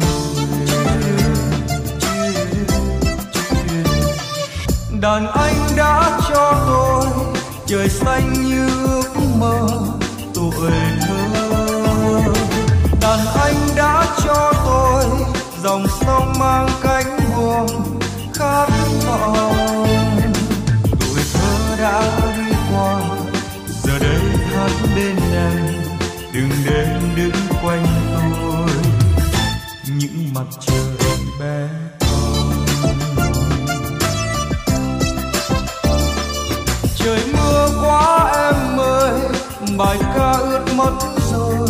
đàn anh đã cho tôi trời xanh như ước mơ, tuổi thơ. Đàn anh đã cho tôi dòng sông mang cánh buồm khát vọng. Mặt trời bé trời mưa quá em ơi, bài ca ướt mất rồi,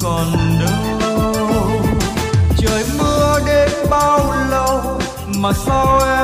còn đâu? Trời mưa đến bao lâu mà sao em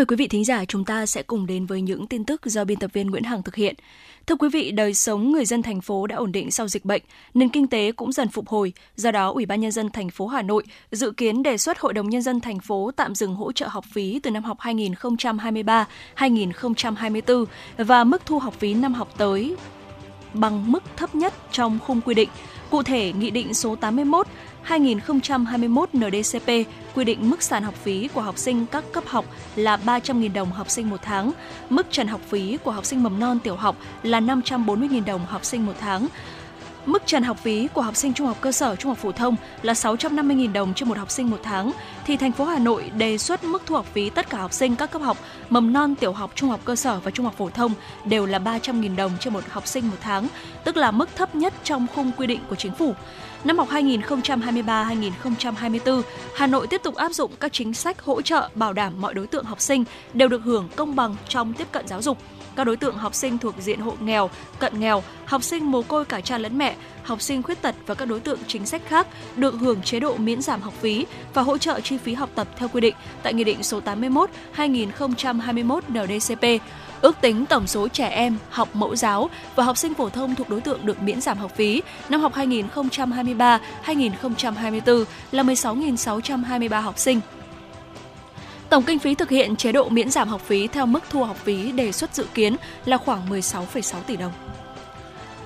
mời quý vị thính giả chúng ta sẽ cùng đến với những tin tức do biên tập viên Nguyễn Hằng thực hiện. Thưa quý vị, đời sống người dân thành phố đã ổn định sau dịch bệnh, nền kinh tế cũng dần phục hồi. Do đó, Ủy ban nhân dân thành phố Hà Nội dự kiến đề xuất Hội đồng nhân dân thành phố tạm dừng hỗ trợ học phí từ năm học 2023-2024 và mức thu học phí năm học tới bằng mức thấp nhất trong khung quy định. Cụ thể, Nghị định số 81 2021 NDCP quy định mức sàn học phí của học sinh các cấp học là 300.000 đồng học sinh một tháng, mức trần học phí của học sinh mầm non tiểu học là 540.000 đồng học sinh một tháng. Mức trần học phí của học sinh trung học cơ sở, trung học phổ thông là 650.000 đồng trên một học sinh một tháng, thì thành phố Hà Nội đề xuất mức thu học phí tất cả học sinh các cấp học, mầm non, tiểu học, trung học cơ sở và trung học phổ thông đều là 300.000 đồng trên một học sinh một tháng, tức là mức thấp nhất trong khung quy định của chính phủ. Năm học 2023-2024, Hà Nội tiếp tục áp dụng các chính sách hỗ trợ bảo đảm mọi đối tượng học sinh đều được hưởng công bằng trong tiếp cận giáo dục. Các đối tượng học sinh thuộc diện hộ nghèo, cận nghèo, học sinh mồ côi cả cha lẫn mẹ, học sinh khuyết tật và các đối tượng chính sách khác được hưởng chế độ miễn giảm học phí và hỗ trợ chi phí học tập theo quy định tại Nghị định số 81 2021 NDCP. Ước tính tổng số trẻ em học mẫu giáo và học sinh phổ thông thuộc đối tượng được miễn giảm học phí năm học 2023-2024 là 16.623 học sinh. Tổng kinh phí thực hiện chế độ miễn giảm học phí theo mức thu học phí đề xuất dự kiến là khoảng 16,6 tỷ đồng.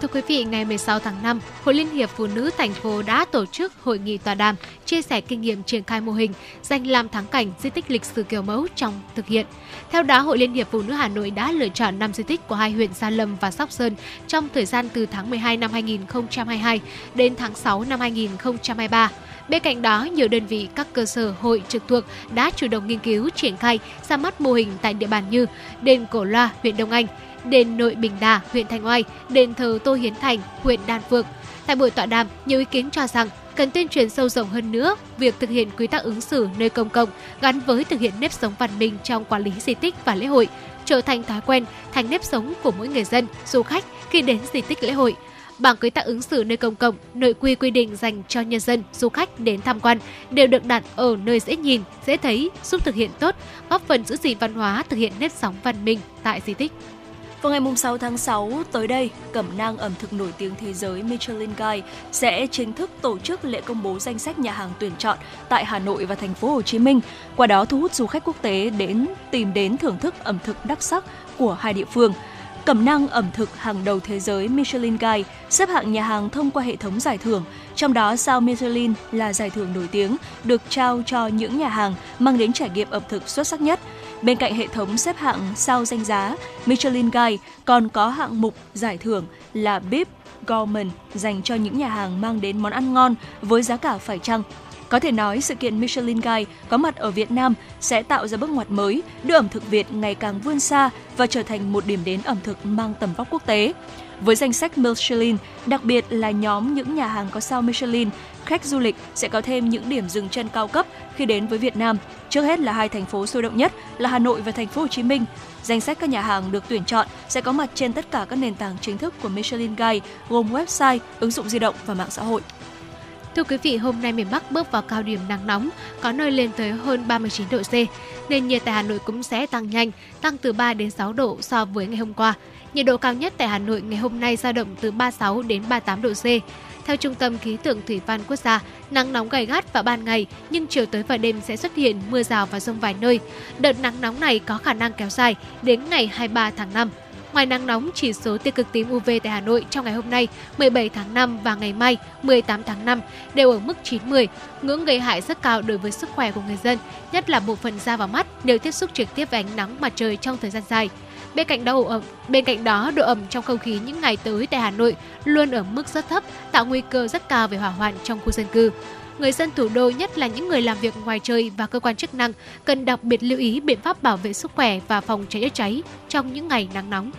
Thưa quý vị, ngày 16 tháng 5, Hội Liên hiệp Phụ nữ thành phố đã tổ chức hội nghị tọa đàm chia sẻ kinh nghiệm triển khai mô hình danh làm thắng cảnh di tích lịch sử kiểu mẫu trong thực hiện. Theo đó, Hội Liên hiệp Phụ nữ Hà Nội đã lựa chọn 5 di tích của hai huyện Gia Lâm và Sóc Sơn trong thời gian từ tháng 12 năm 2022 đến tháng 6 năm 2023. Bên cạnh đó, nhiều đơn vị các cơ sở hội trực thuộc đã chủ động nghiên cứu triển khai ra mắt mô hình tại địa bàn như đền Cổ Loa, huyện Đông Anh, đền Nội Bình Đà, huyện Thanh Oai, đền thờ Tô Hiến Thành, huyện Đan Phượng. Tại buổi tọa đàm, nhiều ý kiến cho rằng cần tuyên truyền sâu rộng hơn nữa việc thực hiện quy tắc ứng xử nơi công cộng gắn với thực hiện nếp sống văn minh trong quản lý di tích và lễ hội, trở thành thói quen, thành nếp sống của mỗi người dân, du khách khi đến di tích lễ hội. Bảng quy tắc ứng xử nơi công cộng, nội quy quy định dành cho nhân dân, du khách đến tham quan đều được đặt ở nơi dễ nhìn, dễ thấy, giúp thực hiện tốt, góp phần giữ gìn văn hóa, thực hiện nếp sống văn minh tại di tích. Vào ngày 6 tháng 6 tới đây, cẩm nang ẩm thực nổi tiếng thế giới Michelin Guide sẽ chính thức tổ chức lễ công bố danh sách nhà hàng tuyển chọn tại Hà Nội và thành phố Hồ Chí Minh, qua đó thu hút du khách quốc tế đến tìm đến thưởng thức ẩm thực đặc sắc của hai địa phương. Cẩm năng ẩm thực hàng đầu thế giới Michelin Guide xếp hạng nhà hàng thông qua hệ thống giải thưởng, trong đó sao Michelin là giải thưởng nổi tiếng được trao cho những nhà hàng mang đến trải nghiệm ẩm thực xuất sắc nhất. Bên cạnh hệ thống xếp hạng sao danh giá, Michelin Guide còn có hạng mục giải thưởng là Bib Gourmand dành cho những nhà hàng mang đến món ăn ngon với giá cả phải chăng. Có thể nói, sự kiện Michelin Guide có mặt ở Việt Nam sẽ tạo ra bước ngoặt mới, đưa ẩm thực Việt ngày càng vươn xa và trở thành một điểm đến ẩm thực mang tầm vóc quốc tế. Với danh sách Michelin, đặc biệt là nhóm những nhà hàng có sao Michelin, khách du lịch sẽ có thêm những điểm dừng chân cao cấp khi đến với Việt Nam. Trước hết là hai thành phố sôi động nhất là Hà Nội và thành phố Hồ Chí Minh. Danh sách các nhà hàng được tuyển chọn sẽ có mặt trên tất cả các nền tảng chính thức của Michelin Guide, gồm website, ứng dụng di động và mạng xã hội. Thưa quý vị, hôm nay miền Bắc bước vào cao điểm nắng nóng, có nơi lên tới hơn 39 độ C. Nền nhiệt tại Hà Nội cũng sẽ tăng nhanh, tăng từ 3 đến 6 độ so với ngày hôm qua. Nhiệt độ cao nhất tại Hà Nội ngày hôm nay dao động từ 36 đến 38 độ C. Theo Trung tâm Khí tượng Thủy văn Quốc gia, nắng nóng gay gắt vào ban ngày nhưng chiều tối và đêm sẽ xuất hiện mưa rào và rông vài nơi. Đợt nắng nóng này có khả năng kéo dài đến ngày 23 tháng 5. Ngoài nắng nóng, chỉ số tia cực tím UV tại Hà Nội trong ngày hôm nay 17 tháng 5 và ngày mai 18 tháng 5 đều ở mức 90, ngưỡng gây hại rất cao đối với sức khỏe của người dân, nhất là bộ phận da và mắt nếu tiếp xúc trực tiếp với ánh nắng mặt trời trong thời gian dài. Bên cạnh đó, ẩm, ờ, bên cạnh đó, độ ẩm trong không khí những ngày tới tại Hà Nội luôn ở mức rất thấp, tạo nguy cơ rất cao về hỏa hoạn trong khu dân cư người dân thủ đô nhất là những người làm việc ngoài trời và cơ quan chức năng cần đặc biệt lưu ý biện pháp bảo vệ sức khỏe và phòng cháy chữa cháy trong những ngày nắng nóng.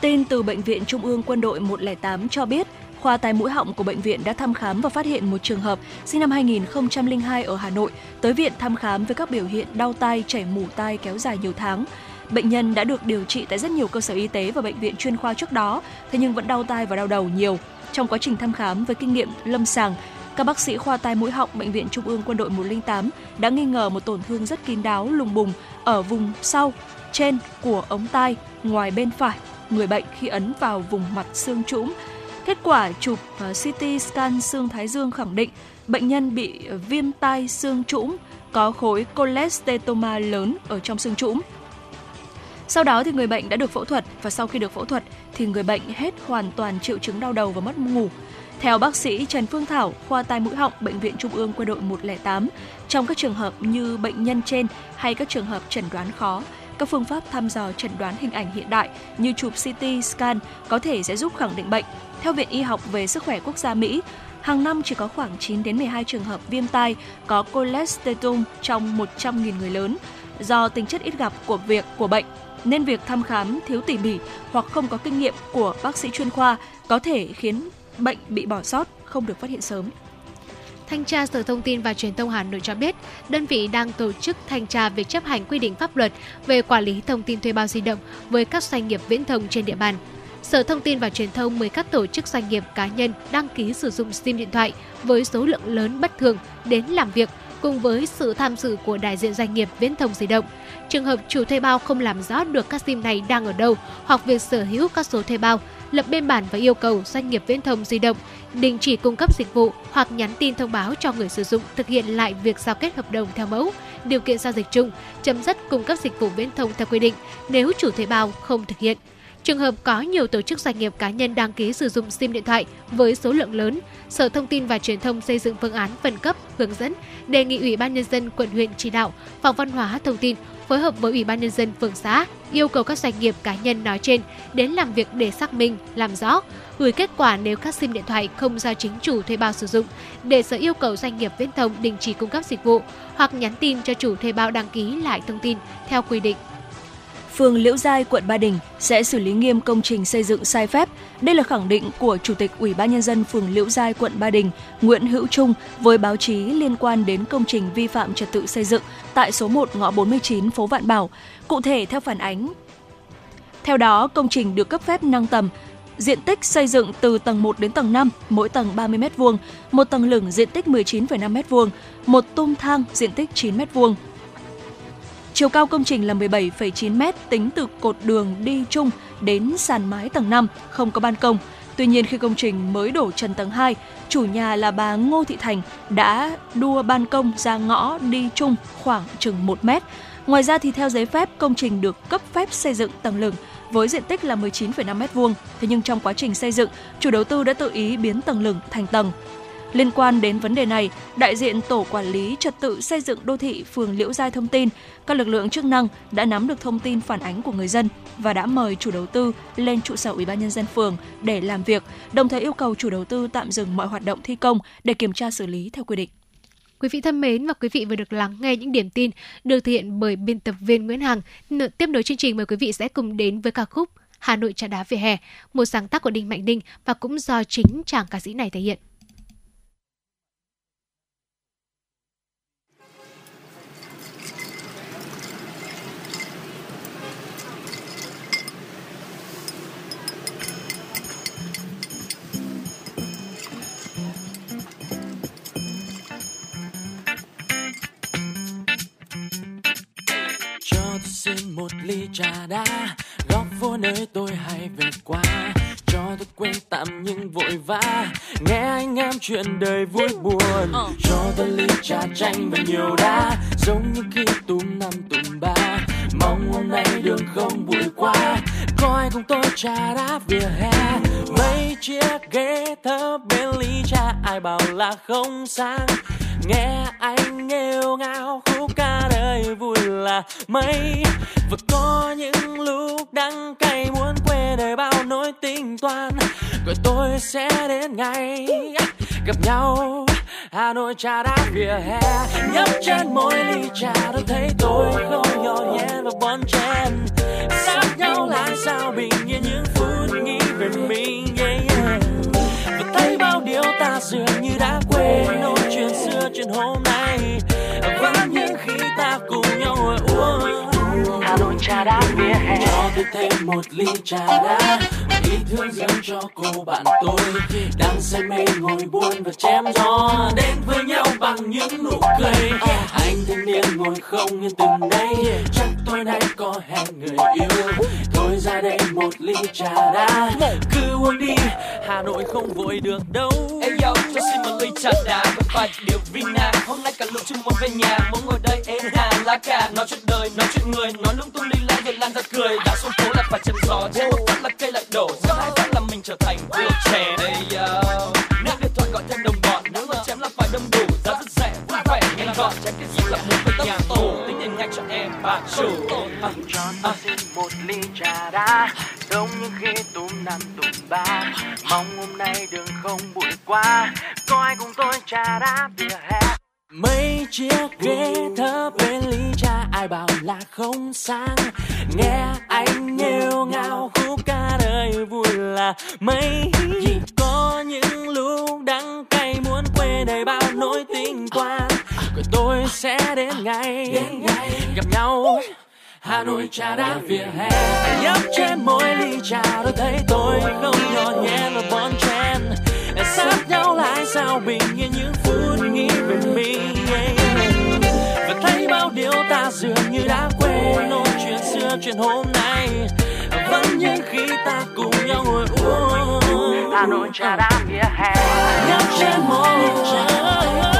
Tin từ Bệnh viện Trung ương Quân đội 108 cho biết, khoa tai mũi họng của bệnh viện đã thăm khám và phát hiện một trường hợp sinh năm 2002 ở Hà Nội tới viện thăm khám với các biểu hiện đau tai, chảy mủ tai kéo dài nhiều tháng. Bệnh nhân đã được điều trị tại rất nhiều cơ sở y tế và bệnh viện chuyên khoa trước đó, thế nhưng vẫn đau tai và đau đầu nhiều. Trong quá trình thăm khám với kinh nghiệm lâm sàng, các bác sĩ khoa tai mũi họng Bệnh viện Trung ương Quân đội 108 đã nghi ngờ một tổn thương rất kín đáo lùng bùng ở vùng sau, trên của ống tai, ngoài bên phải người bệnh khi ấn vào vùng mặt xương trũng. Kết quả chụp à, CT scan xương thái dương khẳng định bệnh nhân bị viêm tai xương trũng, có khối cholestetoma lớn ở trong xương trũng. Sau đó thì người bệnh đã được phẫu thuật và sau khi được phẫu thuật thì người bệnh hết hoàn toàn triệu chứng đau đầu và mất ngủ. Theo bác sĩ Trần Phương Thảo, khoa tai mũi họng Bệnh viện Trung ương Quân đội 108, trong các trường hợp như bệnh nhân trên hay các trường hợp chẩn đoán khó, các phương pháp thăm dò chẩn đoán hình ảnh hiện đại như chụp CT scan có thể sẽ giúp khẳng định bệnh. Theo Viện Y học về sức khỏe quốc gia Mỹ, hàng năm chỉ có khoảng 9 đến 12 trường hợp viêm tai có cholesterol trong 100.000 người lớn. Do tính chất ít gặp của việc của bệnh nên việc thăm khám thiếu tỉ mỉ hoặc không có kinh nghiệm của bác sĩ chuyên khoa có thể khiến bệnh bị bỏ sót, không được phát hiện sớm. Thanh tra Sở Thông tin và Truyền thông Hà Nội cho biết, đơn vị đang tổ chức thanh tra việc chấp hành quy định pháp luật về quản lý thông tin thuê bao di động với các doanh nghiệp viễn thông trên địa bàn. Sở Thông tin và Truyền thông mời các tổ chức doanh nghiệp cá nhân đăng ký sử dụng SIM điện thoại với số lượng lớn bất thường đến làm việc cùng với sự tham dự của đại diện doanh nghiệp viễn thông di động. Trường hợp chủ thuê bao không làm rõ được các SIM này đang ở đâu hoặc việc sở hữu các số thuê bao, lập biên bản và yêu cầu doanh nghiệp viễn thông di động đình chỉ cung cấp dịch vụ hoặc nhắn tin thông báo cho người sử dụng thực hiện lại việc giao kết hợp đồng theo mẫu, điều kiện giao dịch chung, chấm dứt cung cấp dịch vụ viễn thông theo quy định nếu chủ thuê bao không thực hiện. Trường hợp có nhiều tổ chức doanh nghiệp cá nhân đăng ký sử dụng SIM điện thoại với số lượng lớn, Sở Thông tin và Truyền thông xây dựng phương án phân cấp, hướng dẫn, đề nghị Ủy ban nhân dân quận huyện chỉ đạo phòng văn hóa thông tin phối hợp với Ủy ban nhân dân phường xã yêu cầu các doanh nghiệp cá nhân nói trên đến làm việc để xác minh, làm rõ, gửi kết quả nếu các SIM điện thoại không do chính chủ thuê bao sử dụng, để sở yêu cầu doanh nghiệp viễn thông đình chỉ cung cấp dịch vụ hoặc nhắn tin cho chủ thuê bao đăng ký lại thông tin theo quy định phường Liễu Giai, quận Ba Đình sẽ xử lý nghiêm công trình xây dựng sai phép. Đây là khẳng định của Chủ tịch Ủy ban nhân dân phường Liễu Giai, quận Ba Đình, Nguyễn Hữu Trung với báo chí liên quan đến công trình vi phạm trật tự xây dựng tại số 1 ngõ 49 phố Vạn Bảo. Cụ thể theo phản ánh theo đó, công trình được cấp phép nâng tầm diện tích xây dựng từ tầng 1 đến tầng 5, mỗi tầng 30 m2, một tầng lửng diện tích 19,5 m2, một tung thang diện tích 9 m2, Chiều cao công trình là 17,9 m tính từ cột đường đi chung đến sàn mái tầng 5, không có ban công. Tuy nhiên khi công trình mới đổ trần tầng 2, chủ nhà là bà Ngô Thị Thành đã đua ban công ra ngõ đi chung khoảng chừng 1 mét. Ngoài ra thì theo giấy phép, công trình được cấp phép xây dựng tầng lửng với diện tích là 19,5 m2. Thế nhưng trong quá trình xây dựng, chủ đầu tư đã tự ý biến tầng lửng thành tầng. Liên quan đến vấn đề này, đại diện Tổ Quản lý Trật tự xây dựng đô thị phường Liễu Giai thông tin, các lực lượng chức năng đã nắm được thông tin phản ánh của người dân và đã mời chủ đầu tư lên trụ sở Ủy ban nhân dân phường để làm việc, đồng thời yêu cầu chủ đầu tư tạm dừng mọi hoạt động thi công để kiểm tra xử lý theo quy định. Quý vị thân mến và quý vị vừa được lắng nghe những điểm tin được thực hiện bởi biên tập viên Nguyễn Hằng. Tiếp nối chương trình mời quý vị sẽ cùng đến với ca khúc Hà Nội trà đá về hè, một sáng tác của Đinh Mạnh Ninh và cũng do chính chàng ca sĩ này thể hiện. Xin một ly trà đá. Góc phố nơi tôi hay về qua. Cho tôi quên tạm nhưng vội vã. Nghe anh em chuyện đời vui buồn. Cho tôi ly trà chanh và nhiều đá. Giống như khi túm năm túm ba. Mong hôm nay đường không bụi quá. Có ai cùng tôi trà đá vỉa hè? Mấy chiếc ghế thấp bên ly trà. Ai bảo là không sang nghe anh nghêu ngao khúc ca đời vui là mấy. Và có những lúc đắng cay muốn quên đời bao nỗi tính toan rồi tôi sẽ đến ngày gặp nhau. Hà Nội trà đá vỉa hè nhấp trên mỗi ly trà. Tôi thấy tôi không nhỏ nhẹ và bon chen. Sát nhau là sao bình yên những phút nghĩ về mình yeah, nếu ta dường như đã quên nỗi chuyện xưa chuyện hôm nay. Vẫn những khi ta cùng nhau ngồi uống trà đá vỉa hè. Cho tôi thêm một ly trà đá. Ý thương dâng cho cô bạn tôi. Đang say mê ngồi buồn và chém gió. Đến với nhau bằng những nụ cười. Anh thanh niên ngồi không yên từng đây chắc tôi nay có hẹn người yêu. Thôi ra đây một ly trà đá. Cứ uống đi, hà nội không vội được đâu hey cho xin một ly trà đá với vài điều vina. Hôm nay cả lũ chung muốn về nhà muốn ngồi đây êm hà lá cà, nói chuyện đời, nói chuyện người, nói lung tung ly lan rồi lan ra cười. Đã xuống phố là phải chém gió chết một phát là cây lại đổ. Rất hai phát là mình trở thành vua trẻ. Đây yo nếu điện thoại gọi thêm đồng bọn, nếu mà chém là phải đông đủ. Giá rất rẻ, vui vẻ, nhanh gọn, chém cái gì là muốn bạc chủ em cho tôi xin một ly trà đá giống như khi tùm năm tùm ba mong hôm nay đường không bụi quá có ai cùng tôi trà đá vỉa hè mấy chiếc ghế thấp bên ly trà, ai bảo là không sang nghe anh nghêu ngao, khúc ca đời vui là mấy. Có những lúc đắng cay, muốn quên đầy bao nỗi tình toan rồi tôi sẽ đến ngày gặp nhau. Hà Nội trà đá vỉa hè. nhấp trên mỗi ly trà tôi thấy tôi không nhỏ nhẹ và bon chen. Sát nhau lại sao bình yên những phút nghĩ về mình. Và thấy bao điều ta dường như đã quên nỗi chuyện xưa chuyện hôm nay. Vẫn như khi ta cùng nhau ngồi uống. Hà Nội trà đá vỉa hè. Nhấp trên mỗi ly trà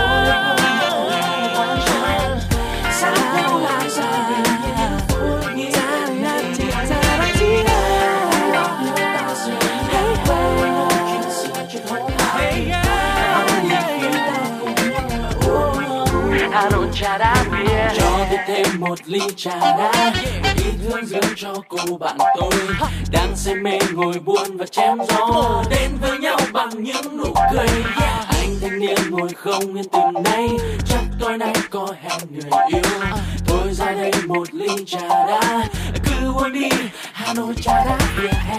trà đá bia cho tôi thêm một ly trà đá ý thương dương cho cô bạn tôi. Đang say mê ngồi buồn và chém gió, đến với nhau bằng những nụ cười. Anh thanh niên ngồi không yên từ nay, chắc tối nay có hẹn người yêu. Thôi ra đây một ly trà đá, cứ uống đi, hà nội trà đá vỉa hè.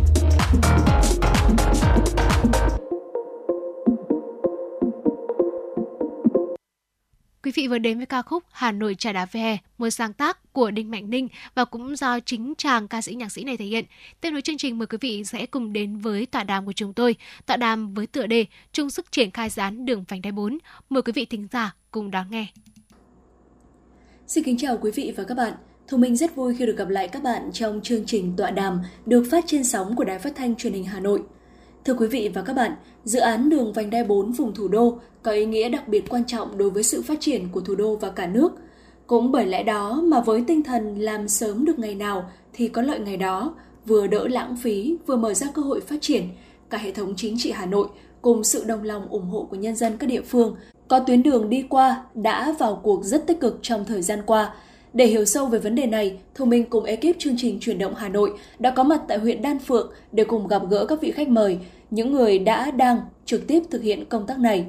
Quý vị vừa đến với ca khúc Hà Nội trà đá về một sáng tác của Đinh Mạnh Ninh và cũng do chính chàng ca sĩ nhạc sĩ này thể hiện. Tiếp nối chương trình mời quý vị sẽ cùng đến với tọa đàm của chúng tôi, tọa đàm với tựa đề chung sức triển khai dán đường vành đai 4. Mời quý vị thính giả cùng đón nghe. Xin kính chào quý vị và các bạn. Thu Minh rất vui khi được gặp lại các bạn trong chương trình tọa đàm được phát trên sóng của Đài Phát thanh Truyền hình Hà Nội. Thưa quý vị và các bạn, dự án đường vành đai 4 vùng thủ đô có ý nghĩa đặc biệt quan trọng đối với sự phát triển của thủ đô và cả nước. Cũng bởi lẽ đó mà với tinh thần làm sớm được ngày nào thì có lợi ngày đó, vừa đỡ lãng phí, vừa mở ra cơ hội phát triển, cả hệ thống chính trị Hà Nội cùng sự đồng lòng ủng hộ của nhân dân các địa phương có tuyến đường đi qua đã vào cuộc rất tích cực trong thời gian qua. Để hiểu sâu về vấn đề này, Thu Minh cùng ekip chương trình Chuyển động Hà Nội đã có mặt tại huyện Đan Phượng để cùng gặp gỡ các vị khách mời, những người đã đang trực tiếp thực hiện công tác này.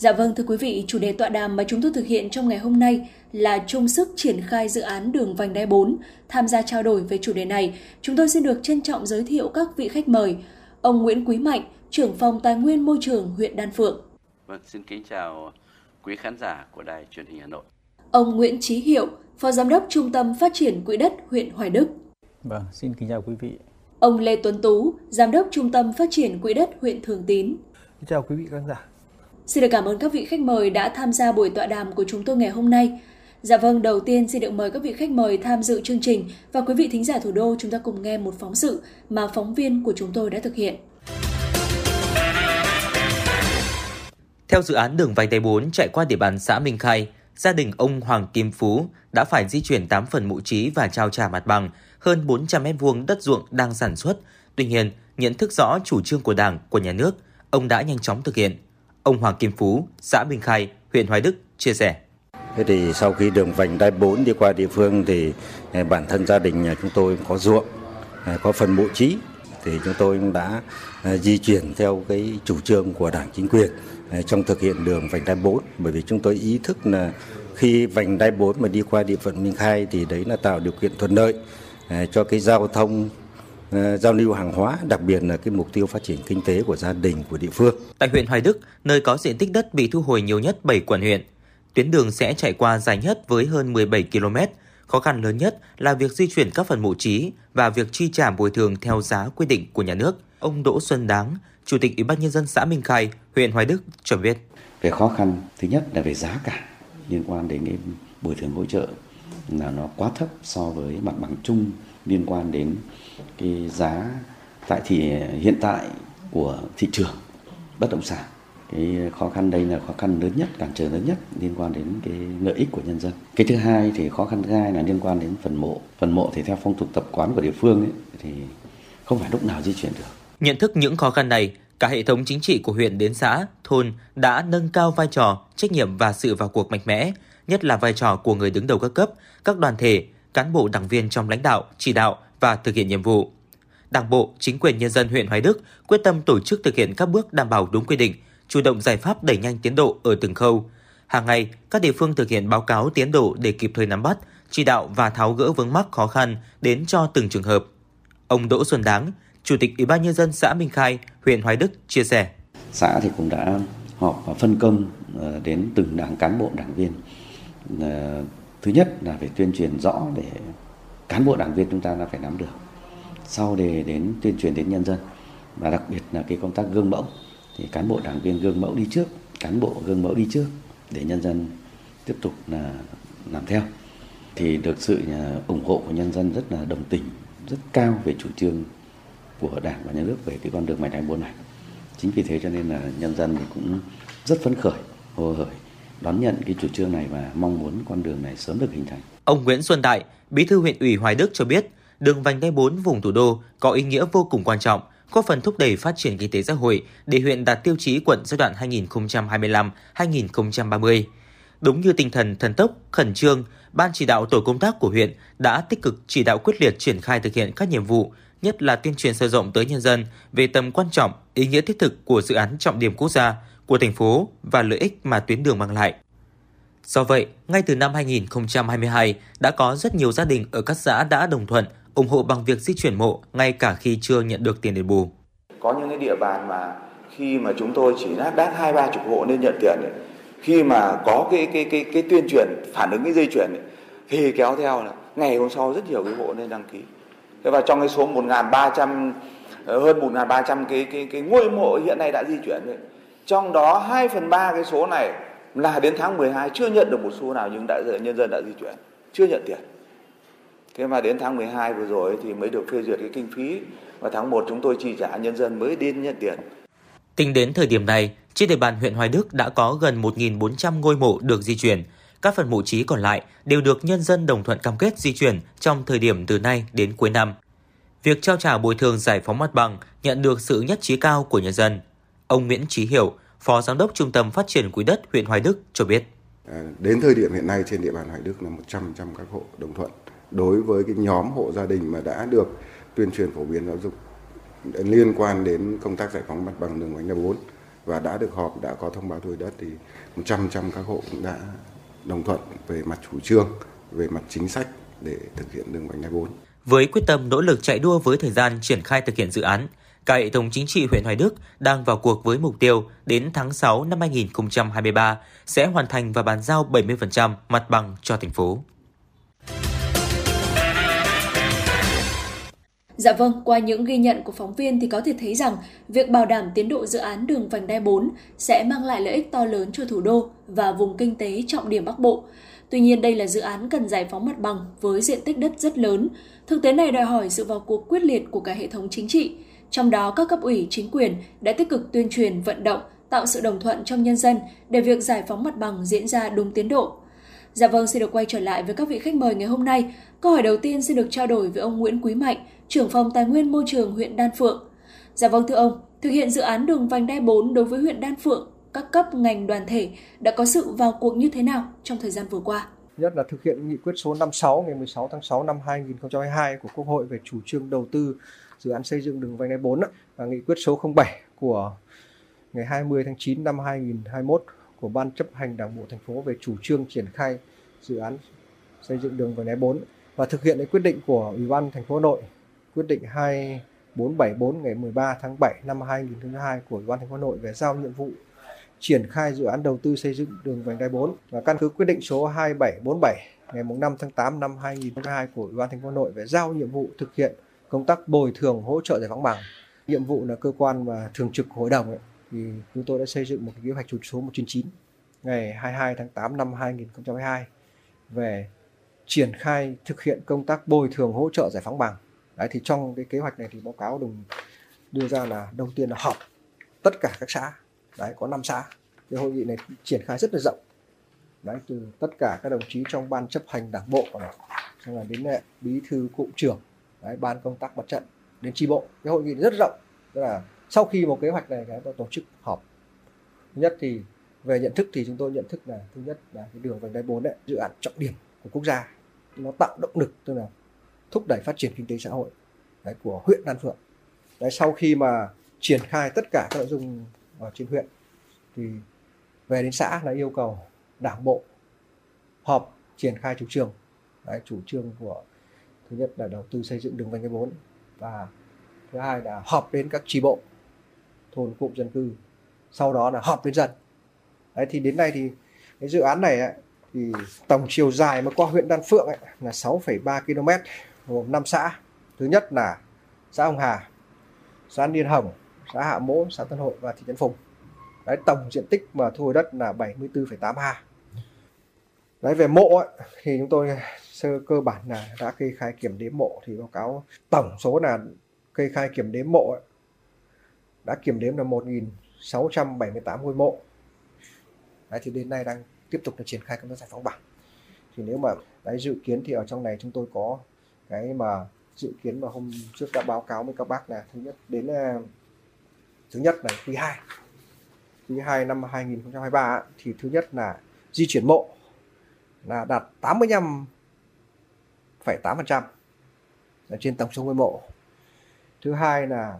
Dạ vâng thưa quý vị, chủ đề tọa đàm mà chúng tôi thực hiện trong ngày hôm nay là chung sức triển khai dự án đường vành đai 4. Tham gia trao đổi về chủ đề này, chúng tôi xin được trân trọng giới thiệu các vị khách mời. Ông Nguyễn Quý Mạnh, trưởng phòng tài nguyên môi trường huyện Đan Phượng. Vâng, xin kính chào quý khán giả của Đài truyền hình Hà Nội. Ông Nguyễn Chí Hiệu, Phó Giám đốc Trung tâm Phát triển Quỹ đất huyện Hoài Đức. Vâng, xin kính chào quý vị. Ông Lê Tuấn Tú, Giám đốc Trung tâm Phát triển Quỹ đất huyện Thường Tín. Xin chào quý vị khán giả. Xin được cảm ơn các vị khách mời đã tham gia buổi tọa đàm của chúng tôi ngày hôm nay. Dạ vâng, đầu tiên xin được mời các vị khách mời tham dự chương trình và quý vị thính giả thủ đô chúng ta cùng nghe một phóng sự mà phóng viên của chúng tôi đã thực hiện. Theo dự án đường vành đai 4 chạy qua địa bàn xã Minh Khai, gia đình ông Hoàng Kim Phú đã phải di chuyển 8 phần mộ trí và trao trả mặt bằng hơn 400 mét vuông đất ruộng đang sản xuất. Tuy nhiên, nhận thức rõ chủ trương của Đảng, của nhà nước, ông đã nhanh chóng thực hiện. Ông Hoàng Kim Phú, xã Minh Khai, huyện Hoài Đức chia sẻ. Thế thì sau khi đường vành đai 4 đi qua địa phương thì à, bản thân gia đình nhà chúng tôi có ruộng, à, có phần mộ trí thì chúng tôi cũng đã à, di chuyển theo cái chủ trương của Đảng chính quyền trong thực hiện đường vành đai 4 bởi vì chúng tôi ý thức là khi vành đai 4 mà đi qua địa phận Minh Khai thì đấy là tạo điều kiện thuận lợi cho cái giao thông giao lưu hàng hóa, đặc biệt là cái mục tiêu phát triển kinh tế của gia đình của địa phương. Tại huyện Hoài Đức, nơi có diện tích đất bị thu hồi nhiều nhất 7 quận huyện, tuyến đường sẽ chạy qua dài nhất với hơn 17 km. Khó khăn lớn nhất là việc di chuyển các phần mộ trí và việc chi trả bồi thường theo giá quy định của nhà nước. Ông Đỗ Xuân Đáng, Chủ tịch Ủy ban nhân dân xã Minh Khai, huyện Hoài Đức cho biết. Về khó khăn, thứ nhất là về giá cả liên quan đến cái bồi thường hỗ trợ là nó quá thấp so với mặt bằng chung liên quan đến cái giá tại thì hiện tại của thị trường bất động sản. Cái khó khăn đây là khó khăn lớn nhất cản trở lớn nhất liên quan đến cái lợi ích của nhân dân. Cái thứ hai thì khó khăn thứ hai là liên quan đến phần mộ. Phần mộ thì theo phong tục tập quán của địa phương ấy, thì không phải lúc nào di chuyển được. Nhận thức những khó khăn này cả hệ thống chính trị của huyện đến xã thôn đã nâng cao vai trò trách nhiệm và sự vào cuộc mạnh mẽ nhất là vai trò của người đứng đầu các cấp các đoàn thể cán bộ đảng viên trong lãnh đạo chỉ đạo và thực hiện nhiệm vụ Đảng bộ, chính quyền nhân dân huyện Hoài Đức quyết tâm tổ chức thực hiện các bước đảm bảo đúng quy định, chủ động giải pháp đẩy nhanh tiến độ ở từng khâu. Hàng ngày, các địa phương thực hiện báo cáo tiến độ để kịp thời nắm bắt, chỉ đạo và tháo gỡ vướng mắc khó khăn đến cho từng trường hợp. Ông Đỗ Xuân Đáng, Chủ tịch Ủy ban nhân dân xã Minh Khai, huyện Hoài Đức chia sẻ: Xã thì cũng đã họp và phân công ờ, đến từng đảng cán bộ đảng viên. Ờ, thứ nhất là phải tuyên truyền rõ để cán bộ đảng viên chúng ta là phải nắm được. Sau để đến tuyên truyền đến nhân dân, và đặc biệt là cái công tác gương mẫu, thì cán bộ đảng viên gương mẫu đi trước, cán bộ gương mẫu đi trước để nhân dân tiếp tục là làm theo thì được sự à, ủng hộ của nhân dân rất là đồng tình, rất cao về chủ trương của đảng và nhà nước về cái con đường mạch đại bốn này chính vì thế cho nên là nhân dân thì cũng rất phấn khởi hồ hởi đón nhận cái chủ trương này và mong muốn con đường này sớm được hình thành. Ông Nguyễn Xuân Đại, Bí thư huyện ủy Hoài Đức cho biết, đường vành đai 4 vùng thủ đô có ý nghĩa vô cùng quan trọng góp phần thúc đẩy phát triển kinh tế xã hội để huyện đạt tiêu chí quận giai đoạn 2025-2030. Đúng như tinh thần thần tốc, khẩn trương, Ban chỉ đạo tổ công tác của huyện đã tích cực chỉ đạo quyết liệt triển khai thực hiện các nhiệm vụ, nhất là tuyên truyền sâu rộng tới nhân dân về tầm quan trọng, ý nghĩa thiết thực của dự án trọng điểm quốc gia của thành phố và lợi ích mà tuyến đường mang lại. Do vậy, ngay từ năm 2022 đã có rất nhiều gia đình ở các xã đã đồng thuận ủng hộ bằng việc di chuyển mộ ngay cả khi chưa nhận được tiền đền bù. Có những cái địa bàn mà khi mà chúng tôi chỉ lác đác hai ba chục hộ nên nhận tiền ấy, khi mà có cái cái cái cái tuyên truyền phản ứng cái dây chuyển ấy, thì kéo theo là ngày hôm sau rất nhiều cái hộ nên đăng ký thế và trong cái số 1.300 ờ, hơn 1.300 cái cái cái ngôi mộ hiện nay đã di chuyển ấy, trong đó 2 phần 3 cái số này là đến tháng 12 chưa nhận được một xu nào nhưng đã nhân dân đã di chuyển chưa nhận tiền thế mà đến tháng 12 vừa rồi thì mới được phê duyệt cái kinh phí và tháng 1 chúng tôi chi trả nhân dân mới đi nhận tiền Tính đến thời điểm này, trên địa bàn huyện Hoài Đức đã có gần 1.400 ngôi mộ được di chuyển. Các phần mộ trí còn lại đều được nhân dân đồng thuận cam kết di chuyển trong thời điểm từ nay đến cuối năm. Việc trao trả bồi thường giải phóng mặt bằng nhận được sự nhất trí cao của nhân dân. Ông Nguyễn Trí Hiểu, Phó Giám đốc Trung tâm Phát triển Quỹ đất huyện Hoài Đức cho biết. À, đến thời điểm hiện nay trên địa bàn Hoài Đức là 100% các hộ đồng thuận đối với cái nhóm hộ gia đình mà đã được tuyên truyền phổ biến giáo dục liên quan đến công tác giải phóng mặt bằng đường vành đai 4 và đã được họp đã có thông báo thu hồi đất thì 100% các hộ cũng đã đồng thuận về mặt chủ trương, về mặt chính sách để thực hiện đường vành đai 4. Với quyết tâm nỗ lực chạy đua với thời gian triển khai thực hiện dự án, cả hệ thống chính trị huyện Hoài Đức đang vào cuộc với mục tiêu đến tháng 6 năm 2023 sẽ hoàn thành và bàn giao 70% mặt bằng cho thành phố. Dạ vâng, qua những ghi nhận của phóng viên thì có thể thấy rằng việc bảo đảm tiến độ dự án đường vành đai 4 sẽ mang lại lợi ích to lớn cho thủ đô và vùng kinh tế trọng điểm Bắc Bộ. Tuy nhiên đây là dự án cần giải phóng mặt bằng với diện tích đất rất lớn. Thực tế này đòi hỏi sự vào cuộc quyết liệt của cả hệ thống chính trị. Trong đó các cấp ủy chính quyền đã tích cực tuyên truyền, vận động, tạo sự đồng thuận trong nhân dân để việc giải phóng mặt bằng diễn ra đúng tiến độ. Dạ vâng, xin được quay trở lại với các vị khách mời ngày hôm nay. Câu hỏi đầu tiên xin được trao đổi với ông Nguyễn Quý Mạnh, trưởng phòng Tài nguyên Môi trường huyện Đan Phượng. Dạ vâng thưa ông, thực hiện dự án đường vành đai 4 đối với huyện Đan Phượng, các cấp ngành đoàn thể đã có sự vào cuộc như thế nào trong thời gian vừa qua? Nhất là thực hiện nghị quyết số 56 ngày 16 tháng 6 năm 2022 của Quốc hội về chủ trương đầu tư dự án xây dựng đường vành đai 4 và nghị quyết số 07 của ngày 20 tháng 9 năm 2021 của Ban chấp hành Đảng bộ thành phố về chủ trương triển khai dự án xây dựng đường vành đai 4 và thực hiện cái quyết định của Ủy ban thành phố Hà Nội, quyết định 2474 ngày 13 tháng 7 năm 2022 của Ủy ban thành phố Hà Nội về giao nhiệm vụ triển khai dự án đầu tư xây dựng đường vành đai 4 và căn cứ quyết định số 2747 ngày 5 tháng 8 năm 2022 của Ủy ban thành phố Hà Nội về giao nhiệm vụ thực hiện công tác bồi thường hỗ trợ giải phóng bằng. Nhiệm vụ là cơ quan và thường trực hội đồng ấy, thì chúng tôi đã xây dựng một cái kế hoạch chủ số 199 ngày 22 tháng 8 năm 2022 về triển khai thực hiện công tác bồi thường hỗ trợ giải phóng bằng. Đấy, thì trong cái kế hoạch này thì báo cáo đồng đưa ra là đầu tiên là họp tất cả các xã đấy có 5 xã cái hội nghị này triển khai rất là rộng đấy từ tất cả các đồng chí trong ban chấp hành đảng bộ này xong là đến bí thư cụm trưởng đấy, ban công tác mặt trận đến tri bộ. Cái hội nghị rất rộng. Tức là sau khi một kế hoạch này cái tổ chức họp. Thứ nhất thì về nhận thức thì chúng tôi nhận thức là thứ nhất là cái đường vành đai 4 đấy dự án trọng điểm của quốc gia nó tạo động lực tức là thúc đẩy phát triển kinh tế xã hội đấy, của huyện Đan Phượng. Đấy, sau khi mà triển khai tất cả các nội dung ở trên huyện thì về đến xã là yêu cầu đảng bộ họp triển khai chủ trương. Đấy, chủ trương của thứ nhất là đầu tư xây dựng đường vành đai 4 và thứ hai là họp đến các tri bộ thôn cụm dân cư sau đó là họp đến dân. Đấy thì đến nay thì cái dự án này ấy, thì tổng chiều dài mà qua huyện Đan Phượng ấy, là 6,3 km gồm 5 xã. Thứ nhất là xã Hồng Hà xã Niên Hồng xã Hạ Mỗ xã Tân Hội và thị trấn Phùng. Đấy tổng diện tích mà thu hồi đất là 74,8 ha. Đấy về mộ ấy, thì chúng tôi sơ cơ bản là đã kê khai kiểm đếm mộ thì báo cáo tổng số là kê khai kiểm đếm mộ ấy, đã kiểm đếm là 1.678 ngôi mộ. Đấy thì đến nay đang tiếp tục là triển khai công tác giải phóng bằng thì nếu mà đấy dự kiến thì ở trong này chúng tôi có cái mà dự kiến mà hôm trước đã báo cáo với các bác là thứ nhất đến à, thứ nhất là quý 2 quý 2 năm 2023 thì thứ nhất là di chuyển mộ là đạt 85,8% là trên tổng số ngôi mộ. Thứ hai là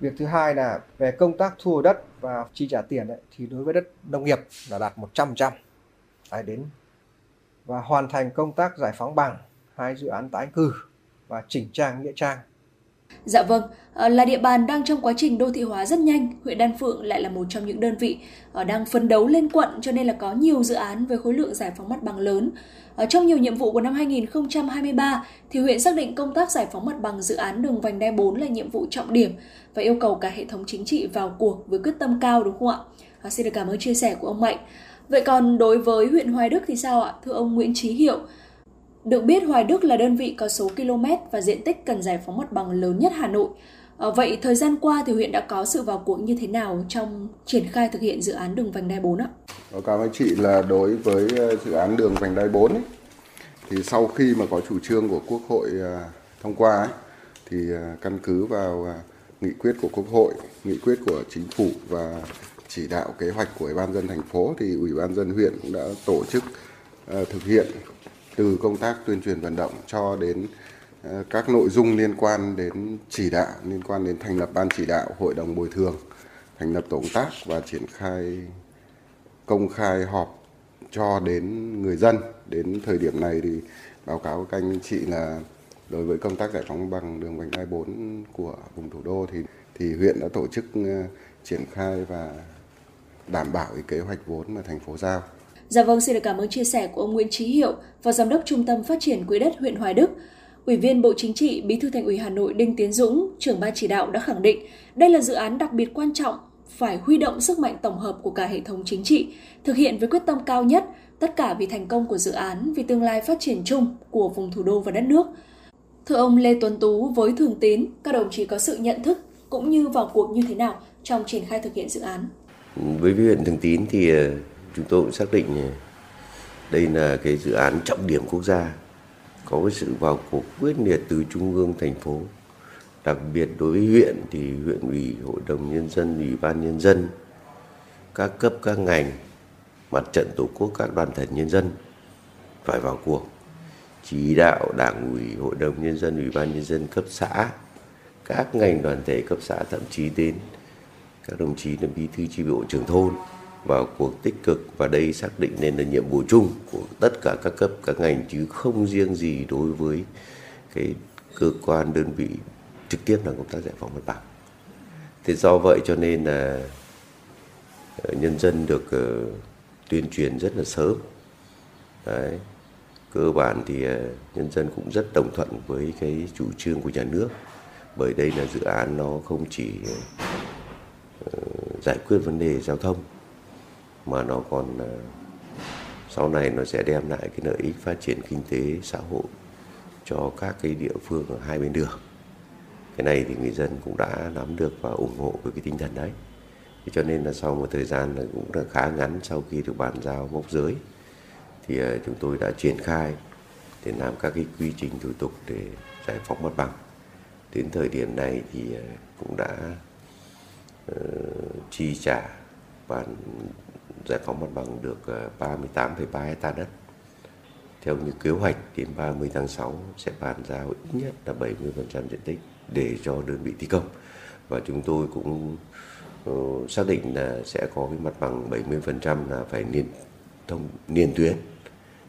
việc thứ hai là về công tác thu hồi đất và chi trả tiền ấy, thì đối với đất nông nghiệp là đạt 100% tái đến và hoàn thành công tác giải phóng bằng hai dự án tái cư và chỉnh trang nghĩa trang. Dạ vâng, ờ, là địa bàn đang trong quá trình đô thị hóa rất nhanh, huyện Đan Phượng lại là một trong những đơn vị ờ, đang phấn đấu lên quận cho nên là có nhiều dự án với khối lượng giải phóng mặt bằng lớn. Ở trong nhiều nhiệm vụ của năm 2023 thì huyện xác định công tác giải phóng mặt bằng dự án đường vành đai 4 là nhiệm vụ trọng điểm và yêu cầu cả hệ thống chính trị vào cuộc với quyết tâm cao đúng không ạ? À, xin được cảm ơn chia sẻ của ông Mạnh. Vậy còn đối với huyện Hoài Đức thì sao ạ? Thưa ông Nguyễn Chí Hiệu, được biết Hoài Đức là đơn vị có số km và diện tích cần giải phóng mặt bằng lớn nhất Hà Nội. À, vậy thời gian qua thì huyện đã có sự vào cuộc như thế nào trong triển khai thực hiện dự án đường vành đai 4 ạ? Báo cáo với chị là đối với ờ, dự án đường vành đai 4 ấy, thì sau khi mà có chủ trương của Quốc hội ờ, thông qua ấy, thì căn cứ vào nghị quyết của Quốc hội, nghị quyết của chính phủ và chỉ đạo kế hoạch của Ủy ban dân thành phố thì Ủy ban dân huyện cũng đã tổ chức thực hiện từ công tác tuyên truyền vận động cho đến ờ, các nội dung liên quan đến chỉ đạo, liên quan đến thành lập ban chỉ đạo hội đồng bồi thường, thành lập tổ công tác và triển khai, công khai họp cho đến người dân đến thời điểm này thì báo cáo các anh chị là đối với công tác giải phóng bằng đường vành đai 4 của vùng thủ đô thì thì huyện đã tổ chức ờ, triển khai và đảm bảo cái kế hoạch vốn mà thành phố giao. Dạ vâng, xin được cảm ơn chia sẻ của ông Nguyễn Trí Hiệu, Phó Giám đốc Trung tâm Phát triển Quỹ đất huyện Hoài Đức. Ủy viên Bộ Chính trị, Bí thư Thành ủy Hà Nội Đinh Tiến Dũng, trưởng ban chỉ đạo đã khẳng định đây là dự án đặc biệt quan trọng, phải huy động sức mạnh tổng hợp của cả hệ thống chính trị, thực hiện với quyết tâm cao nhất, tất cả vì thành công của dự án, vì tương lai phát triển chung của vùng thủ đô và đất nước. Thưa ông Lê Tuấn Tú, với Thường Tín, các đồng chí có sự nhận thức cũng như vào cuộc như thế nào trong triển khai thực hiện dự án? Với huyện Thường Tín thì ờ, chúng tôi cũng xác định ờ, đây là cái dự án trọng điểm quốc gia, có cái sự vào cuộc quyết liệt từ trung ương, thành phố. Đặc biệt đối với huyện thì huyện ủy, hội đồng nhân dân, ủy ban nhân dân, các cấp, các ngành, mặt trận tổ quốc, các đoàn thể nhân dân phải vào cuộc. Chỉ đạo đảng ủy, hội đồng nhân dân, ủy ban nhân dân cấp xã, các ngành đoàn thể cấp xã thậm chí đến các đồng chí là bí thư chi bộ trưởng thôn vào cuộc tích cực và đây xác định nên là nhiệm vụ chung của tất cả các cấp, các ngành chứ không riêng gì đối với cái cơ quan đơn vị trực tiếp làm công tác giải phóng mặt bằng. Thế do vậy cho nên là ờ, nhân dân được ờ, tuyên truyền rất là sớm. Đấy. Cơ bản thì ờ, nhân dân cũng rất đồng thuận với cái chủ trương của nhà nước bởi đây là dự án nó không chỉ giải quyết vấn đề giao thông mà nó còn ờ, sau này nó sẽ đem lại cái lợi ích phát triển kinh tế xã hội cho các cái địa phương ở hai bên đường. Cái này thì người dân cũng đã nắm được và ủng hộ với cái tinh thần đấy. Thế cho nên là sau một thời gian là cũng là khá ngắn sau khi được bàn giao mốc giới thì ờ, chúng tôi đã triển khai để làm các cái quy trình thủ tục để giải phóng mặt bằng. Đến thời điểm này thì ờ, cũng đã uh, chi trả và giải phóng mặt bằng được ờ, 38,3 hecta đất. Theo như kế hoạch đến 30 tháng 6 sẽ bàn giao ít nhất là 70% diện tích để cho đơn vị thi công. Và chúng tôi cũng uh, xác định là sẽ có cái mặt bằng 70% là phải liên thông liên tuyến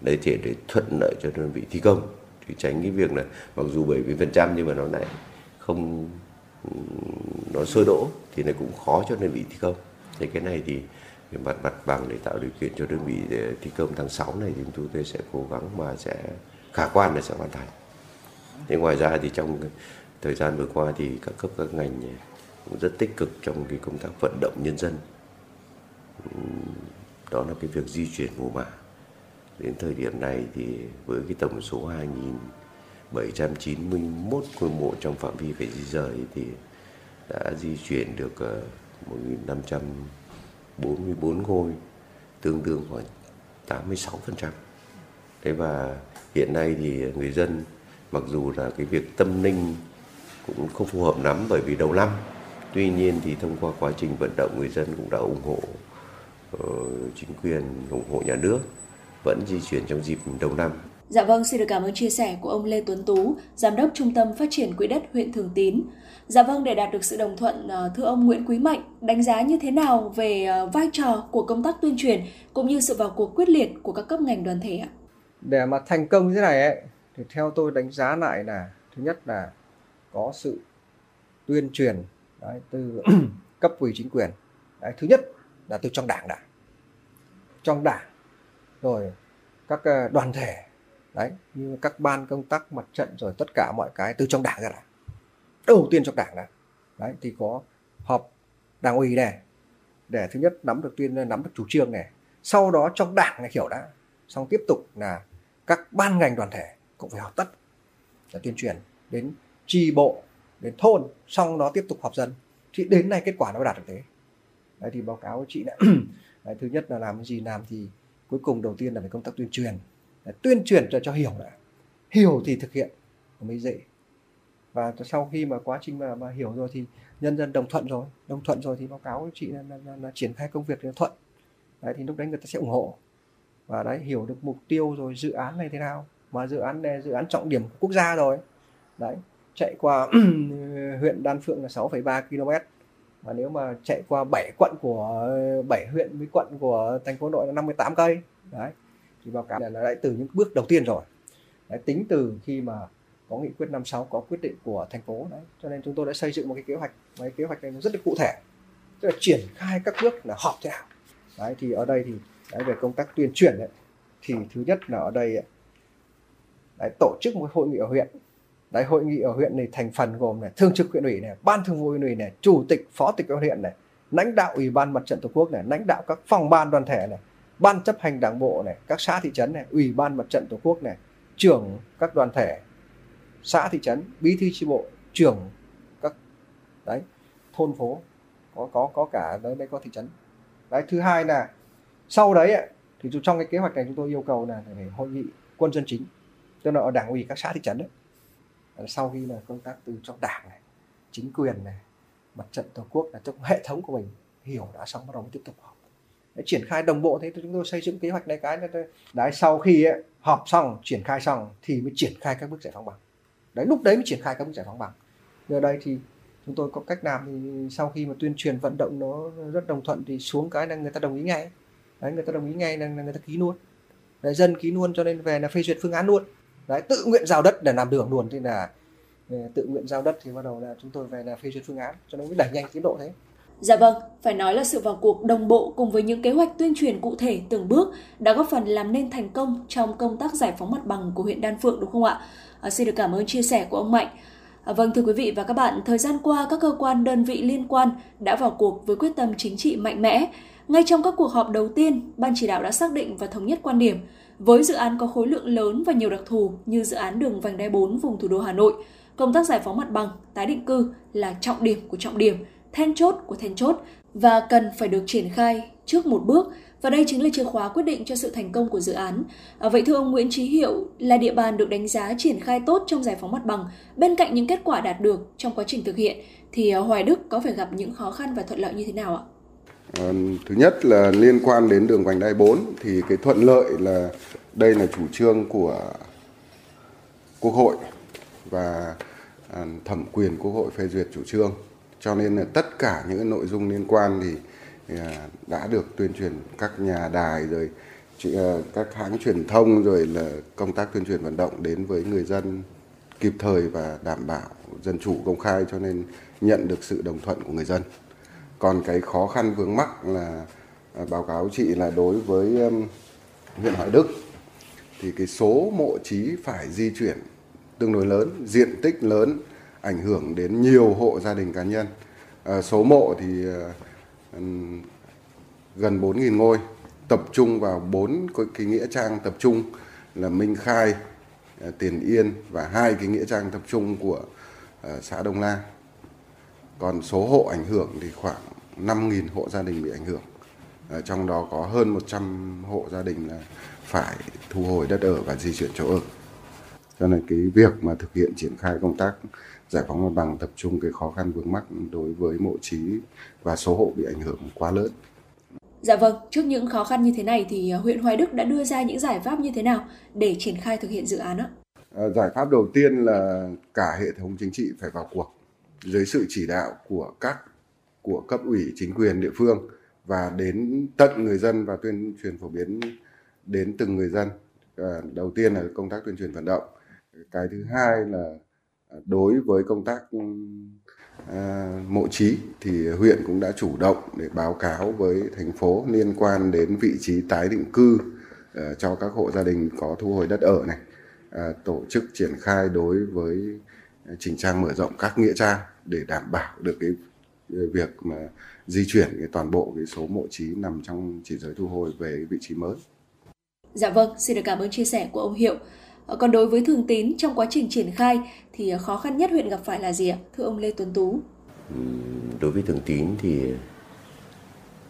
đấy thì để thuận lợi cho đơn vị thi công thì tránh cái việc là mặc dù 70% nhưng mà nó lại không nó sơ đỗ thì này cũng khó cho đơn vị thi công thì cái này thì về mặt mặt bằng để tạo điều kiện cho đơn vị để thi công tháng 6 này thì chúng tôi sẽ cố gắng mà sẽ khả quan là sẽ hoàn thành. Thế ngoài ra thì trong thời gian vừa qua thì các cấp, các ngành cũng rất tích cực trong cái công tác vận động nhân dân. Đó là cái việc di chuyển mùa mả. Đến thời điểm này thì với cái tổng số 2.791 ngôi mộ trong phạm vi phải di rời thì đã di chuyển được ờ, 1.500 44 ngôi tương đương khoảng 86%. Thế và hiện nay thì người dân mặc dù là cái việc tâm linh cũng không phù hợp lắm bởi vì đầu năm tuy nhiên thì thông qua quá trình vận động người dân cũng đã ủng hộ uh, chính quyền ủng hộ nhà nước vẫn di chuyển trong dịp đầu năm Dạ vâng, xin được cảm ơn chia sẻ của ông Lê Tuấn Tú, Giám đốc Trung tâm Phát triển Quỹ đất huyện Thường Tín. Dạ vâng, để đạt được sự đồng thuận, ờ, thưa ông Nguyễn Quý Mạnh, đánh giá như thế nào về ờ, vai trò của công tác tuyên truyền cũng như sự vào cuộc quyết liệt của các cấp ngành đoàn thể ạ? Để mà thành công như thế này ấy, thì theo tôi đánh giá lại là thứ nhất là có sự tuyên truyền đấy, từ cấp ủy chính quyền. Đấy, thứ nhất là từ trong đảng đã. Trong đảng rồi các ờ, đoàn thể đấy như các ban công tác mặt trận rồi tất cả mọi cái từ trong đảng ra đã đầu tiên trong đảng đã đấy thì có họp đảng ủy này để thứ nhất nắm được tuyên nắm được chủ trương này. Sau đó trong đảng này hiểu đã. Xong tiếp tục là các ban ngành đoàn thể cũng phải họp tất để tuyên truyền đến tri bộ đến thôn xong đó tiếp tục họp dân. Thì đến nay kết quả nó đạt được thế. Đấy thì báo cáo với chị này. Đấy, thứ nhất là làm cái gì làm thì cuối cùng đầu tiên là phải công tác tuyên truyền. Đấy, tuyên truyền cho cho hiểu đã. Hiểu thì thực hiện mới dễ và sau khi mà quá trình mà, mà hiểu rồi thì nhân dân đồng thuận rồi đồng thuận rồi thì báo cáo chị là, là, là, là triển khai công việc là thuận. Đấy thì lúc đấy người ta sẽ ủng hộ. Và đấy hiểu được mục tiêu rồi dự án này thế nào. Mà dự án này dự án trọng điểm của quốc gia rồi. Đấy chạy qua huyện Đan Phượng là 6,3 km. Và nếu mà chạy qua 7 quận của 7 huyện với quận của thành phố nội là 58 cây. Đấy thì báo cáo là đã từ những bước đầu tiên rồi. Đấy, tính từ khi mà có nghị quyết 56 có quyết định của thành phố đấy. Cho nên chúng tôi đã xây dựng một cái kế hoạch và cái kế hoạch này nó rất là cụ thể. Tức là triển khai các bước là họp thế nào. Đấy thì ở đây thì đấy, về công tác tuyên truyền đấy, thì thứ nhất là ở đây đấy, tổ chức một hội nghị ở huyện. Đấy hội nghị ở huyện này thành phần gồm này thường trực huyện ủy này ban thường vụ huyện ủy này chủ tịch phó tịch huyện này lãnh đạo ủy ban mặt trận tổ quốc này lãnh đạo các phòng ban đoàn thể này ban chấp hành đảng bộ này các xã thị trấn này ủy ban mặt trận tổ quốc này trưởng các đoàn thể xã thị trấn bí thư tri bộ trưởng các đấy thôn phố có có có cả đấy đây có thị trấn. Đấy thứ hai là sau đấy thì trong cái kế hoạch này chúng tôi yêu cầu là phải hội nghị quân dân chính tức là ở đảng ủy các xã thị trấn đấy. Sau khi là công tác từ trong đảng này chính quyền này mặt trận tổ quốc là trong hệ thống của mình hiểu đã xong bắt đầu mới tiếp tục họp. Để triển khai đồng bộ thế chúng tôi xây dựng kế hoạch này cái đấy sau khi ấy, họp xong triển khai xong thì mới triển khai các bước giải phóng bằng đấy lúc đấy mới triển khai các bước giải phóng bằng. Giờ đây thì chúng tôi có cách làm thì sau khi mà tuyên truyền vận động nó rất đồng thuận thì xuống cái là người ta đồng ý ngay. Đấy người ta đồng ý ngay là, người ta ký luôn. Đấy, dân ký luôn cho nên về là phê duyệt phương án luôn. Đấy tự nguyện giao đất để làm đường luôn. Thì là ờ, tự nguyện giao đất thì bắt đầu là chúng tôi về là phê duyệt phương án cho nó mới đẩy nhanh tiến độ thế. Dạ vâng, phải nói là sự vào cuộc đồng bộ cùng với những kế hoạch tuyên truyền cụ thể từng bước đã góp phần làm nên thành công trong công tác giải phóng mặt bằng của huyện Đan Phượng đúng không ạ? À, xin được cảm ơn chia sẻ của ông Mạnh. À, vâng thưa quý vị và các bạn, thời gian qua các cơ quan đơn vị liên quan đã vào cuộc với quyết tâm chính trị mạnh mẽ. Ngay trong các cuộc họp đầu tiên, ban chỉ đạo đã xác định và thống nhất quan điểm với dự án có khối lượng lớn và nhiều đặc thù như dự án đường vành đai 4 vùng thủ đô Hà Nội, công tác giải phóng mặt bằng, tái định cư là trọng điểm của trọng điểm, then chốt của then chốt và cần phải được triển khai trước một bước và đây chính là chìa khóa quyết định cho sự thành công của dự án. À, vậy thưa ông Nguyễn Trí Hiệu, là địa bàn được đánh giá triển khai tốt trong giải phóng mặt bằng, bên cạnh những kết quả đạt được trong quá trình thực hiện, thì à, Hoài Đức có phải gặp những khó khăn và thuận lợi như thế nào ạ? À, thứ nhất là liên quan đến đường vành đai 4 thì cái thuận lợi là đây là chủ trương của Quốc hội và à, thẩm quyền Quốc hội phê duyệt chủ trương. Cho nên là tất cả những nội dung liên quan thì à, đã được tuyên truyền các nhà đài rồi à, các hãng truyền thông rồi là công tác tuyên truyền vận động đến với người dân kịp thời và đảm bảo dân chủ công khai cho nên nhận được sự đồng thuận của người dân. Còn cái khó khăn vướng mắc là à, báo cáo chị là đối với huyện Hoài Đức thì cái số mộ trí phải di chuyển tương đối lớn, diện tích lớn, ảnh hưởng đến nhiều hộ gia đình cá nhân. À, số mộ thì ờ, gần 4.000 ngôi tập trung vào bốn cái nghĩa trang tập trung là Minh Khai, à, Tiền Yên và hai cái nghĩa trang tập trung của à, xã Đông La. Còn số hộ ảnh hưởng thì khoảng 5.000 hộ gia đình bị ảnh hưởng. À, trong đó có hơn 100 hộ gia đình là phải thu hồi đất ở và di chuyển chỗ ở. Cho nên cái việc mà thực hiện triển khai công tác giải phóng mặt bằng tập trung cái khó khăn vướng mắc đối với mộ trí và số hộ bị ảnh hưởng quá lớn. Dạ vâng, trước những khó khăn như thế này thì à, huyện Hoài Đức đã đưa ra những giải pháp như thế nào để triển khai thực hiện dự án ạ? À, giải pháp đầu tiên là cả hệ thống chính trị phải vào cuộc dưới sự chỉ đạo của các của cấp ủy chính quyền địa phương và đến tận người dân và tuyên truyền phổ biến đến từng người dân. À, đầu tiên là công tác tuyên truyền vận động. Cái thứ hai là Đối với công tác ừ, à, mộ trí thì huyện cũng đã chủ động để báo cáo với thành phố liên quan đến vị trí tái định cư à, cho các hộ gia đình có thu hồi đất ở này à, tổ chức triển khai đối với chỉnh trang mở rộng các nghĩa trang để đảm bảo được cái việc mà di chuyển cái toàn bộ cái số mộ trí nằm trong chỉ giới thu hồi về vị trí mới. Dạ vâng, xin được cảm ơn chia sẻ của ông Hiệu. Còn đối với thường tín trong quá trình triển khai thì khó khăn nhất huyện gặp phải là gì ạ? Thưa ông Lê Tuấn Tú. Đối với thường tín thì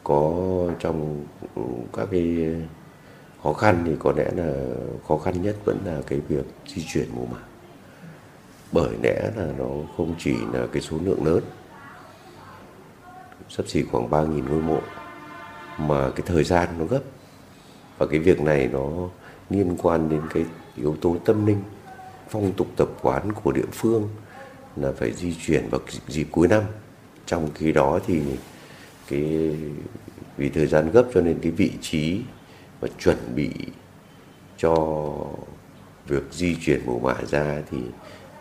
có trong các cái khó khăn thì có lẽ là khó khăn nhất vẫn là cái việc di chuyển mùa mà bởi lẽ là nó không chỉ là cái số lượng lớn, sắp xỉ khoảng 3.000 ngôi mộ, mà cái thời gian nó gấp và cái việc này nó liên quan đến cái yếu tố tâm linh. Phong tục tập quán của địa phương là phải di chuyển vào dịp cuối năm. Trong khi đó thì cái vì thời gian gấp cho nên cái vị trí và chuẩn bị cho việc di chuyển mùa mạ ra thì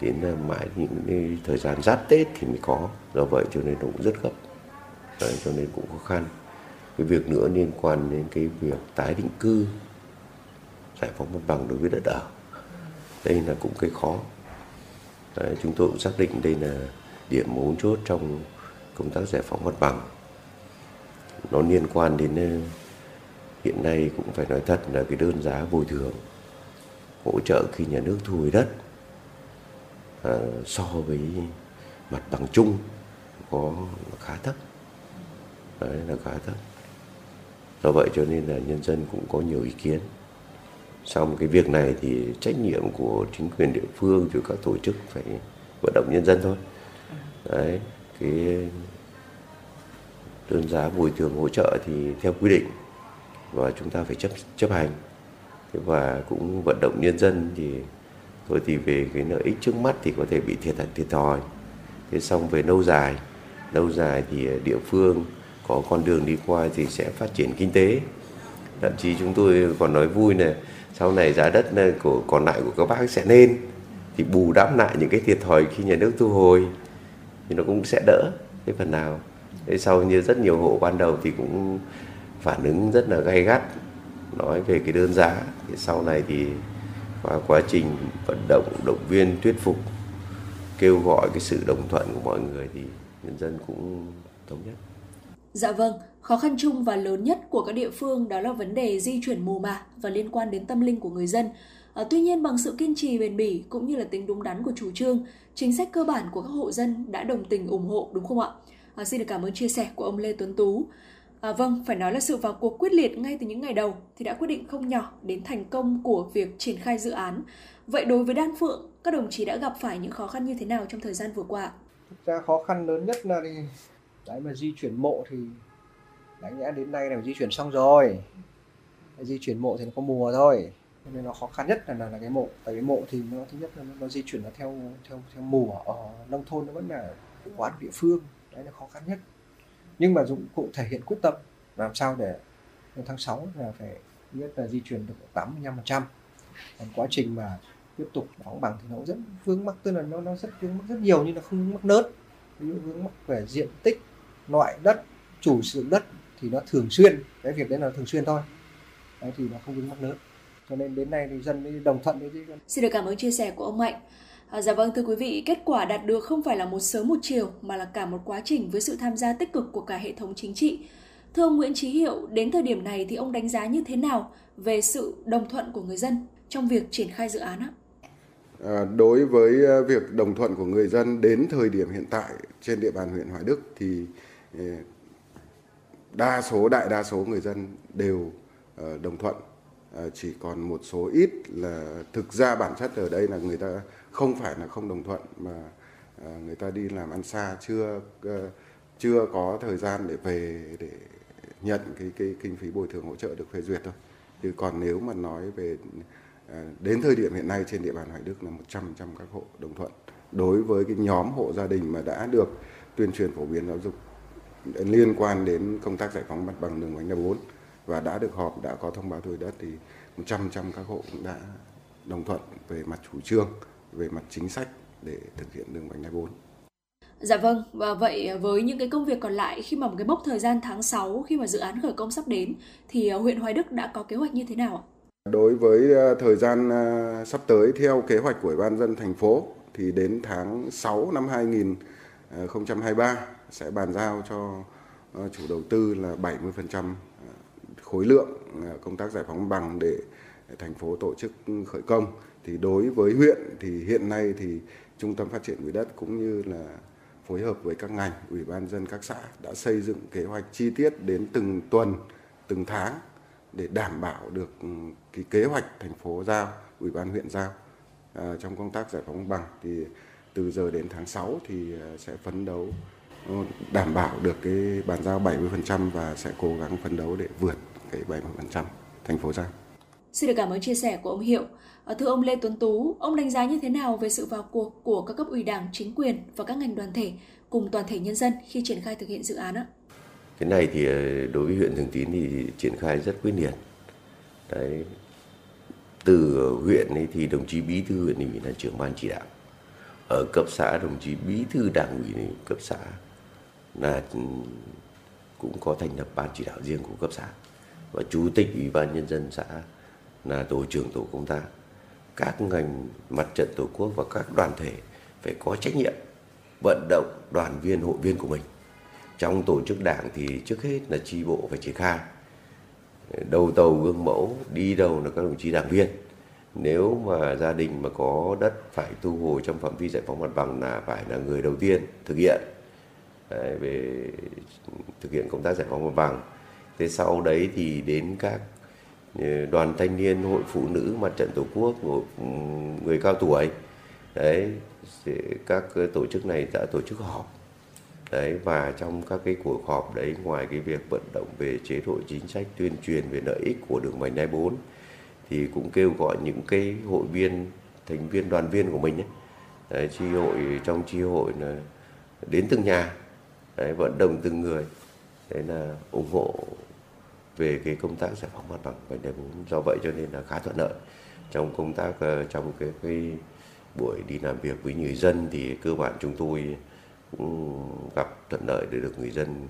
đến à, mãi những thời gian giáp tết thì mới có. Do vậy cho nên nó cũng rất gấp. Đấy, cho nên cũng khó khăn. Cái việc nữa liên quan đến cái việc tái định cư giải phóng mặt bằng đối với đất ở đây là cũng cái khó. Đấy, chúng tôi cũng xác định đây là điểm mấu chốt trong công tác giải phóng mặt bằng. Nó liên quan đến ờ, hiện nay cũng phải nói thật là cái đơn giá bồi thường hỗ trợ khi nhà nước thu hồi đất à, so với mặt bằng chung có khá thấp. Đấy là khá thấp. Do vậy cho nên là nhân dân cũng có nhiều ý kiến xong cái việc này thì trách nhiệm của chính quyền địa phương, rồi các tổ chức phải vận động nhân dân thôi. Đấy, cái đơn giá bồi thường hỗ trợ thì theo quy định và chúng ta phải chấp chấp hành. Và cũng vận động nhân dân thì thôi thì về cái lợi ích trước mắt thì có thể bị thiệt hại thiệt thòi. Thế xong về lâu dài lâu dài thì địa phương có con đường đi qua thì sẽ phát triển kinh tế. Thậm chí chúng tôi còn nói vui này sau này giá đất của còn lại của các bác sẽ lên thì bù đắp lại những cái thiệt thòi khi nhà nước thu hồi thì nó cũng sẽ đỡ. Cái phần nào thế sau như rất nhiều hộ ban đầu thì cũng phản ứng rất là gay gắt nói về cái đơn giá. Thì sau này thì qua quá trình vận động động viên thuyết phục kêu gọi cái sự đồng thuận của mọi người thì nhân dân cũng thống nhất. Dạ vâng, khó khăn chung và lớn nhất của các địa phương đó là vấn đề di chuyển mồ mả và liên quan đến tâm linh của người dân. À, tuy nhiên bằng sự kiên trì bền bỉ cũng như là tính đúng đắn của chủ trương, chính sách cơ bản của các hộ dân đã đồng tình ủng hộ đúng không ạ? À, xin được cảm ơn chia sẻ của ông Lê Tuấn Tú. À, vâng, phải nói là sự vào cuộc quyết liệt ngay từ những ngày đầu thì đã quyết định không nhỏ đến thành công của việc triển khai dự án. Vậy đối với Đan Phượng, các đồng chí đã gặp phải những khó khăn như thế nào trong thời gian vừa qua? Thực ra khó khăn lớn nhất là thì đấy mà di chuyển mộ thì đáng nhẽ đến nay là di chuyển xong rồi. Di chuyển mộ thì nó có mùa thôi. Nên nó khó khăn nhất là là, là cái mộ. Tại vì mộ thì nó thứ nhất là nó, nó di chuyển nó theo theo theo mùa. Ở nông thôn nó vẫn là quán địa phương. Đấy là khó khăn nhất. Nhưng mà dũng cụ thể hiện quyết tâm làm sao để tháng 6 là phải nhất là di chuyển được 85 phần trăm. Còn quá trình mà tiếp tục đóng bằng thì nó rất vướng mắc tức là nó nó rất vướng mắc rất nhiều nhưng nó không mắc lớn. Ví dụ vướng mắc về diện tích loại đất chủ sử dụng đất thì nó thường xuyên cái việc đấy là thường xuyên thôi đấy thì nó không vướng mắc lớn cho nên đến nay thì dân mới đồng thuận với chứ xin được cảm ơn chia sẻ của ông mạnh À, dạ vâng thưa quý vị, kết quả đạt được không phải là một sớm một chiều mà là cả một quá trình với sự tham gia tích cực của cả hệ thống chính trị. Thưa ông Nguyễn Chí Hiệu, đến thời điểm này thì ông đánh giá như thế nào về sự đồng thuận của người dân trong việc triển khai dự án ạ? À, đối với à, việc đồng thuận của người dân đến thời điểm hiện tại trên địa bàn huyện Hoài Đức thì à, đa số đại đa số người dân đều ờ, đồng thuận ờ, chỉ còn một số ít là thực ra bản chất ở đây là người ta không phải là không đồng thuận mà ờ, người ta đi làm ăn xa, chưa chưa có thời gian để về để nhận cái cái kinh phí bồi thường hỗ trợ được phê duyệt thôi. Chứ còn nếu mà nói về đến thời điểm hiện nay trên địa bàn Hoài Đức là 100% các hộ đồng thuận đối với cái nhóm hộ gia đình mà đã được tuyên truyền phổ biến giáo dục liên quan đến công tác giải phóng mặt bằng đường vành đai 4 và đã được họp đã có thông báo thu hồi đất thì 100% các hộ cũng đã đồng thuận về mặt chủ trương, về mặt chính sách để thực hiện đường vành đai 4. Dạ vâng, và vậy với những cái công việc còn lại khi mà một cái mốc thời gian tháng 6 khi mà dự án khởi công sắp đến thì ờ, huyện Hoài Đức đã có kế hoạch như thế nào ạ? Đối với ờ, thời gian ờ, sắp tới theo kế hoạch của Ủy ban dân thành phố thì đến tháng 6 năm 2023 sẽ bàn giao cho ờ, chủ đầu tư là 70% ờ, khối lượng ờ, công tác giải phóng bằng để thành phố tổ chức khởi công. Thì đối với huyện thì hiện nay thì Trung tâm Phát triển Quỹ đất cũng như là phối hợp với các ngành, ủy ban dân các xã đã xây dựng kế hoạch chi tiết đến từng tuần, từng tháng để đảm bảo được ừ, cái kế hoạch thành phố giao, ủy ban huyện giao à, trong công tác giải phóng bằng thì từ giờ đến tháng 6 thì sẽ phấn đấu đảm bảo được cái bàn giao 70% và sẽ cố gắng phấn đấu để vượt cái 70% thành phố giao. Xin được cảm ơn chia sẻ của ông Hiệu. Ờ, thưa ông Lê Tuấn Tú, ông đánh giá như thế nào về sự vào cuộc của các cấp ủy đảng, chính quyền và các ngành đoàn thể cùng toàn thể nhân dân khi triển khai thực hiện dự án ạ? Cái này thì ờ, đối với huyện Thường Tín thì triển khai rất quyết liệt. Đấy. Từ huyện ấy thì đồng chí bí thư huyện ủy là trưởng ban chỉ đạo. Ở cấp xã đồng chí bí thư đảng ủy cấp xã là cũng có thành lập ban chỉ đạo riêng của cấp xã và chủ tịch ủy ban nhân dân xã là tổ trưởng tổ công tác. Các ngành mặt trận tổ quốc và các đoàn thể phải có trách nhiệm vận động đoàn viên, hội viên của mình. Trong tổ chức đảng thì trước hết là tri bộ phải triển khai. Đầu tàu gương mẫu, đi đầu là các đồng chí đảng viên. Nếu mà gia đình mà có đất phải thu hồi trong phạm vi giải phóng mặt bằng là phải là người đầu tiên thực hiện về thực hiện công tác giải phóng mặt bằng. Thế sau đấy thì đến các ờ, đoàn thanh niên hội phụ nữ mặt trận tổ quốc hội người cao tuổi. Đấy các tổ chức này đã tổ chức họp. Đấy và trong các cái cuộc họp đấy ngoài cái việc vận động về chế độ chính sách tuyên truyền về lợi ích của đường vành đai 4 thì cũng kêu gọi những cái hội viên thành viên đoàn viên của mình ấy đấy, chi hội trong chi hội là đến từng nhà đấy, vận động từng người. Đấy là ủng hộ về cái công tác giải phóng mặt bằng vành đai 4 do vậy cho nên là khá thuận lợi trong công tác ờ, trong cái, cái buổi đi làm việc với người dân thì cơ bản chúng tôi cũng gặp thuận lợi để được người dân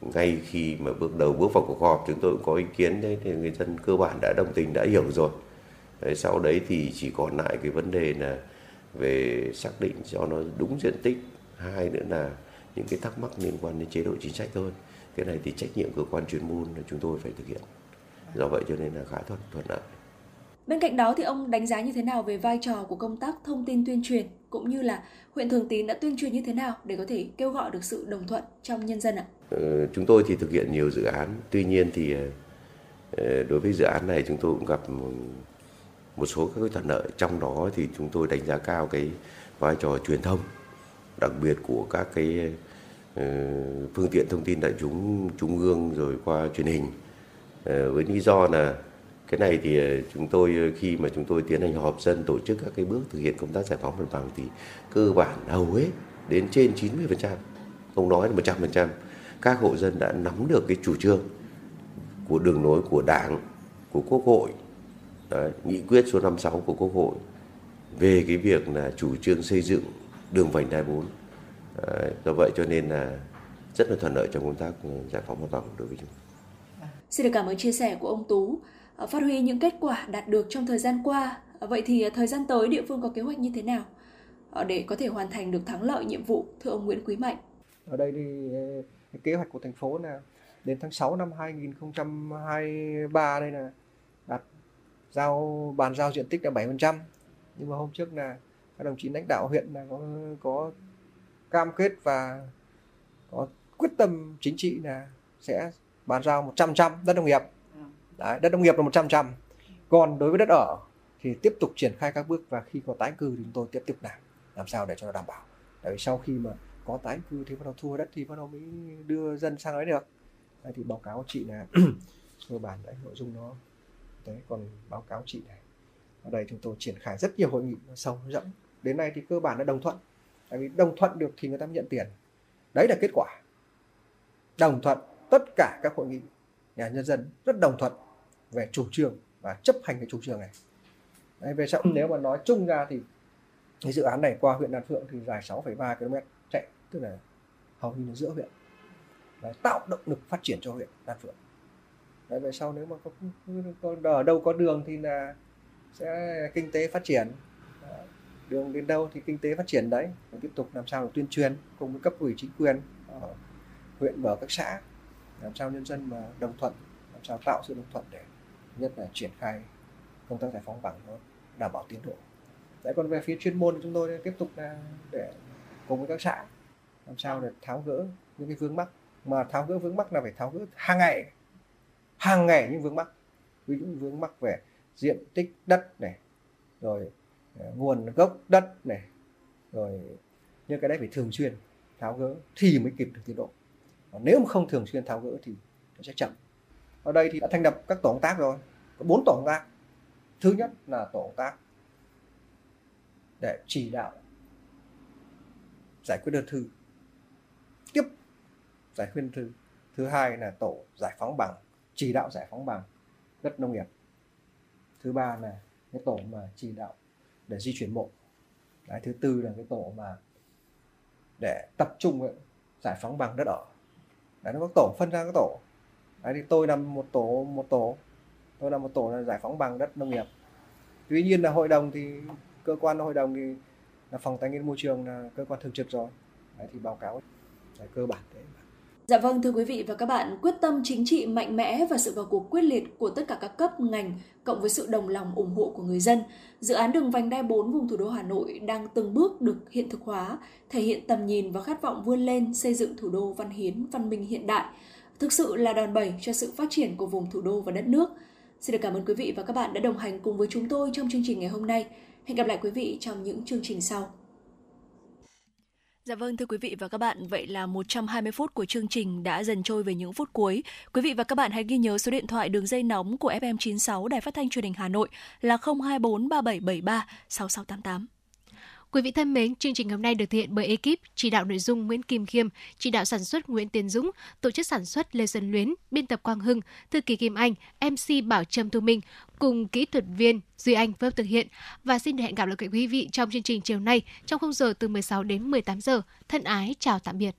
ngay khi mà bước đầu bước vào cuộc họp. Chúng tôi cũng có ý kiến đấy thì người dân cơ bản đã đồng tình đã hiểu rồi. Đấy, sau đấy thì chỉ còn lại cái vấn đề là về xác định cho nó đúng diện tích. Hai nữa là những cái thắc mắc liên quan đến chế độ chính sách thôi. Cái này thì trách nhiệm cơ quan chuyên môn là chúng tôi phải thực hiện. Do vậy cho nên là khá thuận thuận lợi. Bên cạnh đó thì ông đánh giá như thế nào về vai trò của công tác thông tin tuyên truyền cũng như là huyện Thường Tín đã tuyên truyền như thế nào để có thể kêu gọi được sự đồng thuận trong nhân dân ạ? Ừ, chúng tôi thì thực hiện nhiều dự án, tuy nhiên thì ờ, đối với dự án này chúng tôi cũng gặp một số các thuận lợi. Trong đó thì chúng tôi đánh giá cao cái vai trò truyền thông đặc biệt của các cái ờ, phương tiện thông tin đại chúng trung ương rồi qua truyền hình. Ờ, với lý do là cái này thì ờ, chúng tôi khi mà chúng tôi tiến hành họp dân tổ chức các cái bước thực hiện công tác giải phóng mặt bằng thì cơ bản hầu hết đến trên 90%, không nói là 100%, các hộ dân đã nắm được cái chủ trương của đường lối của Đảng, của Quốc hội, Đấy, nghị quyết số 56 của Quốc hội về cái việc là chủ trương xây dựng đường vành đai 4. Đấy, do vậy cho nên là rất là thuận lợi trong công tác ờ, giải phóng mặt bằng đối với chúng. Xin được cảm ơn chia sẻ của ông Tú. Ờ, phát huy những kết quả đạt được trong thời gian qua. Ờ, vậy thì ờ, thời gian tới địa phương có kế hoạch như thế nào để có thể hoàn thành được thắng lợi nhiệm vụ thưa ông Nguyễn Quý Mạnh? Ở đây thì kế hoạch của thành phố là đến tháng 6 năm 2023 đây là đạt giao bàn giao diện tích là 7%. Nhưng mà hôm trước là các đồng chí lãnh đạo huyện là có có cam kết và có quyết tâm chính trị là sẽ bàn giao 100% đất nông nghiệp. Đấy, đất nông nghiệp là 100 trăm còn đối với đất ở thì tiếp tục triển khai các bước và khi có tái cư thì chúng tôi tiếp tục làm làm sao để cho nó đảm bảo. Tại vì sau khi mà có tái cư thì bắt đầu thua đất thì bắt đầu mới đưa dân sang ấy được. Đấy, thì báo cáo chị là cơ bản đấy nội dung nó đấy còn báo cáo chị này ở đây chúng tôi triển khai rất nhiều hội nghị sâu rộng đến nay thì cơ bản là đồng thuận. Tại vì đồng thuận được thì người ta mới nhận tiền. Đấy là kết quả. Đồng thuận tất cả các hội nghị nhà nhân dân rất đồng thuận về chủ trương và chấp hành cái chủ trương này. Đấy, về sau nếu mà nói chung ra thì cái dự án này qua huyện Đan Phượng thì dài 6,3 km chạy tức là hầu như là giữa huyện Đấy, tạo động lực phát triển cho huyện Đan Phượng. Đấy, về sau nếu mà có, có ở đâu có đường thì là sẽ kinh tế phát triển đường đến đâu thì kinh tế phát triển đấy. Và tiếp tục làm sao để tuyên truyền, cùng với cấp ủy chính quyền ở huyện và ở các xã, làm sao nhân dân mà đồng thuận, làm sao tạo sự đồng thuận để nhất là triển khai công tác giải phóng bằng nó đảm bảo tiến độ. Đấy, còn về phía chuyên môn thì chúng tôi tiếp tục là để cùng với các xã, làm sao để tháo gỡ những cái vướng mắc. Mà tháo gỡ vướng mắc là phải tháo gỡ hàng ngày hàng ngày những vướng mắc. Ví dụ vướng mắc về diện tích đất này, rồi nguồn gốc đất này, rồi những cái đấy phải thường xuyên tháo gỡ thì mới kịp được tiến độ. Còn nếu mà không thường xuyên tháo gỡ thì nó sẽ chậm. Ở đây thì đã thành lập các tổ công tác rồi, có bốn tổ công tác. Thứ nhất là tổ công tác để chỉ đạo giải quyết đơn thư, tiếp giải quyết đơn thư. Thứ hai là tổ giải phóng bằng, chỉ đạo giải phóng bằng đất nông nghiệp. Thứ ba là cái tổ mà chỉ đạo để di chuyển mộ Đấy, thứ tư là cái tổ mà để tập trung ấy, giải phóng bằng đất ở. Đấy, nó có tổ phân ra các tổ. Đấy, thì tôi làm một tổ một tổ. Tôi là một tổ là giải phóng bằng đất nông nghiệp. Tuy nhiên là hội đồng thì cơ quan hội đồng thì là phòng tài nguyên môi trường là cơ quan thường trực rồi. Đấy, thì báo cáo. Là cơ bản thế. Dạ vâng thưa quý vị và các bạn, quyết tâm chính trị mạnh mẽ và sự vào cuộc quyết liệt của tất cả các cấp ngành cộng với sự đồng lòng ủng hộ của người dân, dự án đường vành đai 4 vùng thủ đô Hà Nội đang từng bước được hiện thực hóa, thể hiện tầm nhìn và khát vọng vươn lên xây dựng thủ đô văn hiến, văn minh hiện đại, thực sự là đòn bẩy cho sự phát triển của vùng thủ đô và đất nước. Xin được cảm ơn quý vị và các bạn đã đồng hành cùng với chúng tôi trong chương trình ngày hôm nay. Hẹn gặp lại quý vị trong những chương trình sau. Dạ vâng thưa quý vị và các bạn, vậy là 120 phút của chương trình đã dần trôi về những phút cuối. Quý vị và các bạn hãy ghi nhớ số điện thoại đường dây nóng của FM96 Đài Phát thanh Truyền hình Hà Nội là 024 3773 6688. Quý vị thân mến, chương trình hôm nay được thực hiện bởi ekip chỉ đạo nội dung Nguyễn Kim Khiêm, chỉ đạo sản xuất Nguyễn Tiến Dũng, tổ chức sản xuất Lê Xuân Luyến, biên tập Quang Hưng, thư ký Kim Anh, MC Bảo Trâm Thu Minh cùng kỹ thuật viên Duy Anh phối hợp thực hiện và xin hẹn gặp lại quý vị trong chương trình chiều nay trong khung giờ từ 16 đến 18 giờ. Thân ái chào tạm biệt.